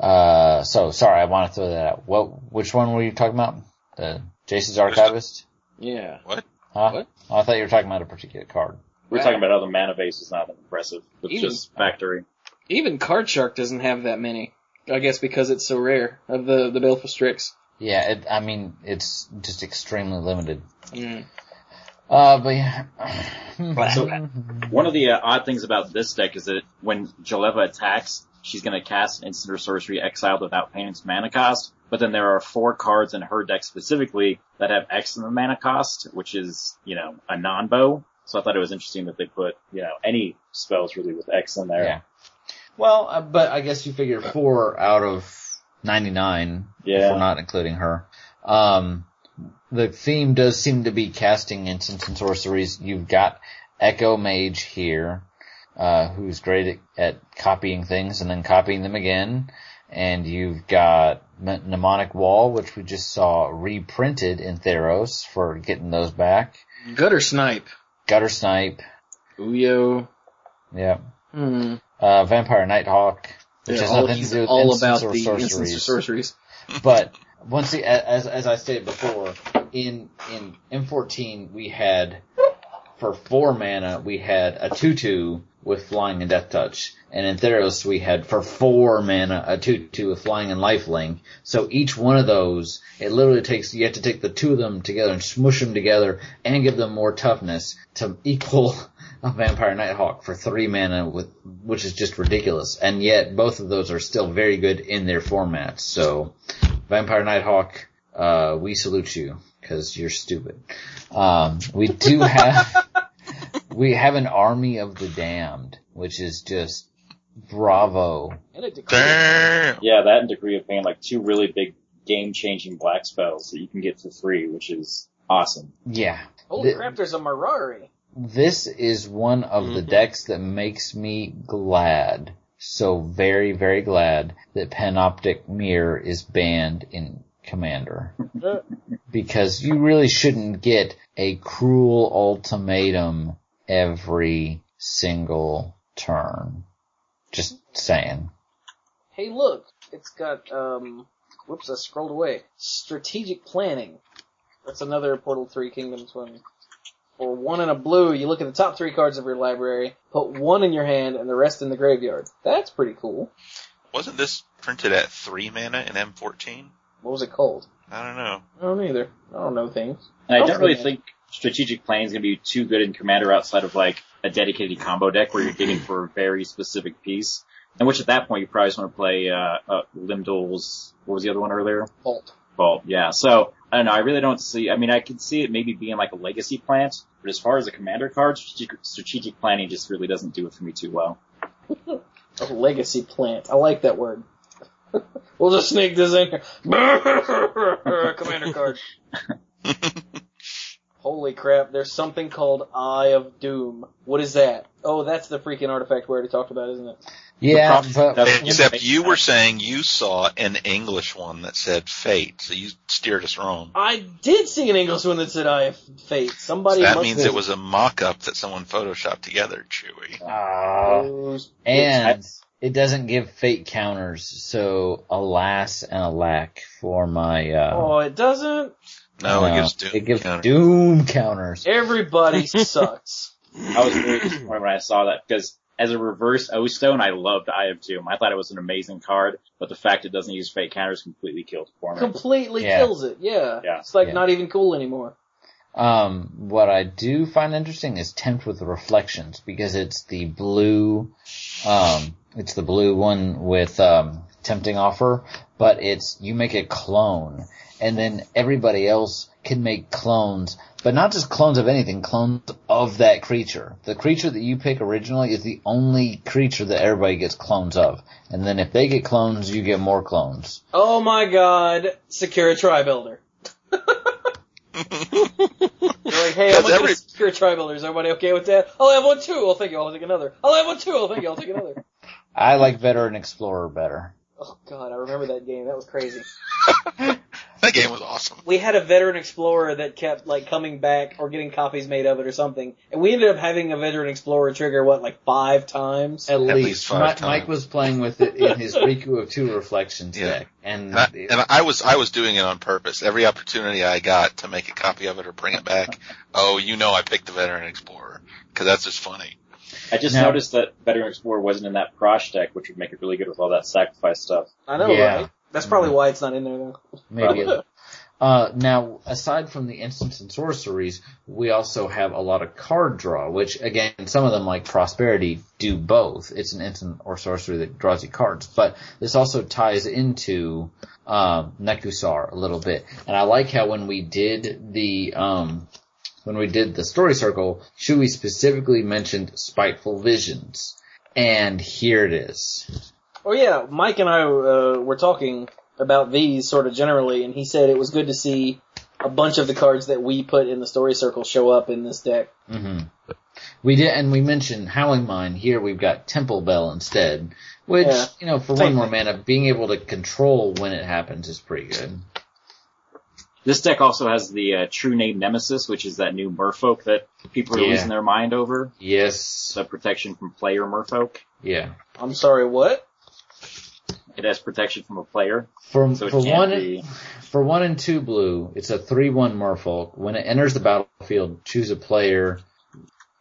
Uh, so sorry, I want to throw that out. What, which one were you talking about? The Jace's Archivist? Yeah. What? Huh? What? Oh, I thought you were talking about a particular card. We're Right. talking about other mana base is not impressive. It's Even- just factory. Even Card Shark doesn't have that many. I guess because it's so rare of the the Baleful Strix. Yeah, it, I mean, it's just extremely limited. Mm. Uh, but yeah. So, one of the uh, odd things about this deck is that when Jeleva attacks, she's going to cast an instant or sorcery exiled without paying its mana cost. But then there are four cards in her deck specifically that have X in the mana cost, which is, you know, a non-bow. So I thought it was interesting that they put, you know, any spells really with X in there. Yeah. Well, uh, but I guess you figure four out of 99, if Yeah. we're not including her. Um, the theme does seem to be casting instants and sorceries. You've got Echo Mage here, uh, who's great at, at copying things and then copying them again. And you've got Mnemonic Wall, which we just saw reprinted in Theros for getting those back. Guttersnipe. Gutter Snipe, Uyo. yeah. Hmm. Uh, Vampire Nighthawk, which Yeah, has nothing to do with all about or the sorceries. or sorceries. *laughs* But once the, as as I stated before, in in M14 we had for four mana we had a two two with flying and death touch, and in Theros we had for four mana a two two with flying and lifelink. So each one of those, it literally takes you have to take the two of them together and smush them together and give them more toughness to equal *laughs* a Vampire Nighthawk for three mana with, which is just ridiculous. And yet both of those are still very good in their formats. So Vampire Nighthawk, uh, we salute you because you're stupid. Um, we *laughs* do have, we have an army of the damned, which is just bravo. And a decree. Damn. Yeah, that and Decree of Pain, like two really big game-changing black spells that you can get for free, which is awesome. Yeah. Holy The- crap, there's a Mirari. This is one of the Mhm. decks that makes me glad, so very, very glad that Panoptic Mirror is banned in Commander. *laughs* Because you really shouldn't get a cruel ultimatum every single turn. Just saying. hey, look, it's got um. Whoops, I scrolled away. Strategic planning. That's another Portal Three Kingdoms one. For one and a blue, you look at the top three cards of your library, put one in your hand, and the rest in the graveyard. That's pretty cool. Wasn't this printed at three mana in M14? What was it called? I don't know. I don't either. I don't know things. And I don't Okay. really think strategic planning is going to be too good in Commander outside of like a dedicated combo deck where you're digging for a very specific piece. And which at that point you probably just want to play uh, uh Lim-Dûl's. What was the other one earlier? Vault. Vault. Yeah. So I don't know. I really don't see. I mean, I could see it maybe being like a legacy plant, but as far as a Commander card, strategic, strategic planning just really doesn't do it for me too well. *laughs* A legacy plant. I like that word. *laughs* we'll just sneak this in here. *laughs* Commander card. Holy crap, there's something called Eye of Doom. What is that? Oh, that's the freaking artifact we already talked about, isn't it? Yeah, problem- but Except you were saying you saw an English one that said fate, so you steered us wrong. I did see an English one that said Eye of Fate. Somebody that must means have it was a mock-up that someone photoshopped together, Chewy. Ah. And it doesn't give fate counters, so alas and alack for my uh Oh, it doesn't? No, it gives Doom. it gives counter. doom counters. Everybody *laughs* sucks. I was very disappointed when I saw that because as a reverse O Stone, I loved Eye of Doom. I thought it was an amazing card, but the fact it doesn't use fate counters completely killed it for me. Completely Yeah. kills it, yeah. Yeah. It's like Yeah. not even cool anymore. Um, what I do find interesting is Tempt with Reflections because it's the blue, um, it's the blue one with, um, tempting offer, but it's, you make a clone and then everybody else can make clones, but not just clones of anything, clones of that creature. The creature that you pick originally is the only creature that everybody gets clones of. And then if they get clones, you get more clones. Oh my god, Sakura-Tribe Elder. You're like, hey, I'm gonna every- Sakura-Tribe Elder. Is everybody okay with that? Oh, I'll have one too. I'll thank you. I'll take another. Oh, I'll have one too. I'll thank you. I'll take another. I like Veteran Explorer better. Oh god, I remember that game. That was crazy. *laughs* That game was awesome. We had a veteran explorer that kept like coming back or getting copies made of it or something, and we ended up having a veteran explorer trigger what like five times. At, At least, least five Mike, times. Mike was playing with it in his *laughs* Riku of Two Reflections Yeah. deck, and, And I, and I was I was doing it on purpose. Every opportunity I got to make a copy of it or bring it back, *laughs* oh, you know, I picked the Veteran Explorer because that's just funny. I just Now- noticed that Veteran Explorer wasn't in that Prossh deck, which would make it really good with all that sacrifice stuff. I know, Yeah. right? That's probably why it's not in there though. maybe. *laughs* Uh, now, aside from the instants and sorceries, we also have a lot of card draw, which again, some of them like Prosperity do both. It's an instant or sorcery that draws you cards, but this also ties into, um, Nekusar a little bit. And I like how when we did the, um, when we did the story circle, Shui specifically mentioned Spiteful Visions. And here it is. Oh yeah, Mike and I uh, were talking about these sort of generally, and he said it was good to see a bunch of the cards that we put in the story circle show up in this deck. hmm We did, and we mentioned Howling Mine. Here we've got Temple Bell instead, which, Yeah. you know, for Same one more mana, being able to control when it happens is pretty good. This deck also has the uh, True Name Nemesis, which is that new Merfolk that people are Yeah. losing their mind over. Yes. The protection from player Merfolk. Yeah. I'm sorry, what? It has protection from a player, For, so for one, be. for one and two blue, it's a 3-1 Merfolk. When it enters the battlefield, choose a player.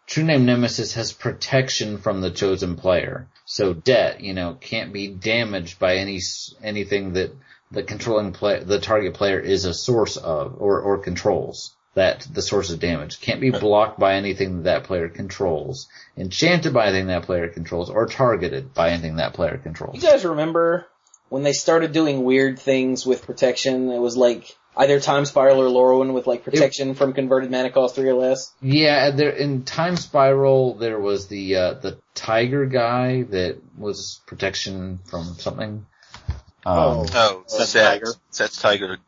True Name Nemesis has protection from the chosen player. So debt, you know, can't be damaged by any, anything that the controlling play, the target player is a source of, or, or controls. That the source of damage can't be blocked by anything that, that player controls, enchanted by anything that player controls, or targeted by anything that player controls. You guys remember when they started doing weird things with protection? It was like either Time Spiral or Lorwyn with like protection from converted mana cost three or less. Yeah, there in Time Spiral there was the uh, the tiger guy that was protection from something. Um, Oh, Seht's Set, Tiger. Seht's Tiger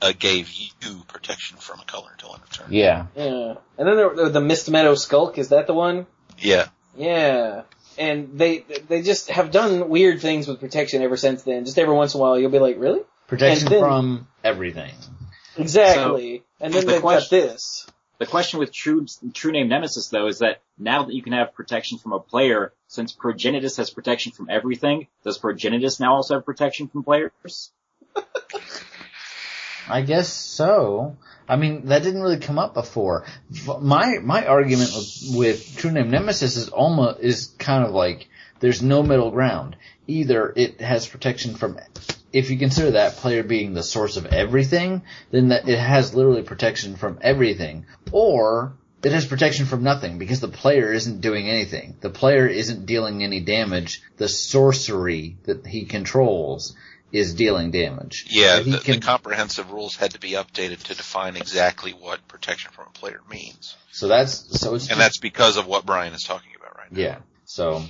uh, gave you protection from a color until end of turn. yeah, Yeah. And then there, the Mist Meadow Skulk, is that the one? Yeah. Yeah. And they they just have done weird things with protection ever since then. Just every once in a while you'll be like, really? protection then- from everything. Exactly. and then the they've got this. The question with True True Name Nemesis though is that now that you can have protection from a player, since Progenitus has protection from everything, does Progenitus now also have protection from players? I guess so. I mean, that didn't really come up before. My my argument with, with True Name Nemesis is almost is kind of like there's no middle ground. Either it has protection from, if you consider that player being the source of everything, then that it has literally protection from everything, or it has protection from nothing because the player isn't doing anything. The player isn't dealing any damage. The sorcery that he controls is dealing damage. Yeah, So the, can- the comprehensive rules had to be updated to define exactly what protection from a player means. So that's so it's And that's because of what Brian is talking about right now. yeah. So,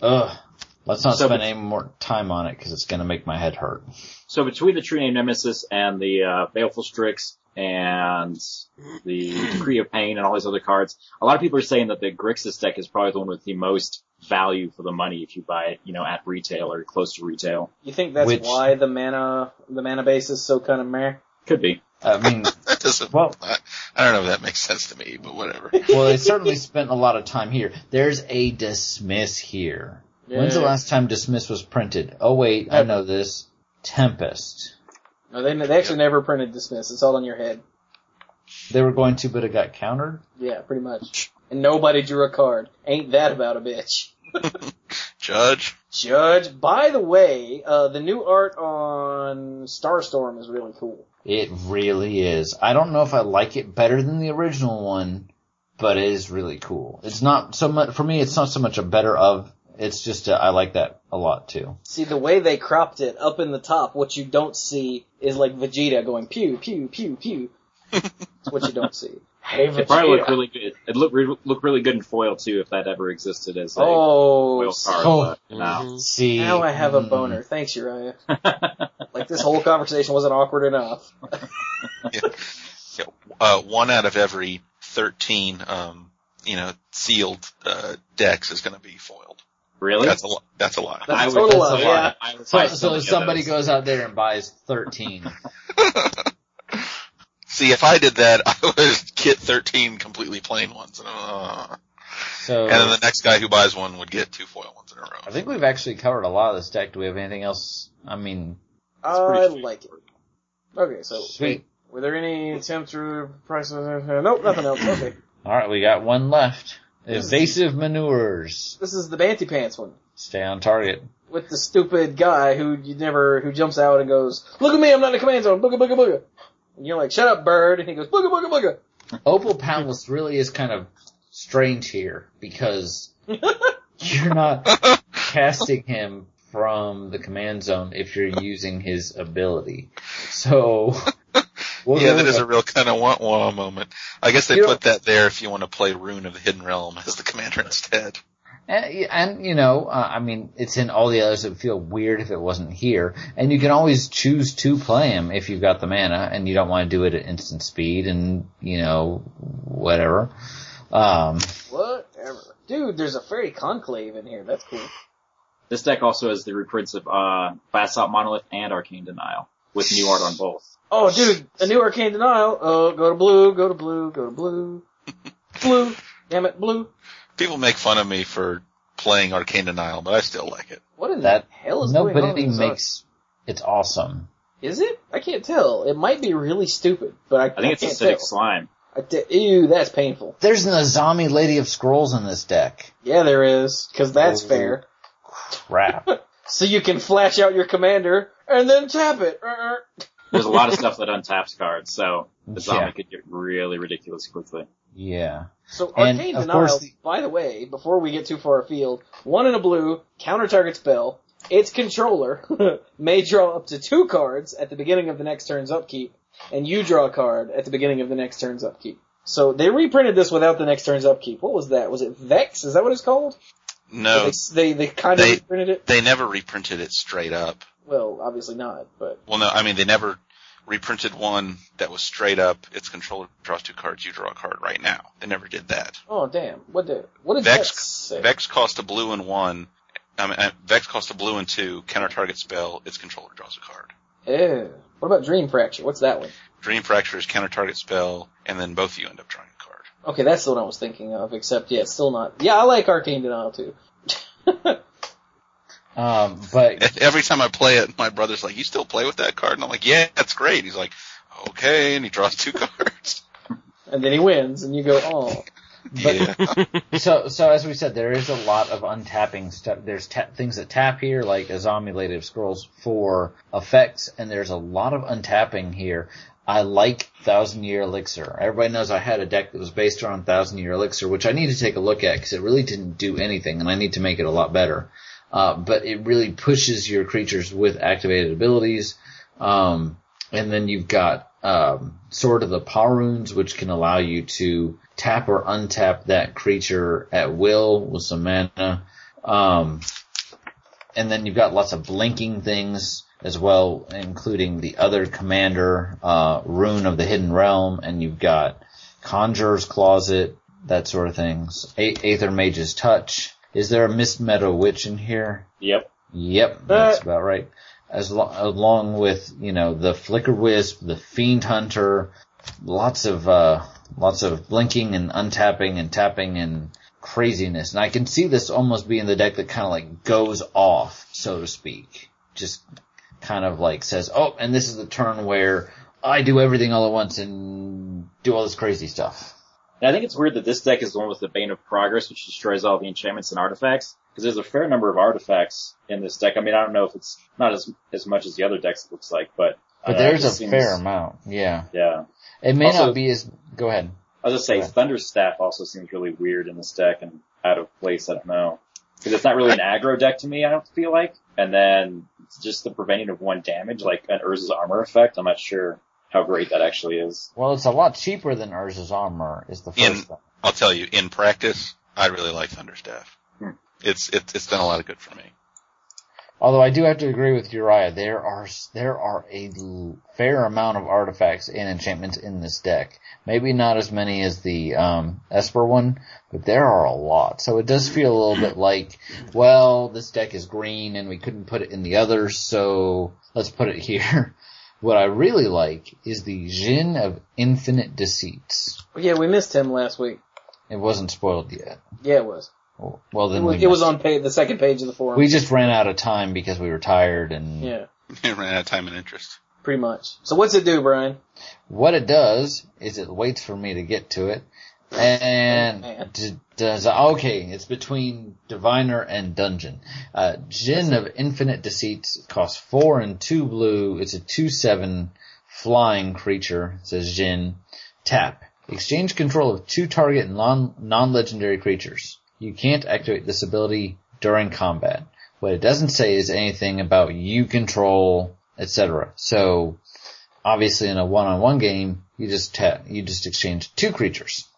ugh. Let's not So spend bet- any more time on it because it's gonna make my head hurt. So between the True Name Nemesis and the uh, Baleful Strix and the Decree of Pain and all these other cards, a lot of people are saying that the Grixis deck is probably the one with the most value for the money if you buy it, you know, at retail or close to retail. You think that's Which- why the mana the mana base is so kind of meh? Could be. I mean, *laughs* That doesn't. Well- I, I don't know if that makes sense to me, but whatever. well, they certainly spent a lot of time here. There's a dismiss here. When's the last time dismiss was printed? Oh wait, I know this. Tempest. No, they they actually never printed dismiss. It's all in your head. They were going to, but it got countered. Yeah, pretty much. And nobody drew a card. Ain't that about a bitch? *laughs* Judge. Judge. By the way, uh, the new art on Starstorm is really cool. It really is. I don't know if I like it better than the original one, but it is really cool. It's not so much for me. It's not so much a better of. It's just a, I like that a lot too. See, the way they cropped it up in the top, what you don't see is like Vegeta going pew, pew, pew, pew. That's what you don't see. Hey, It probably look really good. It look re- look really good in foil too if that ever existed as a Oh, foil card. Oh. but no. Mhm. See, now I have a mm, boner. Thanks, Uriah. *laughs* Like this whole conversation wasn't awkward enough. *laughs* Yeah, uh, one out of every 13, um, you know, sealed, uh, decks is going to be foiled. Really? That's a li- That's a lie. That's I a would- total that's lie, a yeah. I would So, buy so something somebody those. goes out there and buys thirteen. *laughs* See, if I did that, *laughs* I would get 13 completely plain ones. And, uh, So and then the next guy who buys one would get two foil ones in a row. I think we've actually covered a lot of this deck. Do we have anything else? I mean, It's I like it. Okay, so sweet. were there any attempts or prices? Uh, nope, nothing else. Okay, All right, we got one left. Evasive Maneuvers. this is the Banty Pants one Stay on target. with the stupid guy who you never who jumps out and goes, "Look at me, I'm not in the command zone." Booga booga booga. And you're like, shut up, bird. And he goes, booga, booga, booga. Opal Palace really is kind of strange here because *laughs* you're not casting him from the command zone if you're using his ability. So, we'll yeah, go that with is a real kind of want want moment. I guess they You put that there if you want to play Roon of the Hidden Realm as the commander instead. And, and you know, uh, I mean, it's in all the others. It would feel weird if it wasn't here. And you can always choose to play him if you've got the mana and you don't want to do it at instant speed and, you know, whatever. Um, Whatever. Dude, there's a Faerie Conclave in here. That's cool. This deck also has the reprints of uh, Basalt Monolith and Arcane Denial with new art on both. Oh, dude, a new Arcane Denial. Oh, go to blue, go to blue, go to blue. *laughs* blue. Damn it, blue. People make fun of me for playing Arcane Denial, but I still like it. What in that, the hell is no, going on? it in makes, it's awesome. Is it? I can't tell. It might be really stupid, but I, I think it's can't acidic tell. slime. I t- ew, that's painful. There's an Azami Lady of Scrolls in this deck. Yeah, there is, because that's Oh. fair. Crap. *laughs* So you can flash out your commander and then tap it. Uh-uh. There's a lot of stuff that untaps cards, so the Yeah. zombie could get really ridiculous quickly. Yeah. So And, Arcane of Denial, course, the- by the way, before we get too far afield, one in a blue, counter target spell, its controller *laughs* may draw up to two cards at the beginning of the next turn's upkeep, and you draw a card at the beginning of the next turn's upkeep. So they reprinted this without the next turn's upkeep. What was that? Was it Vex? Is that what it's called? No, They, they, they kind of They- reprinted it? they never reprinted it straight up. Well, obviously not, but Well, no, I mean they never reprinted one that was straight up. Its controller draws two cards. You draw a card right now. They never did that. oh damn. What did, what did Vex- Vex say? Vex cost a blue and one. I mean, uh, Vex cost a blue and two. Counter target spell. Its controller draws a card. Ew. What about Dream Fracture? What's that one? Dream Fracture is counter target spell, and then both of you end up drawing a card. Okay, that's the one I was thinking of, except yeah, it's still not. Yeah, I like Arcane Denial too. *laughs* Um, but *laughs* Every time I play it, my brother's like, "You still play with that card?" And I'm like, "Yeah, that's great." He's like, "Okay," and he draws two *laughs* cards. and then he wins, and you go, oh. *laughs* yeah. So, so as we said, there is a lot of untapping stuff. There's ta- things that tap here, like Azami Lady Scrolls for effects, and there's a lot of untapping here. I like Thousand Year Elixir. Everybody knows I had a deck that was based around Thousand Year Elixir, which I need to take a look at because it really didn't do anything, and I need to make it a lot better. Uh, but it really pushes your creatures with activated abilities. Um, and then you've got um, Sword of the Paruns, which can allow you to tap or untap that creature at will with some mana. Um, and then you've got lots of blinking things as well, including the other commander, uh, Roon of the Hidden Realm, and you've got Conjurer's Closet, that sort of things. A- Aether Mage's Touch. Is there a Mist Meadow Witch in here? Yep. Yep, that's about right. As lo- along with you know the Flicker Wisp, the Fiend Hunter, lots of uh, lots of blinking and untapping and tapping and craziness. And I can see this almost being the deck that kind of like goes off, so to speak. Just kind of like says, oh, and this is the turn where I do everything all at once and do all this crazy stuff. And I think it's weird that this deck is the one with the Bane of Progress, which destroys all the enchantments and artifacts. Because there's a fair number of artifacts in this deck. I mean, I don't know if it's not as as much as the other decks it looks like, but But uh, there's a seems- fair amount, yeah. Yeah. It may Also- not be as. Go ahead. I was just say. Thunderstaff also seems really weird in this deck and out of place. I don't know because it's not really an aggro deck to me. I don't feel like. And then it's just the preventing of one damage, like an Urza's armor effect. I'm not sure how great that actually is. Well, it's a lot cheaper than Urza's armor. Is the first In- thing. I'll tell you, in practice, I really like Thunderstaff. Hmm. It's it's it's done a lot of good for me. Although I do have to agree with Uriah, there are there are a l- fair amount of artifacts and enchantments in this deck. Maybe not as many as the um, Esper one, but there are a lot. So it does feel a little bit like, well, this deck is green and we couldn't put it in the others, so let's put it *laughs* here. What I really like is the Djinn of Infinite Deceits. Yeah, we missed him last week. It wasn't spoiled yet. Yeah, it was. Well, It then was, we it was on page, the second page of the forum. We just ran out of time because we were tired and yeah, It *laughs* ran out of time and interest. pretty much. So what's it do, Brian? what it does is it waits for me to get to it man. And d- does okay it's between diviner and dungeon uh Djinn of infinite deceits costs four and two blue it's a two seven flying creature, says Jin. Tap. Exchange control of two target non, non-legendary creatures. You can't activate this ability during combat. What it doesn't say is anything about you control, etc. So, obviously in a one-on-one game, you just ta- you just exchange two creatures.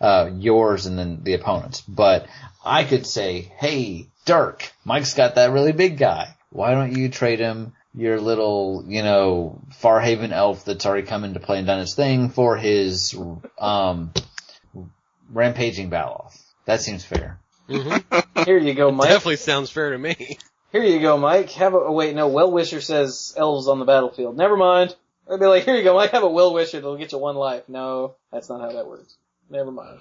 Uh, yours and then the opponent's. But I could say, hey, Dirk, Mike's got that really big guy. Why don't you trade him your little, you know, Farhaven elf that's already come into play and done its thing for his, um, rampaging Baloth? That seems fair. Mm-hmm. Here you go, Mike. Definitely sounds fair to me. Here you go, Mike. Have a, oh wait, no, Well Wisher says elves on the battlefield. Never mind. I'd be like, here you go, Mike, have a Well Wisher that'll get you one life. No, that's not how that works. Never mind.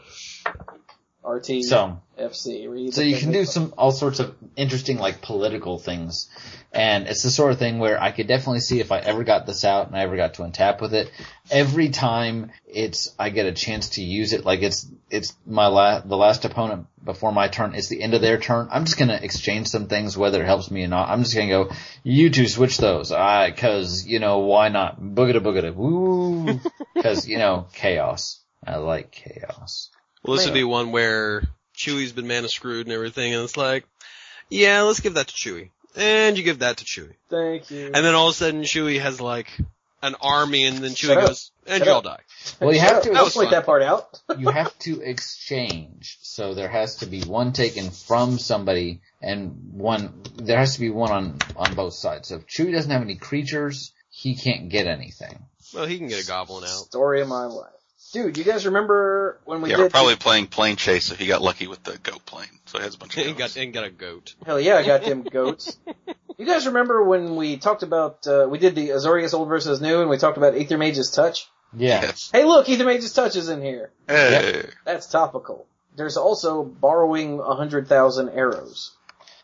RT, So, FC, So you can do that's- some all sorts of interesting like political things, and it's the sort of thing where I could definitely see if I ever got this out and I ever got to untap with it. Every time it's I get a chance to use it, like it's it's my la- the last opponent before my turn. It's the end of their turn. I'm just gonna exchange some things, whether it helps me or not. I'm just gonna go, you two switch those, I cause you know why not? Boogada boogada, woo, *laughs* cause you know chaos. I like chaos. Well, this would be one where Chewy's been mana screwed and everything, and it's like, yeah, let's give that to Chewy. And you give that to Chewy. Thank you. And then all of a sudden Chewy has like an army and then Chewy Shut up. goes, and Shut you all die. Well, you Shut have up. to. Don't was point fun. that part out. *laughs* you have to exchange. So there has to be one taken from somebody and one, there has to be one on, on both sides. So if Chewy doesn't have any creatures, he can't get anything. Well, he can get a goblin out. Story of my life. Dude, you guys remember when we yeah, did we're probably playing Planechase if he got lucky with the goat plane. So he has a bunch of and goats. got and got a goat. Hell yeah, I got them goats. *laughs* You guys remember when we talked about, uh, we did the Azorius Old versus New and we talked about Aether Mage's Touch? Yeah. Yes. Hey look, Aether Mage's Touch is in here. Hey. That's topical. There's also borrowing a hundred thousand arrows.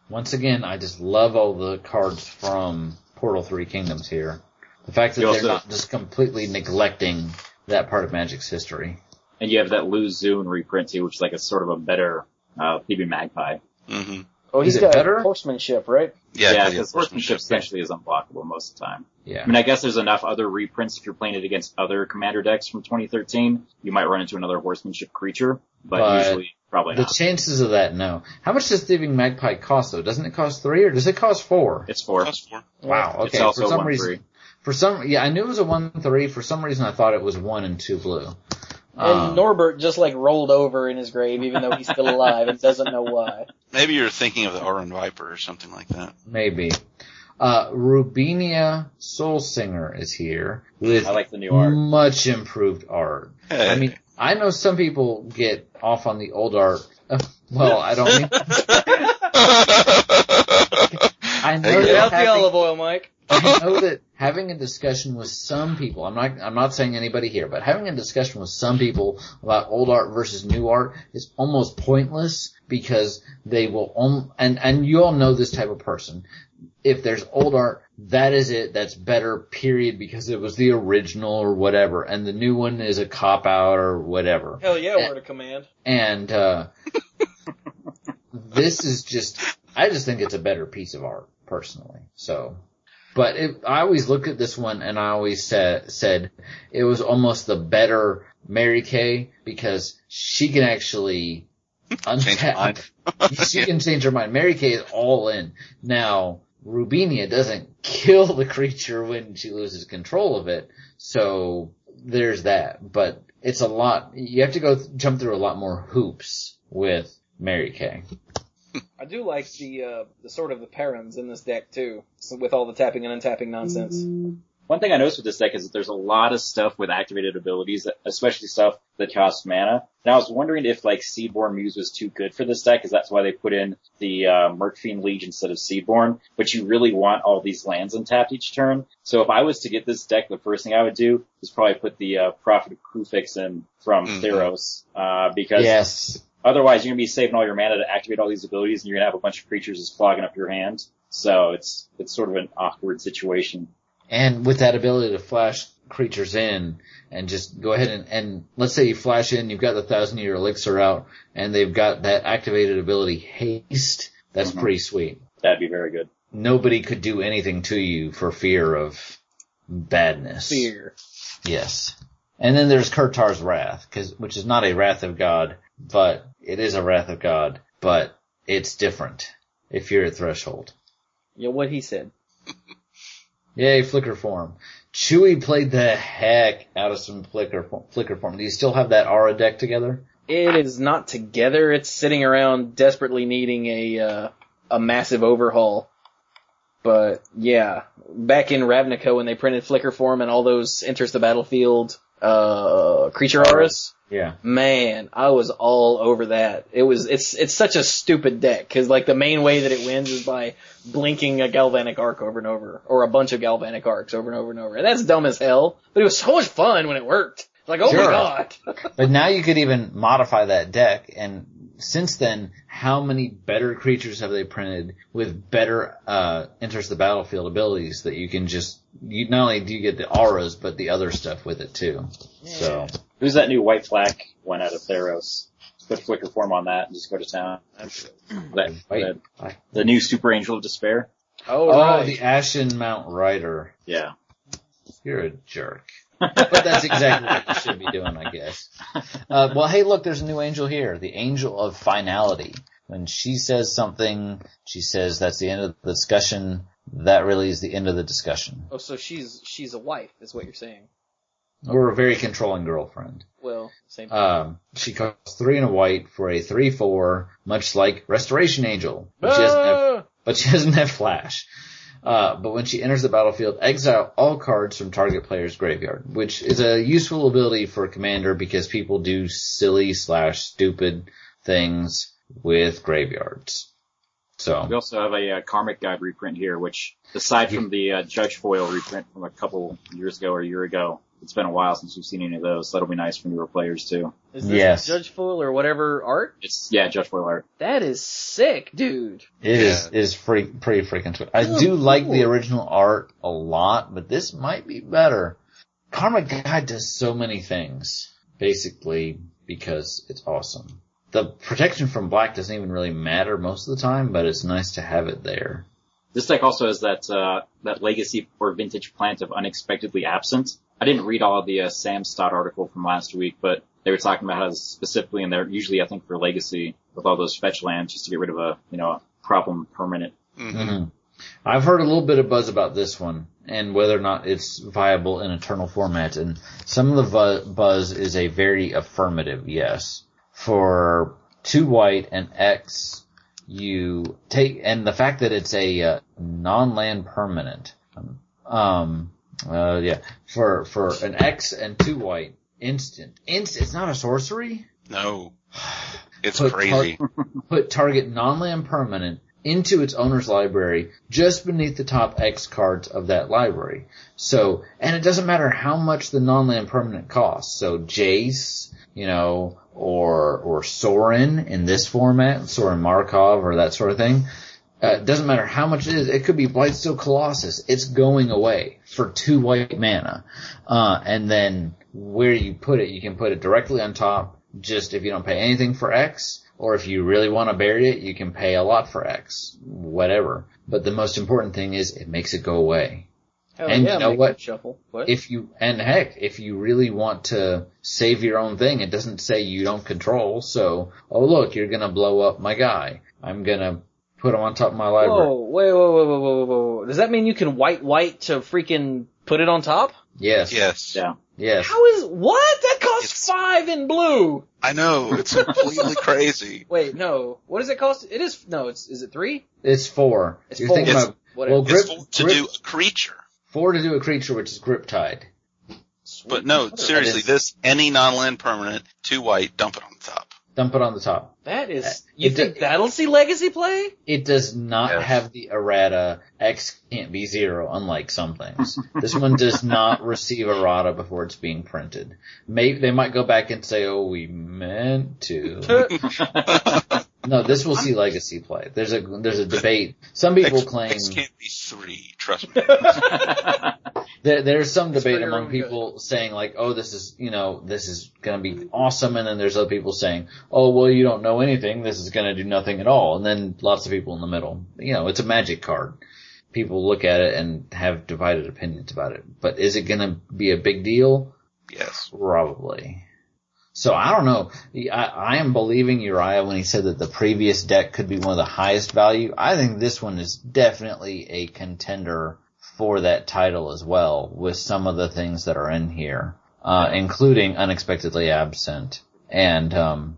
Once again, I just love all the cards from Portal 3 Kingdoms here. The fact that You they're also- not just completely neglecting that part of Magic's history. And you have that Lu Xun reprint too, which is like a sort of a better uh, PB Magpie. hmm Oh, Is he's it got better? horsemanship, right? Yeah, Yeah, 'cause he has because horsemanship horsemanship. essentially is unblockable most of the time. Yeah. I mean, I guess there's enough other reprints if you're playing it against other commander decks from 2013. You might run into another horsemanship creature, but, But usually probably The not. chances of that, no. How much does Thieving Magpie cost though? Doesn't it cost three or does it cost four? It's four. Plus four. Wow. It's Okay. also For some one reason, three. For some, yeah, I knew it was a one three. For some reason, I thought it was one and two blue. And Um, Norbert just like rolled over in his grave even though he's still alive and doesn't know why. Maybe you're thinking of the Auron Viper or something like that. maybe. Uh, Rubinia Soul Singer is here with I like the new art. much improved art. Hey. I mean, I know some people get off on the old art. *laughs* Well, I don't mean. *laughs* *laughs* I know Hey, that the having- olive oil, Mike. I *laughs* know that having a discussion with some people, I'm not, I'm not saying anybody here, but having a discussion with some people about old art versus new art is almost pointless because they will, om- and, and you all know this type of person. If there's old art, that is it, that's better, period, because it was the original or whatever, and the new one is a cop out or whatever. Hell yeah, word of command. And, uh, *laughs* this is just, I just think it's a better piece of art, personally. So, but it, I always looked at this one and I always said, said it was almost the better Merieke because she can actually Change her mind. untap. *laughs* she can change her mind. Merieke is all in. Now, Rubinia doesn't kill the creature when she loses control of it. So there's that. But it's a lot, you have to go th- jump through a lot more hoops with Merieke. I do like the uh, the sort of the parents in this deck too, so with all the tapping and untapping nonsense. One thing I noticed with this deck is that there's a lot of stuff with activated abilities, especially stuff that costs mana. And I was wondering if like Seedborn Muse was too good for this deck, because that's why they put in the uh, Murkfiend Legion instead of Seedborn. But you really want all these lands untapped each turn. So if I was to get this deck, the first thing I would do is probably put the uh, Prophet of Kruphix in from Mhm. Theros, uh, because Yes. Otherwise you're gonna be saving all your mana to activate all these abilities, and you're gonna have a bunch of creatures just clogging up your hand. So it's it's sort of an awkward situation. And with that ability to flash creatures in and just go ahead and, and let's say you flash in, you've got the thousand year elixir out and they've got that activated ability haste. That's Mhm. pretty sweet. That'd be very good. Nobody could do anything to you for fear of badness. Fear. Yes. And then there's Kirtar's Wrath, 'cause- which is not a Wrath of God, but it is a Wrath of God, but it's different if you're at Threshold. Yeah, what he said. Yay, Flicker form. Chewy played the heck out of some Flicker, Flicker form. Do you still have that Aura deck together? It is not together. It's sitting around desperately needing a uh, a massive overhaul. But yeah, back in Ravnica when they printed Flicker form and all those enters the battlefield uh creature auras, Yeah. man, I was all over that. It was it's it's such a stupid deck because like the main way that it wins is by blinking a galvanic arc over and over, or a bunch of galvanic arcs over and over and over. And that's dumb as hell, but it was so much fun when it worked. Like oh Sure. my god. But now you could even modify that deck, and since then, how many better creatures have they printed with better uh enters the battlefield abilities that you can just you not only do you get the auras, but the other stuff with it too. So Who's that new white flak one out of Theros? Put flicker form on that and just go to town. *clears throat* That, Wait. that- the new Super Angel of Despair. Oh, oh, right. the Ashen Mount Rider. Yeah. You're a jerk. But that's exactly what you should be doing, I guess. Uh, well, hey, look, there's a new angel here. The angel of finality. When she says something, she says that's the end of the discussion. That really is the end of the discussion. Oh, so she's she's a wife, is what you're saying. Or a very controlling girlfriend. Well, same. Thing. Um, she costs three and a white for a three-four, much like Restoration Angel, but she doesn't have Ah! but she doesn't have flash. Uh, but when she enters the battlefield, exile all cards from target player's graveyard, which is a useful ability for a commander because people do silly slash stupid things with graveyards. So we also have a uh, Karmic Guide reprint here, which aside from the uh, Judge Foil reprint from a couple years ago or a year ago, it's been a while since we've seen any of those. So that'll be nice for newer players too. Is this yes. Judge Foil or whatever art? It's yeah, Judge Foil art. That is sick, dude. it is Yeah. is free, pretty freaking sweet. I Oh, do like the original art a lot, but this might be better. Karma Guide does so many things, basically, because it's awesome. The protection from black doesn't even really matter most of the time, but it's nice to have it there. This deck also has that uh, that legacy or vintage plant of unexpectedly absent. I didn't read all of the uh, Sam Stott article from last week, but they were talking about how specifically, and they're usually I think for legacy with all those fetch lands just to get rid of a you know a problem permanent. hmm hmm I've heard a little bit of buzz about this one and whether or not it's viable in eternal format. And some of the vu- buzz is a very affirmative yes. For two white and X, you take, and the fact that it's a uh, non-land permanent, um, uh, yeah, for, for an X and two white, instant, instant, it's not a sorcery? No, *sighs* it's Put crazy. *laughs* put target non-land permanent into its owner's library just beneath the top X cards of that library. So, and it doesn't matter how much the non-land permanent costs. So Jace, you know, or, or Sorin in this format, Sorin Markov or that sort of thing. Uh, it doesn't matter how much it is. It could be Blightsteel Colossus. It's going away for two white mana. Uh, and then where you put it, you can put it directly on top, just if you don't pay anything for X, or if you really want to bury it, you can pay a lot for X. Whatever. But the most important thing is it makes it go away. Hell And yeah, you know what? Shuffle. What? If you, and heck, if you really want to save your own thing, it doesn't say you don't control, so, oh look, you're gonna blow up my guy. I'm gonna put him on top of my library. Whoa, wait, whoa, whoa, whoa, whoa, whoa, whoa. Does that mean you can white white to freaking put it on top? Yes. Yes. Yeah. Yes. How is what? That costs It's- five in blue. I know. It's completely *laughs* crazy. Wait, no. What does it cost? It is no. It's is it three? It's four. It's You're four. thinking It's- about Whatever. well, grip, It's for, to grip- do a creature. four to do a creature, which is Griptide. But no, seriously, this, any non-land permanent, two white, dump it on the top. Dump it on the top. That is, Uh. You it think d- that'll see legacy play? It does not Yes. have the errata. X can't be zero, unlike some things. this one does *laughs* not receive errata before it's being printed. Maybe they might go back and say, "Oh, we meant to." *laughs* *laughs* no, this will see legacy play. There's a there's a debate. Some people X, claim X can't be three. Trust me. *laughs* there, there's some It's debate among own people saying like, "Oh, this is you know this is going to be awesome," and then there's other people saying, "Oh, well, you don't know anything. This is going to do nothing at all." And then lots of people in the middle. You know, it's a magic card. people look at it and have divided opinions about it. But is it going to be a big deal? Yes. Probably. So I don't know. I, I am believing Uriah when he said that the previous deck could be one of the highest value. I think this one is definitely a contender for that title as well, with some of the things that are in here, uh, including unexpectedly absent and um,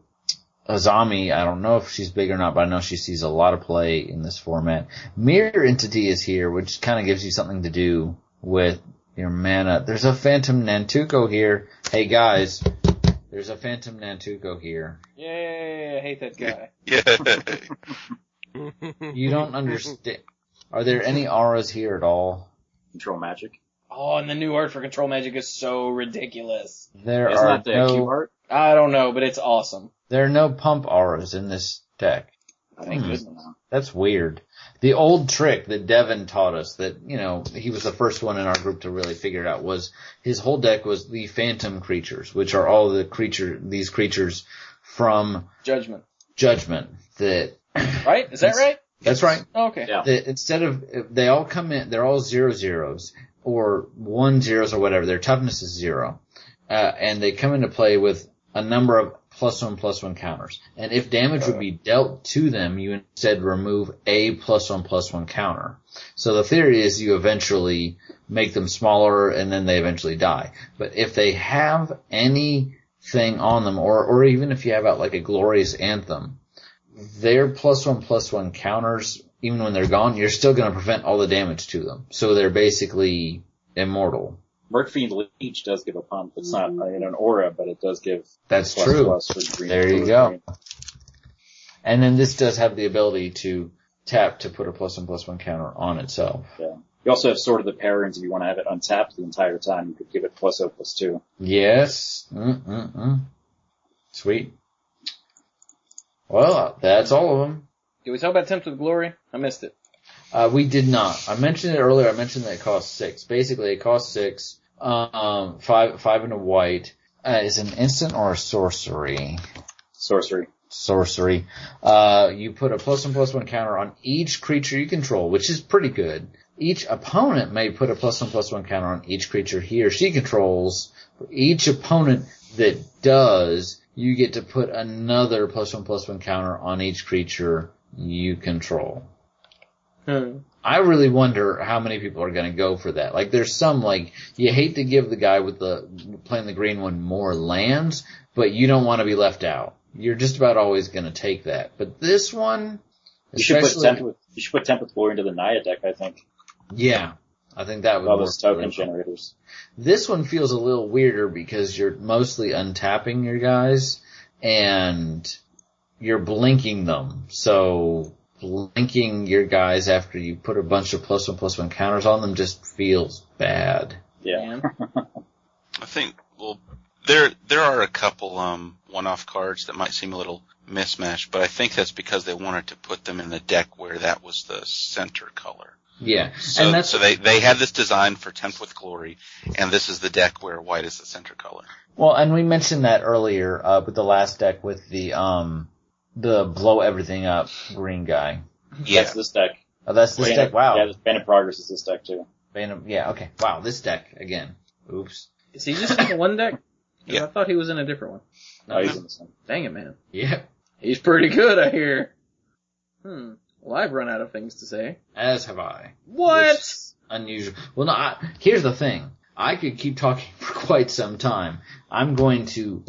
Azami. I don't know if she's big or not, but I know she sees a lot of play in this format. Mirror Entity is here, which kind of gives you something to do with your mana. There's a Phantom Nantuko here. Hey guys, there's a Phantom Nantuko here. Yay, I hate that guy. Yeah. You don't understand. Are there any auras here at all? Control magic. Oh, and the new art for control magic is so ridiculous. There Isn't are that the no, art? I don't know, but it's awesome. there are no pump auras in this deck. Thank Hmm. goodness. That's weird. The old trick that Devin taught us that, you know, he was the first one in our group to really figure it out was his whole deck was the phantom creatures, which are all the creature, these creatures from Judgment. judgment that, *coughs* Right? Is that right? that's right. Okay. Yeah. that instead of, they all come in, they're all zero zeros or one zeros or whatever. Their toughness is zero. Uh, and they come into play with a number of plus one plus one counters. And if damage would be dealt to them, you instead remove a plus one plus one counter. So the theory is you eventually make them smaller and then they eventually die. But if they have anything on them, or, or even if you have out like a glorious anthem, their plus one plus one counters, even when they're gone, you're still going to prevent all the damage to them. So they're basically immortal. Murkfiend Liege does give a pump. It's not uh, in an aura, but it does give That's plus true. plus for green. There you go. green. And then this does have the ability to tap to put a plus one plus one counter on itself. Yeah. You also have Sword of the Paruns if you want to have it untapped the entire time. You could give it plus O plus two. Yes. Mm-mm-mm. Sweet. Well, that's all of them. Did we talk about Tempt with Glory? I missed it. Uh, we did not. I mentioned it earlier. I mentioned that it costs six. Basically, it costs six. Um, five, five and a white. Uh, is an instant or a sorcery? Sorcery. sorcery. Uh, you put a plus one plus one counter on each creature you control, which is pretty good. Each opponent may put a plus one plus one counter on each creature he or she controls. For each opponent that does, you get to put another plus one plus one counter on each creature you control. Hmm. I really wonder how many people are going to go for that. Like, there's some like you hate to give the guy with the playing the green one more lands, but you don't want to be left out. You're just about always going to take that. But this one, You should put Tempt with, you should put Tempt with Glory into the Naya deck, I think. yeah, I think that would All those token really well. generators. This one feels a little weirder because you're mostly untapping your guys and you're blinking them. So blinking your guys after you put a bunch of plus one plus one counters on them just feels bad. Yeah. I think well there there are a couple um one-off cards that might seem a little mismatched, but I think that's because they wanted to put them in the deck where that was the center color. Yeah, So, and that's so they they had this design for Tempt with Glory, and this is the deck where white is the center color. well, and we mentioned that earlier uh, with the last deck with the um the blow everything up green guy. Yeah, That's this deck. Oh, that's this Bane deck. of- Wow. Yeah, this Bane of Progress is this deck too. Bane of- yeah. Okay. Wow. This deck again. Oops. Is he just in the one deck? *laughs* Yeah. I thought he was in a different one. Oh, he's in this one. Dang it, man. Yeah. He's pretty good, I hear. Hmm. Well, I've run out of things to say. As have I. What? Unusual. Well, no, I, here's the thing. I could keep talking *laughs* for quite some time. I'm going to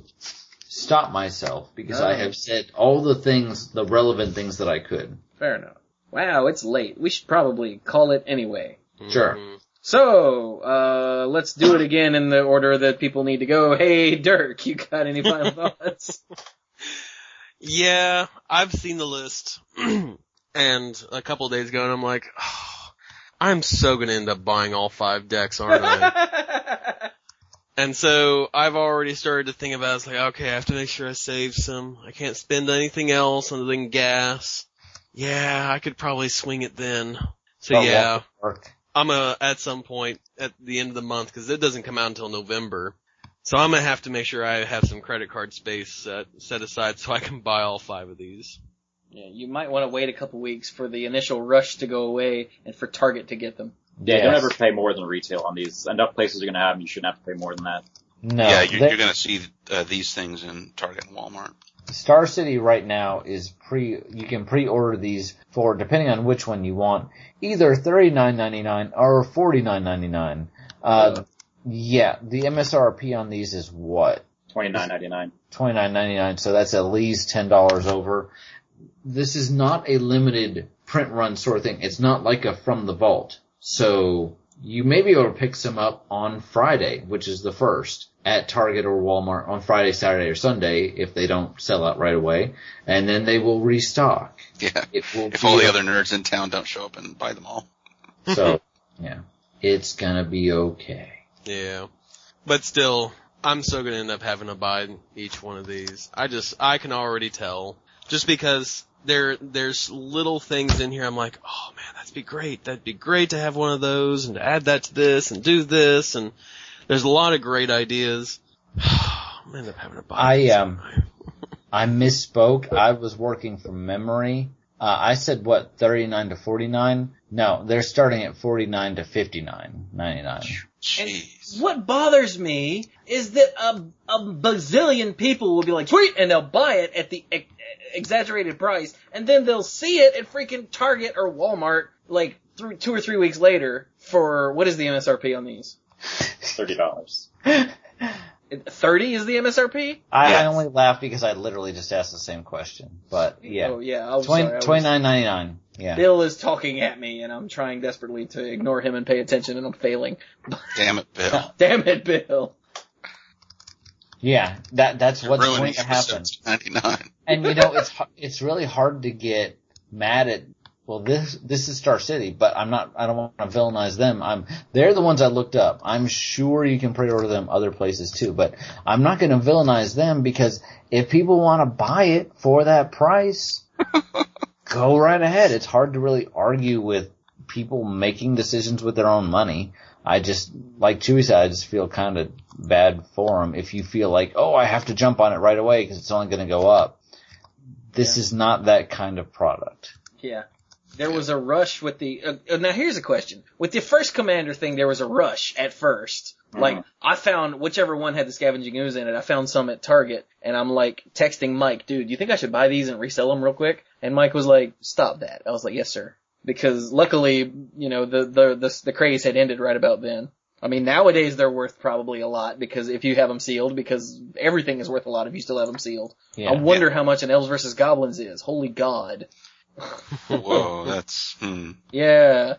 stop myself because I Oh. have said all the things, the relevant things that I could. Fair enough. Wow, it's late. We should probably call it anyway. Sure. Mhm. So, uh, let's do it again in the order that people need to go. Hey, Dirk, you got any final *laughs* thoughts? Yeah, I've seen the list, *clears throat* and a couple days ago, and I'm like, oh, *sighs* I'm so gonna end up buying all five decks, aren't I? *laughs* and so I've already started to think about. it. It's like, okay, I have to make sure I save some. I can't spend anything else other than gas. Yeah, I could probably swing it then. So But yeah. I'm gonna at some point at the end of the month because it doesn't come out until November. So I'm gonna have to make sure I have some credit card space set set aside so I can buy all five of these. Yeah, you might want to wait a couple weeks for the initial rush to go away and for Target to get them. Yeah, don't ever pay more than retail on these. Enough places are going to have them. You shouldn't have to pay more than that. No, yeah, you're, they- you're going to see uh, these things in Target and Walmart. Star City right now is pre. You can pre-order these for depending on which one you want, either thirty nine ninety nine or forty nine ninety nine. Uh, yeah, the MSRP on these is what Twenty nine ninety nine. twenty nine ninety nine. So that's at least ten dollars over. This is not a limited print run sort of thing. It's not like a from the vault. So you may be able to pick some up on Friday, which is the first at Target or Walmart on Friday, Saturday, or Sunday if they don't sell out right away, and then they will restock. Yeah. It will If all the a- other nerds in town don't show up and buy them all. so yeah, it's gonna be okay. Yeah. But still, I'm still gonna end up having to buy each one of these. I just, I can already tell. Just because there, there's little things in here I'm like, oh man, that'd be great. That'd be great to have one of those and to add that to this and do this and there's a lot of great ideas. *sighs* I'm end up having buy I, um, *laughs* I misspoke. I was working from memory. Uh, I said what, 39 to 49? No, they're starting at 49 to 59, 99. Jeez. What bothers me is that a, a bazillion people will be like, sweet, and they'll buy it at the ex- exaggerated price, and then they'll see it at freaking Target or Walmart like three, two or three weeks later for, what is the MSRP on these? Thirty dollars. *laughs* Thirty is the MSRP? I, I only laugh because I literally just asked the same question. But yeah, Oh yeah, I was 20, sorry. I was- 29.99. Yeah. Bill is talking at me, and I'm trying desperately to ignore him and pay attention, and I'm failing. *laughs* Damn it, Bill. *laughs* Damn it, Bill. Yeah, that that's what's going to happen. *laughs* 99. And you know, it's hu- it's really hard to get mad at. Well, this this is Star City, but I'm not. I don't want to villainize them. I'm. They're the ones I looked up. I'm sure you can pre-order them other places too, but I'm not going to villainize them because if people want to buy it for that price, *laughs* go right ahead. It's hard to really argue with people making decisions with their own money. I just, like Chewy said, I just feel kind of bad for them if you feel like, oh, I have to jump on it right away because it's only going to go up. This is not that kind of product. Yeah. There was a rush with the, uh, uh, now here's a question. With the first commander thing, there was a rush at 1st Like, I found whichever one had the scavenging ooze in it, I found some at Target, and I'm like texting Mike, dude, do you think I should buy these and resell them real quick? And Mike was like, stop that. I was like, yes sir. Because luckily, you know, the, the, the, the craze had ended right about then. I mean, nowadays they're worth probably a lot because if you have them sealed, because everything is worth a lot if you still have them sealed. Yeah. I wonder how much an Elves versus Goblins is. Holy God. Whoa, that's, hmm. Yeah.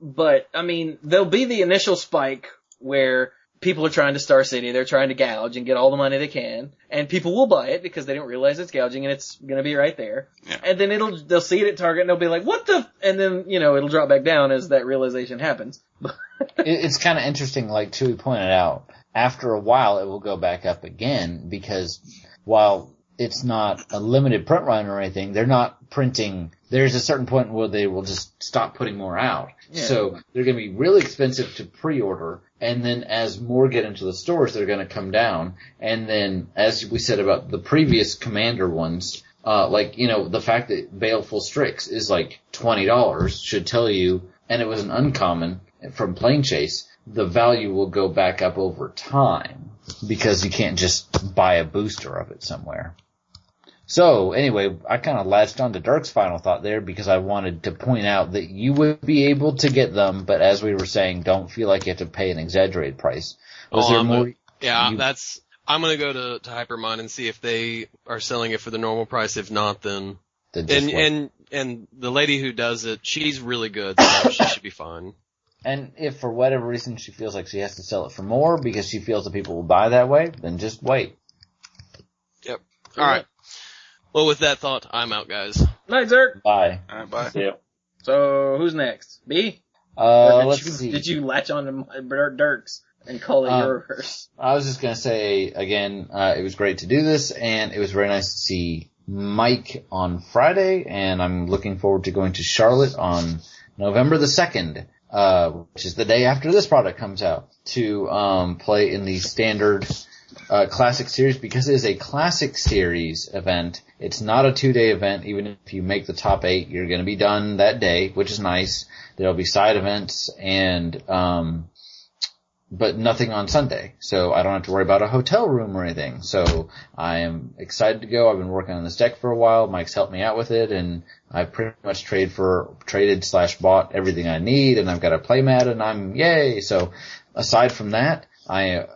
But, I mean, there'll be the initial spike where people are trying to Star City, they're trying to gouge and get all the money they can, and people will buy it because they don't realize it's gouging and it's gonna be right there. Yeah. And then it'll, they'll see it at Target and they'll be like, what the, and then, you know, it'll drop back down as that realization happens. *laughs* It, it's kind of interesting, like Chewy pointed out. After a while, it will go back up again because while it's not a limited print run or anything, they're not printing. There's a certain point where they will just stop putting more out. Yeah. So they're going to be really expensive to pre-order, and then as more get into the stores, they're going to come down. And then, as we said about the previous Commander ones, uh, like you know, the fact that Baleful Strix is like twenty dollars should tell you, and it was an uncommon from Planechase. The value will go back up over time because you can't just buy a booster of it somewhere. So anyway, I kind of latched on to Dirk's final thought there because I wanted to point out that you would be able to get them, but as we were saying, don't feel like you have to pay an exaggerated price. Was Oh, there I'm more? Yeah, you- that's. I'm gonna go to to Hypermine and see if they are selling it for the normal price. If not, then than just and what- and and the lady who does it, she's really good, so she *coughs* should be fine. And if for whatever reason she feels like she has to sell it for more because she feels that people will buy that way, then just wait. Yep. All right. Well, with that thought, I'm out, guys. Night, Zerk. Bye. Alright, bye. Yeah. So, who's next? B? Uh, did let's you, see. Did you latch on to my Dirk's and call it Um, yours? I was just gonna say again, uh, it was great to do this, and it was very nice to see Mike on Friday, and I'm looking forward to going to Charlotte on November the second, uh, which is the day after this product comes out, to um, play in the standard uh, classic series because it is a classic series event. It's not a two day event. Even if you make the top eight, you're going to be done that day, which is nice. There'll be side events and, um, but nothing on Sunday. So I don't have to worry about a hotel room or anything. So I am excited to go. I've been working on this deck for a while. Mike's helped me out with it and I've pretty much traded for, traded slash bought everything I need and I've got a playmat and I'm yay. So aside from that, I,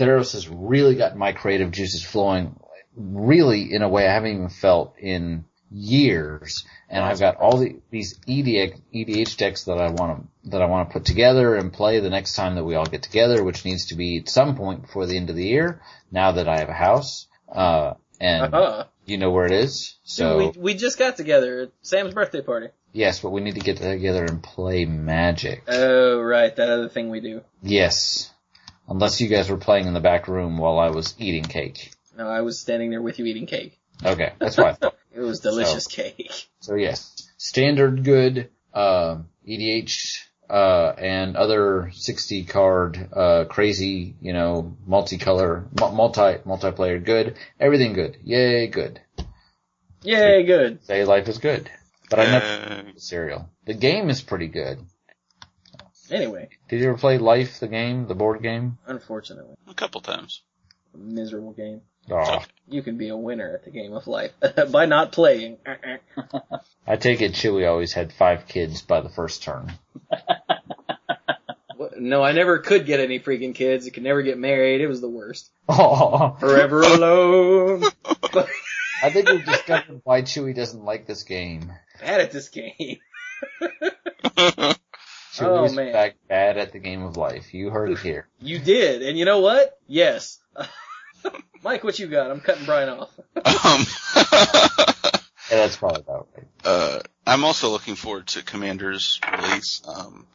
Theros has really got my creative juices flowing really in a way I haven't even felt in years. And I've got all the, these EDH, EDH decks that I want to, that I want to put together and play the next time that we all get together, which needs to be at some point before the end of the year, now that I have a house. Uh, and Uh-huh. you know where it is. So, we, we just got together at Sam's birthday party. yes, but we need to get together and play magic. Oh, right, that other thing we do. yes. Unless you guys were playing in the back room while I was eating cake. No, I was standing there with you eating cake. Okay, that's what I thought. *laughs* It was delicious cake. So yes, standard good, uh, EDH, uh, and other 60 card, uh, crazy, you know, multicolor, mu- multi, multiplayer good, everything good. Yay, good. Yay, good. Say life is good. But I never played the cereal. The game is pretty good. Anyway, Did you ever play Life, the game, the board game? unfortunately, a couple times. a miserable game. Oh, You can be a winner at the game of life *laughs* by not playing. *laughs* I take it Chewy always had five kids by the first turn. *laughs* No, I never could get any freaking kids. I could never get married. It was the worst. Oh, Forever alone. I think we've discovered why Chewy doesn't like this game. Bad at this game. Chewy's Oh, man. bad at the game of life. You heard it here. You did, and you know what? Yes. *laughs* Mike, what you got? I'm cutting Brian off. Um, *laughs* Yeah, that's probably about right. uh, I'm also looking forward to Commander's release. Um,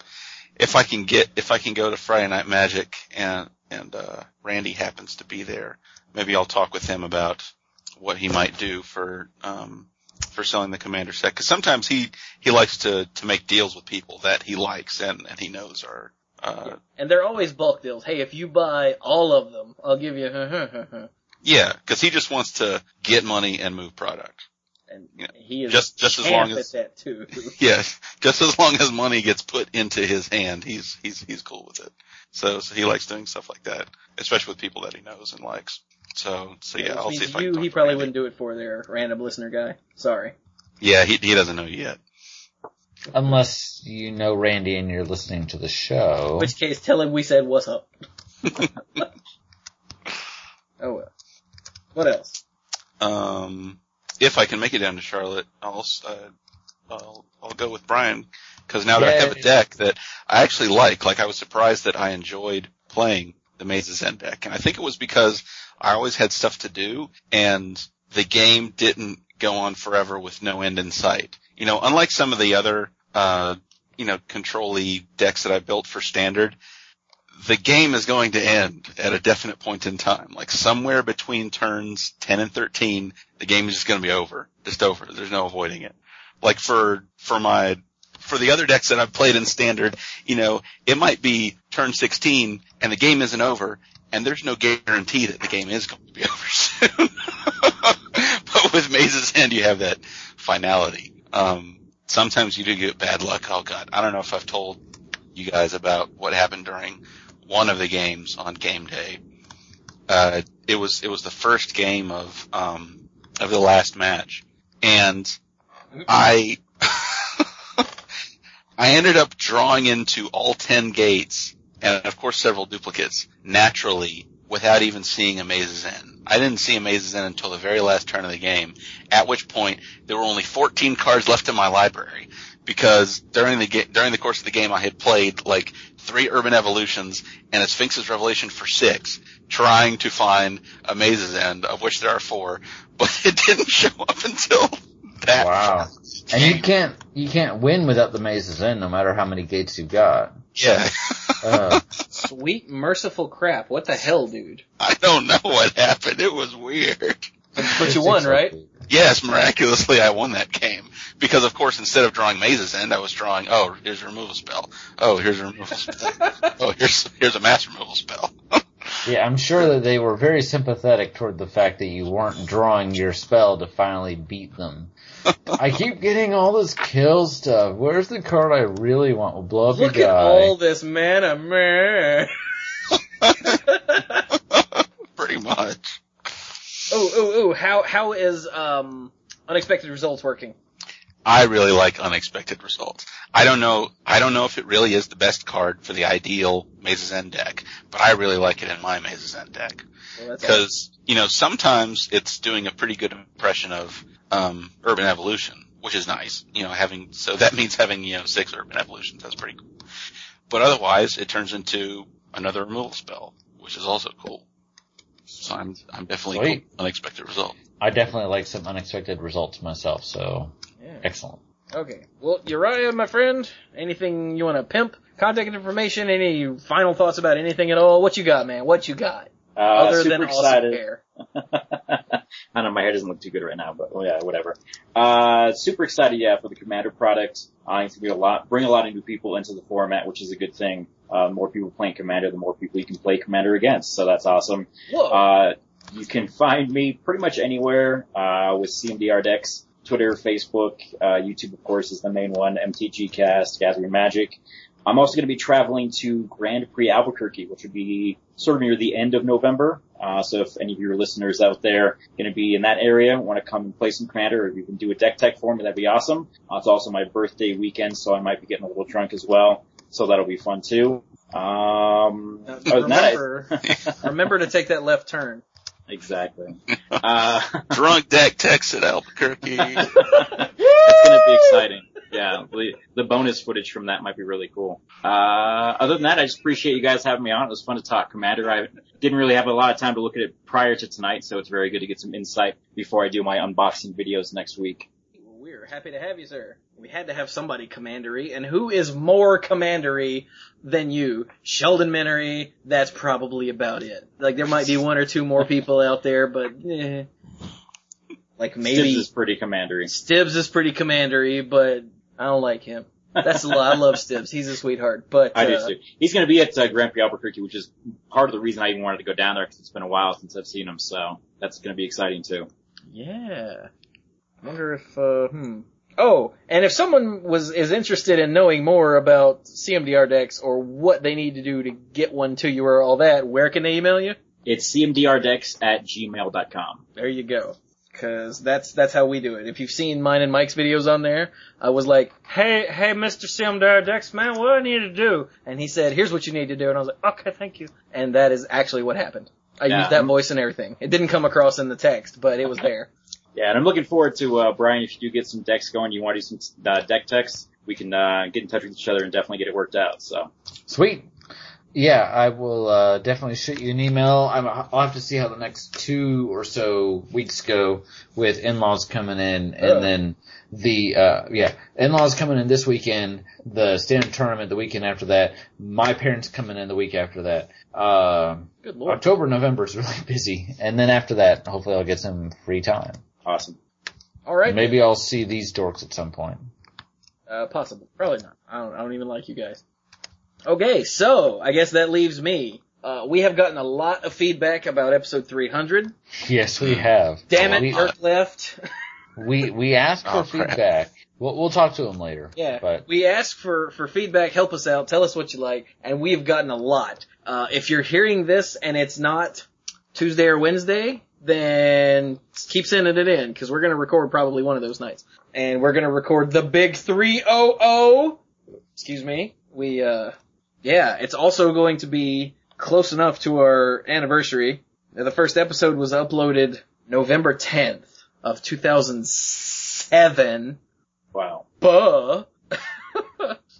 if I can get, if I can go to Friday Night Magic and, and, uh, Randy happens to be there, maybe I'll talk with him about what he might do for, um, for selling the Commander set. Cause sometimes he, he likes to, to make deals with people that he likes and, and he knows are, uh, And they're always bulk deals. Hey, if you buy all of them, I'll give you. *laughs* yeah, cause he just wants to get money and move product. and Yeah. he is Just- just as long as- at that too. *laughs* *laughs* Yeah, just as long as money gets put into his hand, he's he's he's cool with it. So, so he likes doing stuff like that, especially with people that he knows and likes. So so yeah, Which I'll see if I can. talk he probably Randy. wouldn't do it for their random listener guy. Sorry. Yeah, he he doesn't know yet. Unless you know Randy and you're listening to the show. In which case, tell him we said what's up. *laughs* oh well. What else? Um, if I can make it down to Charlotte, I'll uh, I'll I'll go with Brian because now that I have a deck that I actually like, like I was surprised that I enjoyed playing the Maze's End deck, and I think it was because I always had stuff to do, and the game didn't go on forever with no end in sight. You know, unlike some of the other uh, you know control-y decks that I built for standard. The game is going to end at a definite point in time. Like somewhere between turns 10 and 13, the game is just going to be over. Just over. There's no avoiding it. Like for, for my, for the other decks that I've played in standard, you know, it might be turn 16 and the game isn't over and there's no guarantee that the game is going to be *laughs* over soon. *laughs* but with Maze's End, you have that finality. Um, sometimes you do get bad luck. Oh god, I don't know if I've told you guys about what happened during one of the games on game day. Uh, it was, it was the first game of, um, of the last match. And I, I ended up drawing into all 10 gates and of course several duplicates naturally without even seeing a Maze's End. I didn't see a Maze's End until the very last turn of the game, at which point there were only 14 cards left in my library because during the during the course of the game I had played like three Urban Evolutions and a Sphinx's Revelation for six, trying to find a Maze's End, of which there are four, but *laughs* it didn't show up until that. Wow. And you can't you can't win without the Maze's End, no matter how many gates you've got. Yeah. Uh, *laughs* Sweet merciful crap! What the hell, dude? I don't know what happened. It was weird. But you won, right? Yes, miraculously I won that game. Because of course instead of drawing Maze's End, I was drawing, oh, here's a removal spell. Oh, here's a removal spell. *laughs* oh, here's, here's a mass removal spell. *laughs* Yeah, I'm sure that they were very sympathetic toward the fact that you weren't drawing your spell to finally beat them. I keep getting all this kill stuff. Where's the card I really want? Will blow up Look your at all this mana, man. *laughs* Pretty much. Oh, oh, oh! How how is um unexpected results working? I really like unexpected results. I don't know, I don't know if it really is the best card for the ideal Maze's End deck, but I really like it in my Maze's End deck. Well, that's Because, you know, sometimes it's doing a pretty good impression of, um, Urban Evolution, which is nice. You know, having, so that means having, you know, six Urban Evolutions, that's pretty cool. But otherwise, it turns into another removal spell, which is also cool. So I'm, I'm definitely Sweet. cool. unexpected result. I definitely like some unexpected results myself, so yeah. excellent. Okay. Well, Uriah, my friend, anything you want to pimp? Contact information? Any final thoughts about anything at all? What you got, man? What you got? Uh, Other super than excited. awesome hair. *laughs* *laughs* I don't know my hair doesn't look too good right now, but well, yeah, whatever. Uh, super excited, yeah, for the Commander product. Uh, it's gonna be a lot, bring a lot of new people into the format, which is a good thing. Uh, more people playing Commander, the more people you can play Commander against, so that's awesome. Uh, you can find me pretty much anywhere, uh, with CMDR decks. Twitter, Facebook, uh, YouTube of course is the main one, MTG Cast, Gathering Magic. I'm also going to be traveling to Grand Prix Albuquerque, which would be sort of near the end of November. Uh, so if any of your listeners out there going to be in that area, want to come and play some Commander, or you can do a deck tech for me, that'd be awesome. Uh, it's also my birthday weekend, so I might be getting a little drunk as well. So that'll be fun too. Um, Now, other that, remember, *laughs* remember to take that left turn. exactly. *laughs* Uh, *laughs* Drunk deck text at Albuquerque. It's gonna be exciting. Yeah, the, bonus footage from that might be really cool. Uh, other than that, I just appreciate you guys having me on. It was fun to talk Commander. I didn't really have a lot of time to look at it prior to tonight, so it's very good to get some insight before I do my unboxing videos next week. We're happy to have you, sir. We had to have somebody commandery, and who is more commandery than you? Sheldon Menery, that's probably about it. Like, there might be one or two more people out there, but, eh. Like, maybe Stibbs is pretty commandery. Stibbs is pretty commandery, but I don't like him. That's a lot. I love Stibbs. He's a sweetheart, but, I do uh, too. He's going to be at uh, Grand Prix Albuquerque, which is part of the reason I even wanted to go down there because it's been a while since I've seen him. So that's going to be exciting too. Yeah. Wonder if, uh, hmm. Oh, and if someone was is interested in knowing more about CMDR decks or what they need to do to get one to you or all that, where can they email you? It's cmdrdex at gmail.com. There you go. Cause that's, that's how we do it. If you've seen mine and Mike's videos on there, I was like, hey, hey, Mr. CMDR Decks, man, what do I need to do? And he said, here's what you need to do. And I was like, okay, thank you. And that is actually what happened. I Yeah. used that voice and everything. It didn't come across in the text, but it was there. *laughs* Yeah, and I'm looking forward to, uh, Brian, if you do get some decks going, you want to do some, uh, deck techs, we can, uh, get in touch with each other and definitely get it worked out, so. Sweet. Yeah, I will uh, definitely shoot you an email. I'm, I'll have to see how the next two or so weeks go with in-laws coming in, and Oh. then the uh, yeah, in-laws coming in this weekend, the standard tournament the weekend after that, my parents coming in the week after that. Uh, Good lord. October, November is really *laughs* busy, and then after that, hopefully I'll get some free time. Awesome. Alright. Maybe I'll see these dorks at some point. Uh, possible. Probably not. I don't, I don't even like you guys. Okay, so, I guess that leaves me. Uh, we have gotten a lot of feedback about episode 300. Yes, we have. Damn it, we, Dirk left. *laughs* we we asked for Oh, feedback. We'll, we'll talk to him later. yeah, but we asked for, for feedback, help us out, tell us what you like, and we've gotten a lot. Uh, if you're hearing this and it's not Tuesday or Wednesday, then keep sending it in, cause we're gonna record probably one of those nights. And we're gonna record the big 300! Excuse me. We, uh, yeah, it's also going to be close enough to our anniversary. The first episode was uploaded November 10th of 2007. Wow. Buh. *laughs*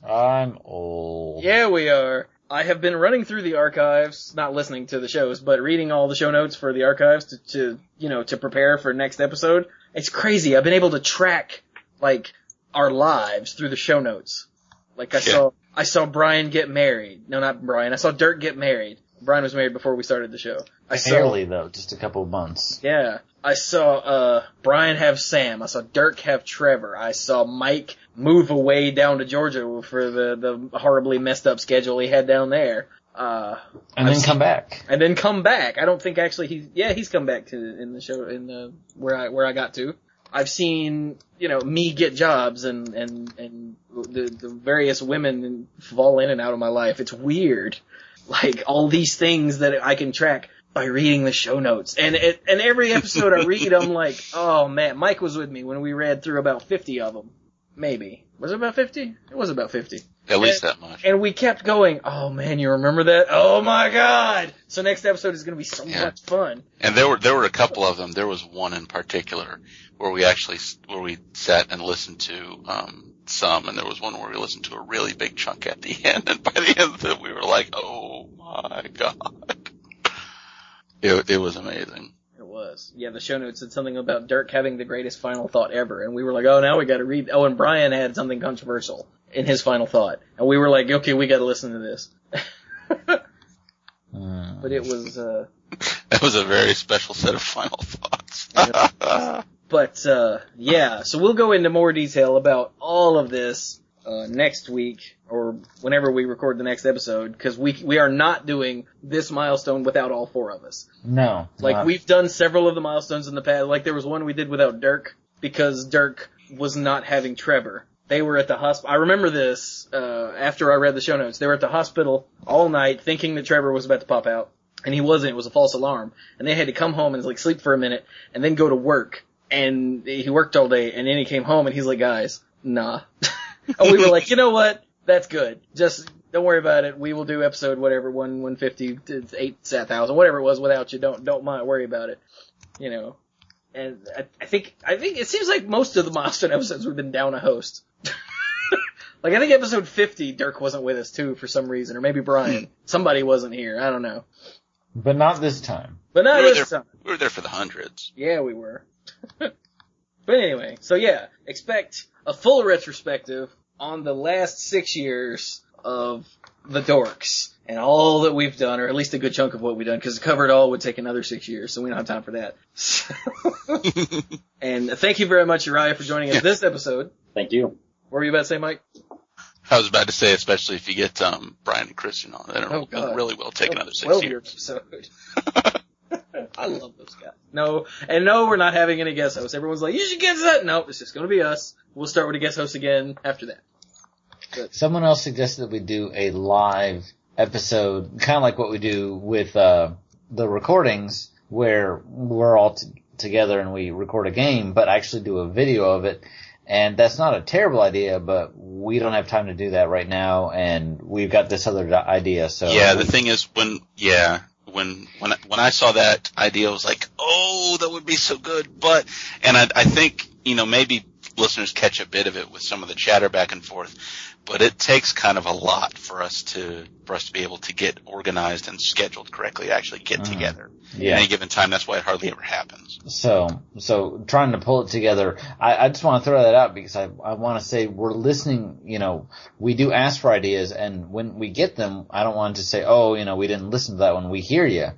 I'm old. Yeah, we are. I have been running through the archives, not listening to the shows, but reading all the show notes for the archives to, to you know, to prepare for next episode. It's crazy. I've been able to track, like, our lives through the show notes. Like I Yeah. saw, I saw Brian get married. No, not Brian. I saw Dirk get married. Brian was married before we started the show. I saw, Barely though, just a couple of months. yeah. I saw, uh, Brian have Sam. I saw Dirk have Trevor. I saw Mike move away down to Georgia for the, the horribly messed up schedule he had down there. Uh, and I've then seen- come back. and then come back. I don't think actually he's yeah he's come back to in the show in the where I where I got to. I've seen you know me get jobs and and and the the various women fall in and out of my life. It's weird, like all these things that I can track by reading the show notes. And it, and every episode I read, I'm like, oh man, Mike was with me when we read through about 50 of them, maybe. Was it about 50? It was about 50. At least that much. And we kept going, oh man, you remember that? Oh my god! So next episode is gonna be so Yeah. much fun. And there were there were a couple of them. There was one in particular where we actually where we sat and listened to um some, and there was one where we listened to a really big chunk at the *laughs* end. And by the end of it, we were like, "Oh my god!" *laughs* It it was amazing. It was. Yeah, the show notes said something about Dirk having the greatest final thought ever, and we were like, oh, now we gotta read, oh, and Brian had something controversial in his final thought, and we were like, okay, we gotta listen to this. Hmm. but it was, uh, That was a very special set of final thoughts. But uh, yeah, so we'll go into more detail about all of this uh, next week or whenever we record the next episode because we we are not doing this milestone without all four of us. No. Like not- we've done several of the milestones in the past. Like there was one we did without Dirk because Dirk was not having Trevor. They were at the hospital. I remember this uh, after I read the show notes. They were at the hospital all night thinking that Trevor was about to pop out, and he wasn't. It was a false alarm, and they had to come home and like sleep for a minute and then go to work. And he worked all day, and then he came home and he's like, "Guys, nah." *laughs* and we were like, *laughs* "You know what? That's good. Just don't worry about it. We will do episode whatever one one fifty eight thousand whatever it was without you. Don't don't mind worry about it. You know." And I, I think I think it seems like most of the milestone *laughs* episodes we've been down a host. *laughs* like I think episode fifty, Dirk wasn't with us too for some reason, or maybe Brian. Hmm. Somebody wasn't here. I don't know. But not this time. But not we, were this there, time. we were there for the hundreds. Yeah, we were. but anyway, so yeah, expect a full retrospective on the last six years of the dorks and all that we've done, or at least a good chunk of what we've done, because to cover it all would take another six years, so we don't have time for that. *laughs* and thank you very much, Uriah, for joining us this episode. Thank you. What were you about to say, Mike? I was about to say, especially if you get um, Brian and Christian on, then it Oh, will- really will take another six years. episode. *laughs* I love those guys. No, and no, we're not having any guest hosts. Everyone's like, you should get that. No, it's just gonna be us. We'll start with a guest host again after that. Someone else suggested that we do a live episode, kind of like what we do with uh, the recordings, where we're all t- together and we record a game, but actually do a video of it. And that's not a terrible idea, but we don't have time to do that right now, and we've got this other idea. So yeah, the thing is when yeah when when when I saw that idea, I was like, oh, that would be so good. But and I, I think you know maybe listeners catch a bit of it with some of the chatter back and forth. But it takes kind of a lot for us to for us to be able to get organized and scheduled correctly to actually get Mhm. together at any given time. That's why it hardly ever happens. So, so trying to pull it together, I, I just want to throw that out because I, I want to say we're listening, you know, we do ask for ideas and when we get them, I don't want to say, oh, you know, we didn't listen to that one. We hear you.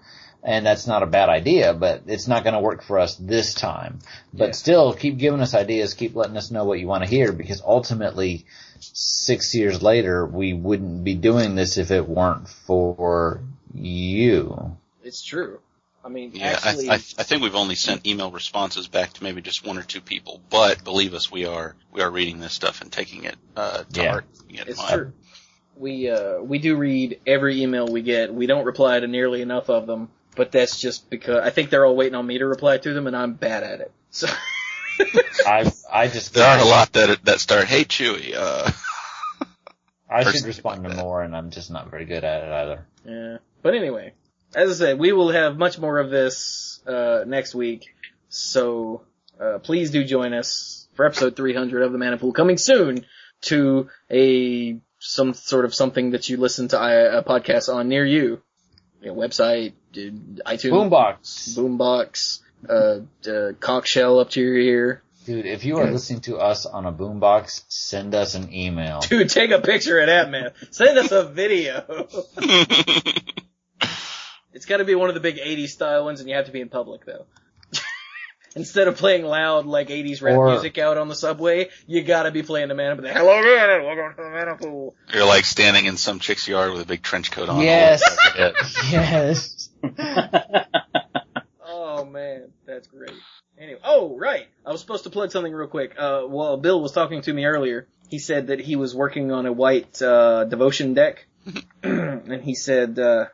And that's not a bad idea, but it's not going to work for us this time. But Yeah. still, keep giving us ideas, keep letting us know what you want to hear because ultimately, six years later, we wouldn't be doing this if it weren't for you. It's true. I mean, Yeah, actually, I, I, I think we've only sent email responses back to maybe just one or two people, but believe us, we are we are reading this stuff and taking it uh, to Yeah. heart. it it's mind. true. We uh we do read every email we get. We don't reply to nearly enough of them, but that's just because I think they're all waiting on me to reply to them, and I'm bad at it. So. *laughs* I, I just, There are a lot that that start, hey Chewy, uh, I should respond like to that. more, and I'm just not very good at it either. Yeah. But anyway, as I said, we will have much more of this uh, next week. So uh, please do join us for episode 300 of the Mana Pool, coming soon to a some sort of something that you listen to uh, a podcast on near you. You website, dude, iTunes, Boombox, Boombox, uh, uh, Cockshell up to your ear. dude. If you are listening to us on a boombox, send us an email. Dude, take a picture of that, man. Send us a video. *laughs* It's got to be one of the big 80s style ones, and you have to be in public though. Instead of playing loud like 80s rap Or- music out on the subway, you gotta be playing the mana pool. Hello again, welcome to the mana pool. You're like standing in some chick's yard with a big trench coat on. Yes. *laughs* Yes. *laughs* Oh man, that's great. Anyway, oh right, I was supposed to plug something real quick. Uh, while Bill was talking to me earlier, he said that he was working on a white uh, devotion deck, *clears throat* and he said, uh,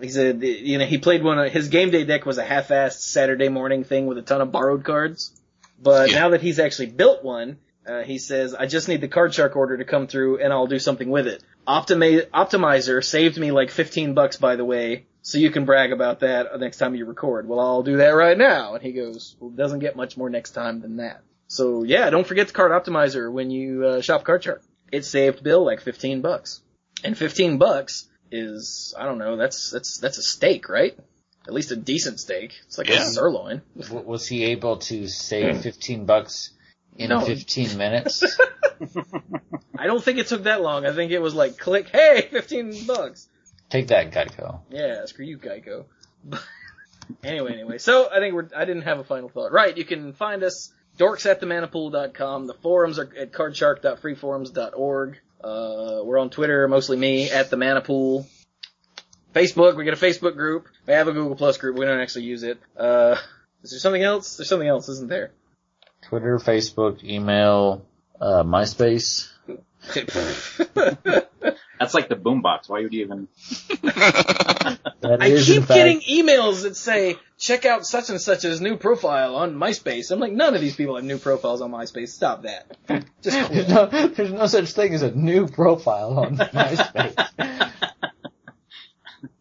he said, you know, he played one. Of, his game day deck was a half-assed Saturday morning thing with a ton of borrowed cards. But Yeah. now that he's actually built one, uh, he says, I just need the card shark order to come through, and I'll do something with it. Optima- Optimizer saved me like 15 bucks, by the way, so you can brag about that next time you record. Well, I'll do that right now. And he goes, well, doesn't get much more next time than that. So yeah, don't forget the card optimizer when you uh, shop card shark. It saved Bill like 15 bucks. And 15 bucks is, I don't know, that's, that's, that's a steak, right? At least a decent steak. It's like Yeah. a sirloin. W- Was he able to save hmm. 15 bucks in No. 15 *laughs* minutes? I don't think it took that long. I think it was like click, hey, 15 bucks. Take that, Geico. Yeah, screw you, Geico. *laughs* anyway, anyway. So I think we're. I didn't have a final thought. Right, you can find us dorks at themanapool.com. The forums are at cardshark.freeforums.org. Uh, we're on Twitter, mostly me at the Manapool. Facebook, we got a Facebook group. We have a Google Plus group. We don't actually use it. Uh, is there something else? There's something else, isn't there? Twitter, Facebook, email, uh, MySpace. *laughs* That's like the boombox. Why would you even? *laughs* I keep getting emails that say, check out such and such's new profile on MySpace. I'm like, none of these people have new profiles on MySpace. Stop that. Just *laughs* There's quit. no, there's no such thing as a new profile on *laughs* MySpace.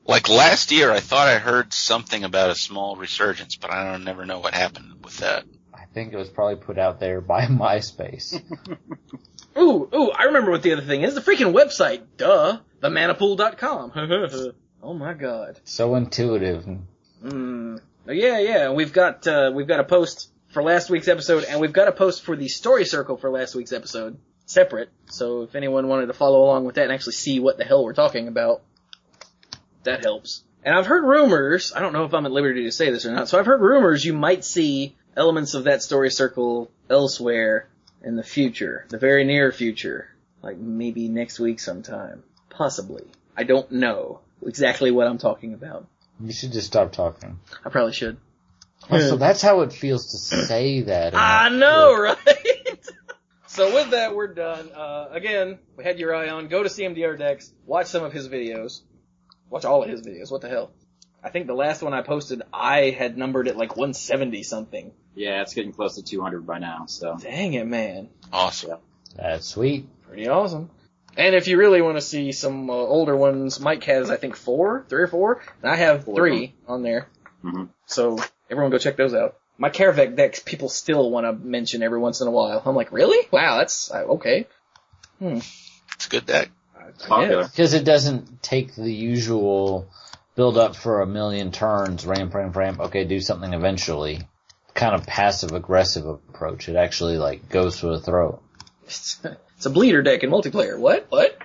Like last year, I thought I heard something about a small resurgence, but I don't never know what happened with that. I think it was probably put out there by MySpace. Ooh, ooh, I remember what the other thing is. The freaking website. Duh. Themanapool.com. *laughs* oh my god. So intuitive. Mm. Oh, Yeah, yeah. We've got, uh, we've got a post for last week's episode and we've got a post for the story circle for last week's episode. Separate. So if anyone wanted to follow along with that and actually see what the hell we're talking about, that helps. And I've heard rumors, I don't know if I'm at liberty to say this or not, so I've heard rumors you might see elements of that story circle elsewhere in the future, the very near future. Like maybe next week sometime. Possibly. I don't know exactly what I'm talking about. You should just stop talking. I probably should. So that's how it feels to say that. I know, do right? *laughs* so with that, we're done. Uh, again, we had Uriah on. Go to CMDR Decks. Watch some of his videos. Watch all of his videos. What the hell? I think the last one I posted, I had numbered it like 170 something. Yeah, it's getting close to 200 by now. So Dang it, man. Awesome. That's sweet. Pretty awesome. And if you really want to see some uh, older ones, Mike has, I think, four, three or four, and I have Four. three on there. Mhm. So everyone go check those out. My Caravec decks, people still want to mention every once in a while. I'm like, really? Wow, that's uh, okay. It's a good deck. it's popular. Because it doesn't take the usual build up for a million turns, ramp, ramp, ramp, okay, do something eventually. Kind of passive aggressive approach. It actually like goes for the throat. *laughs* It's, a bleeder deck in multiplayer. What? What?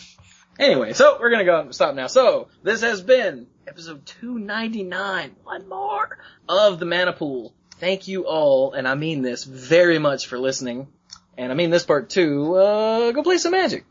*laughs* anyway, so we're gonna go stop now. So this has been episode 299. One more of the Mana Pool. Thank you all, and I mean this very much for listening. And I mean this part too. Uh, go play some Magic.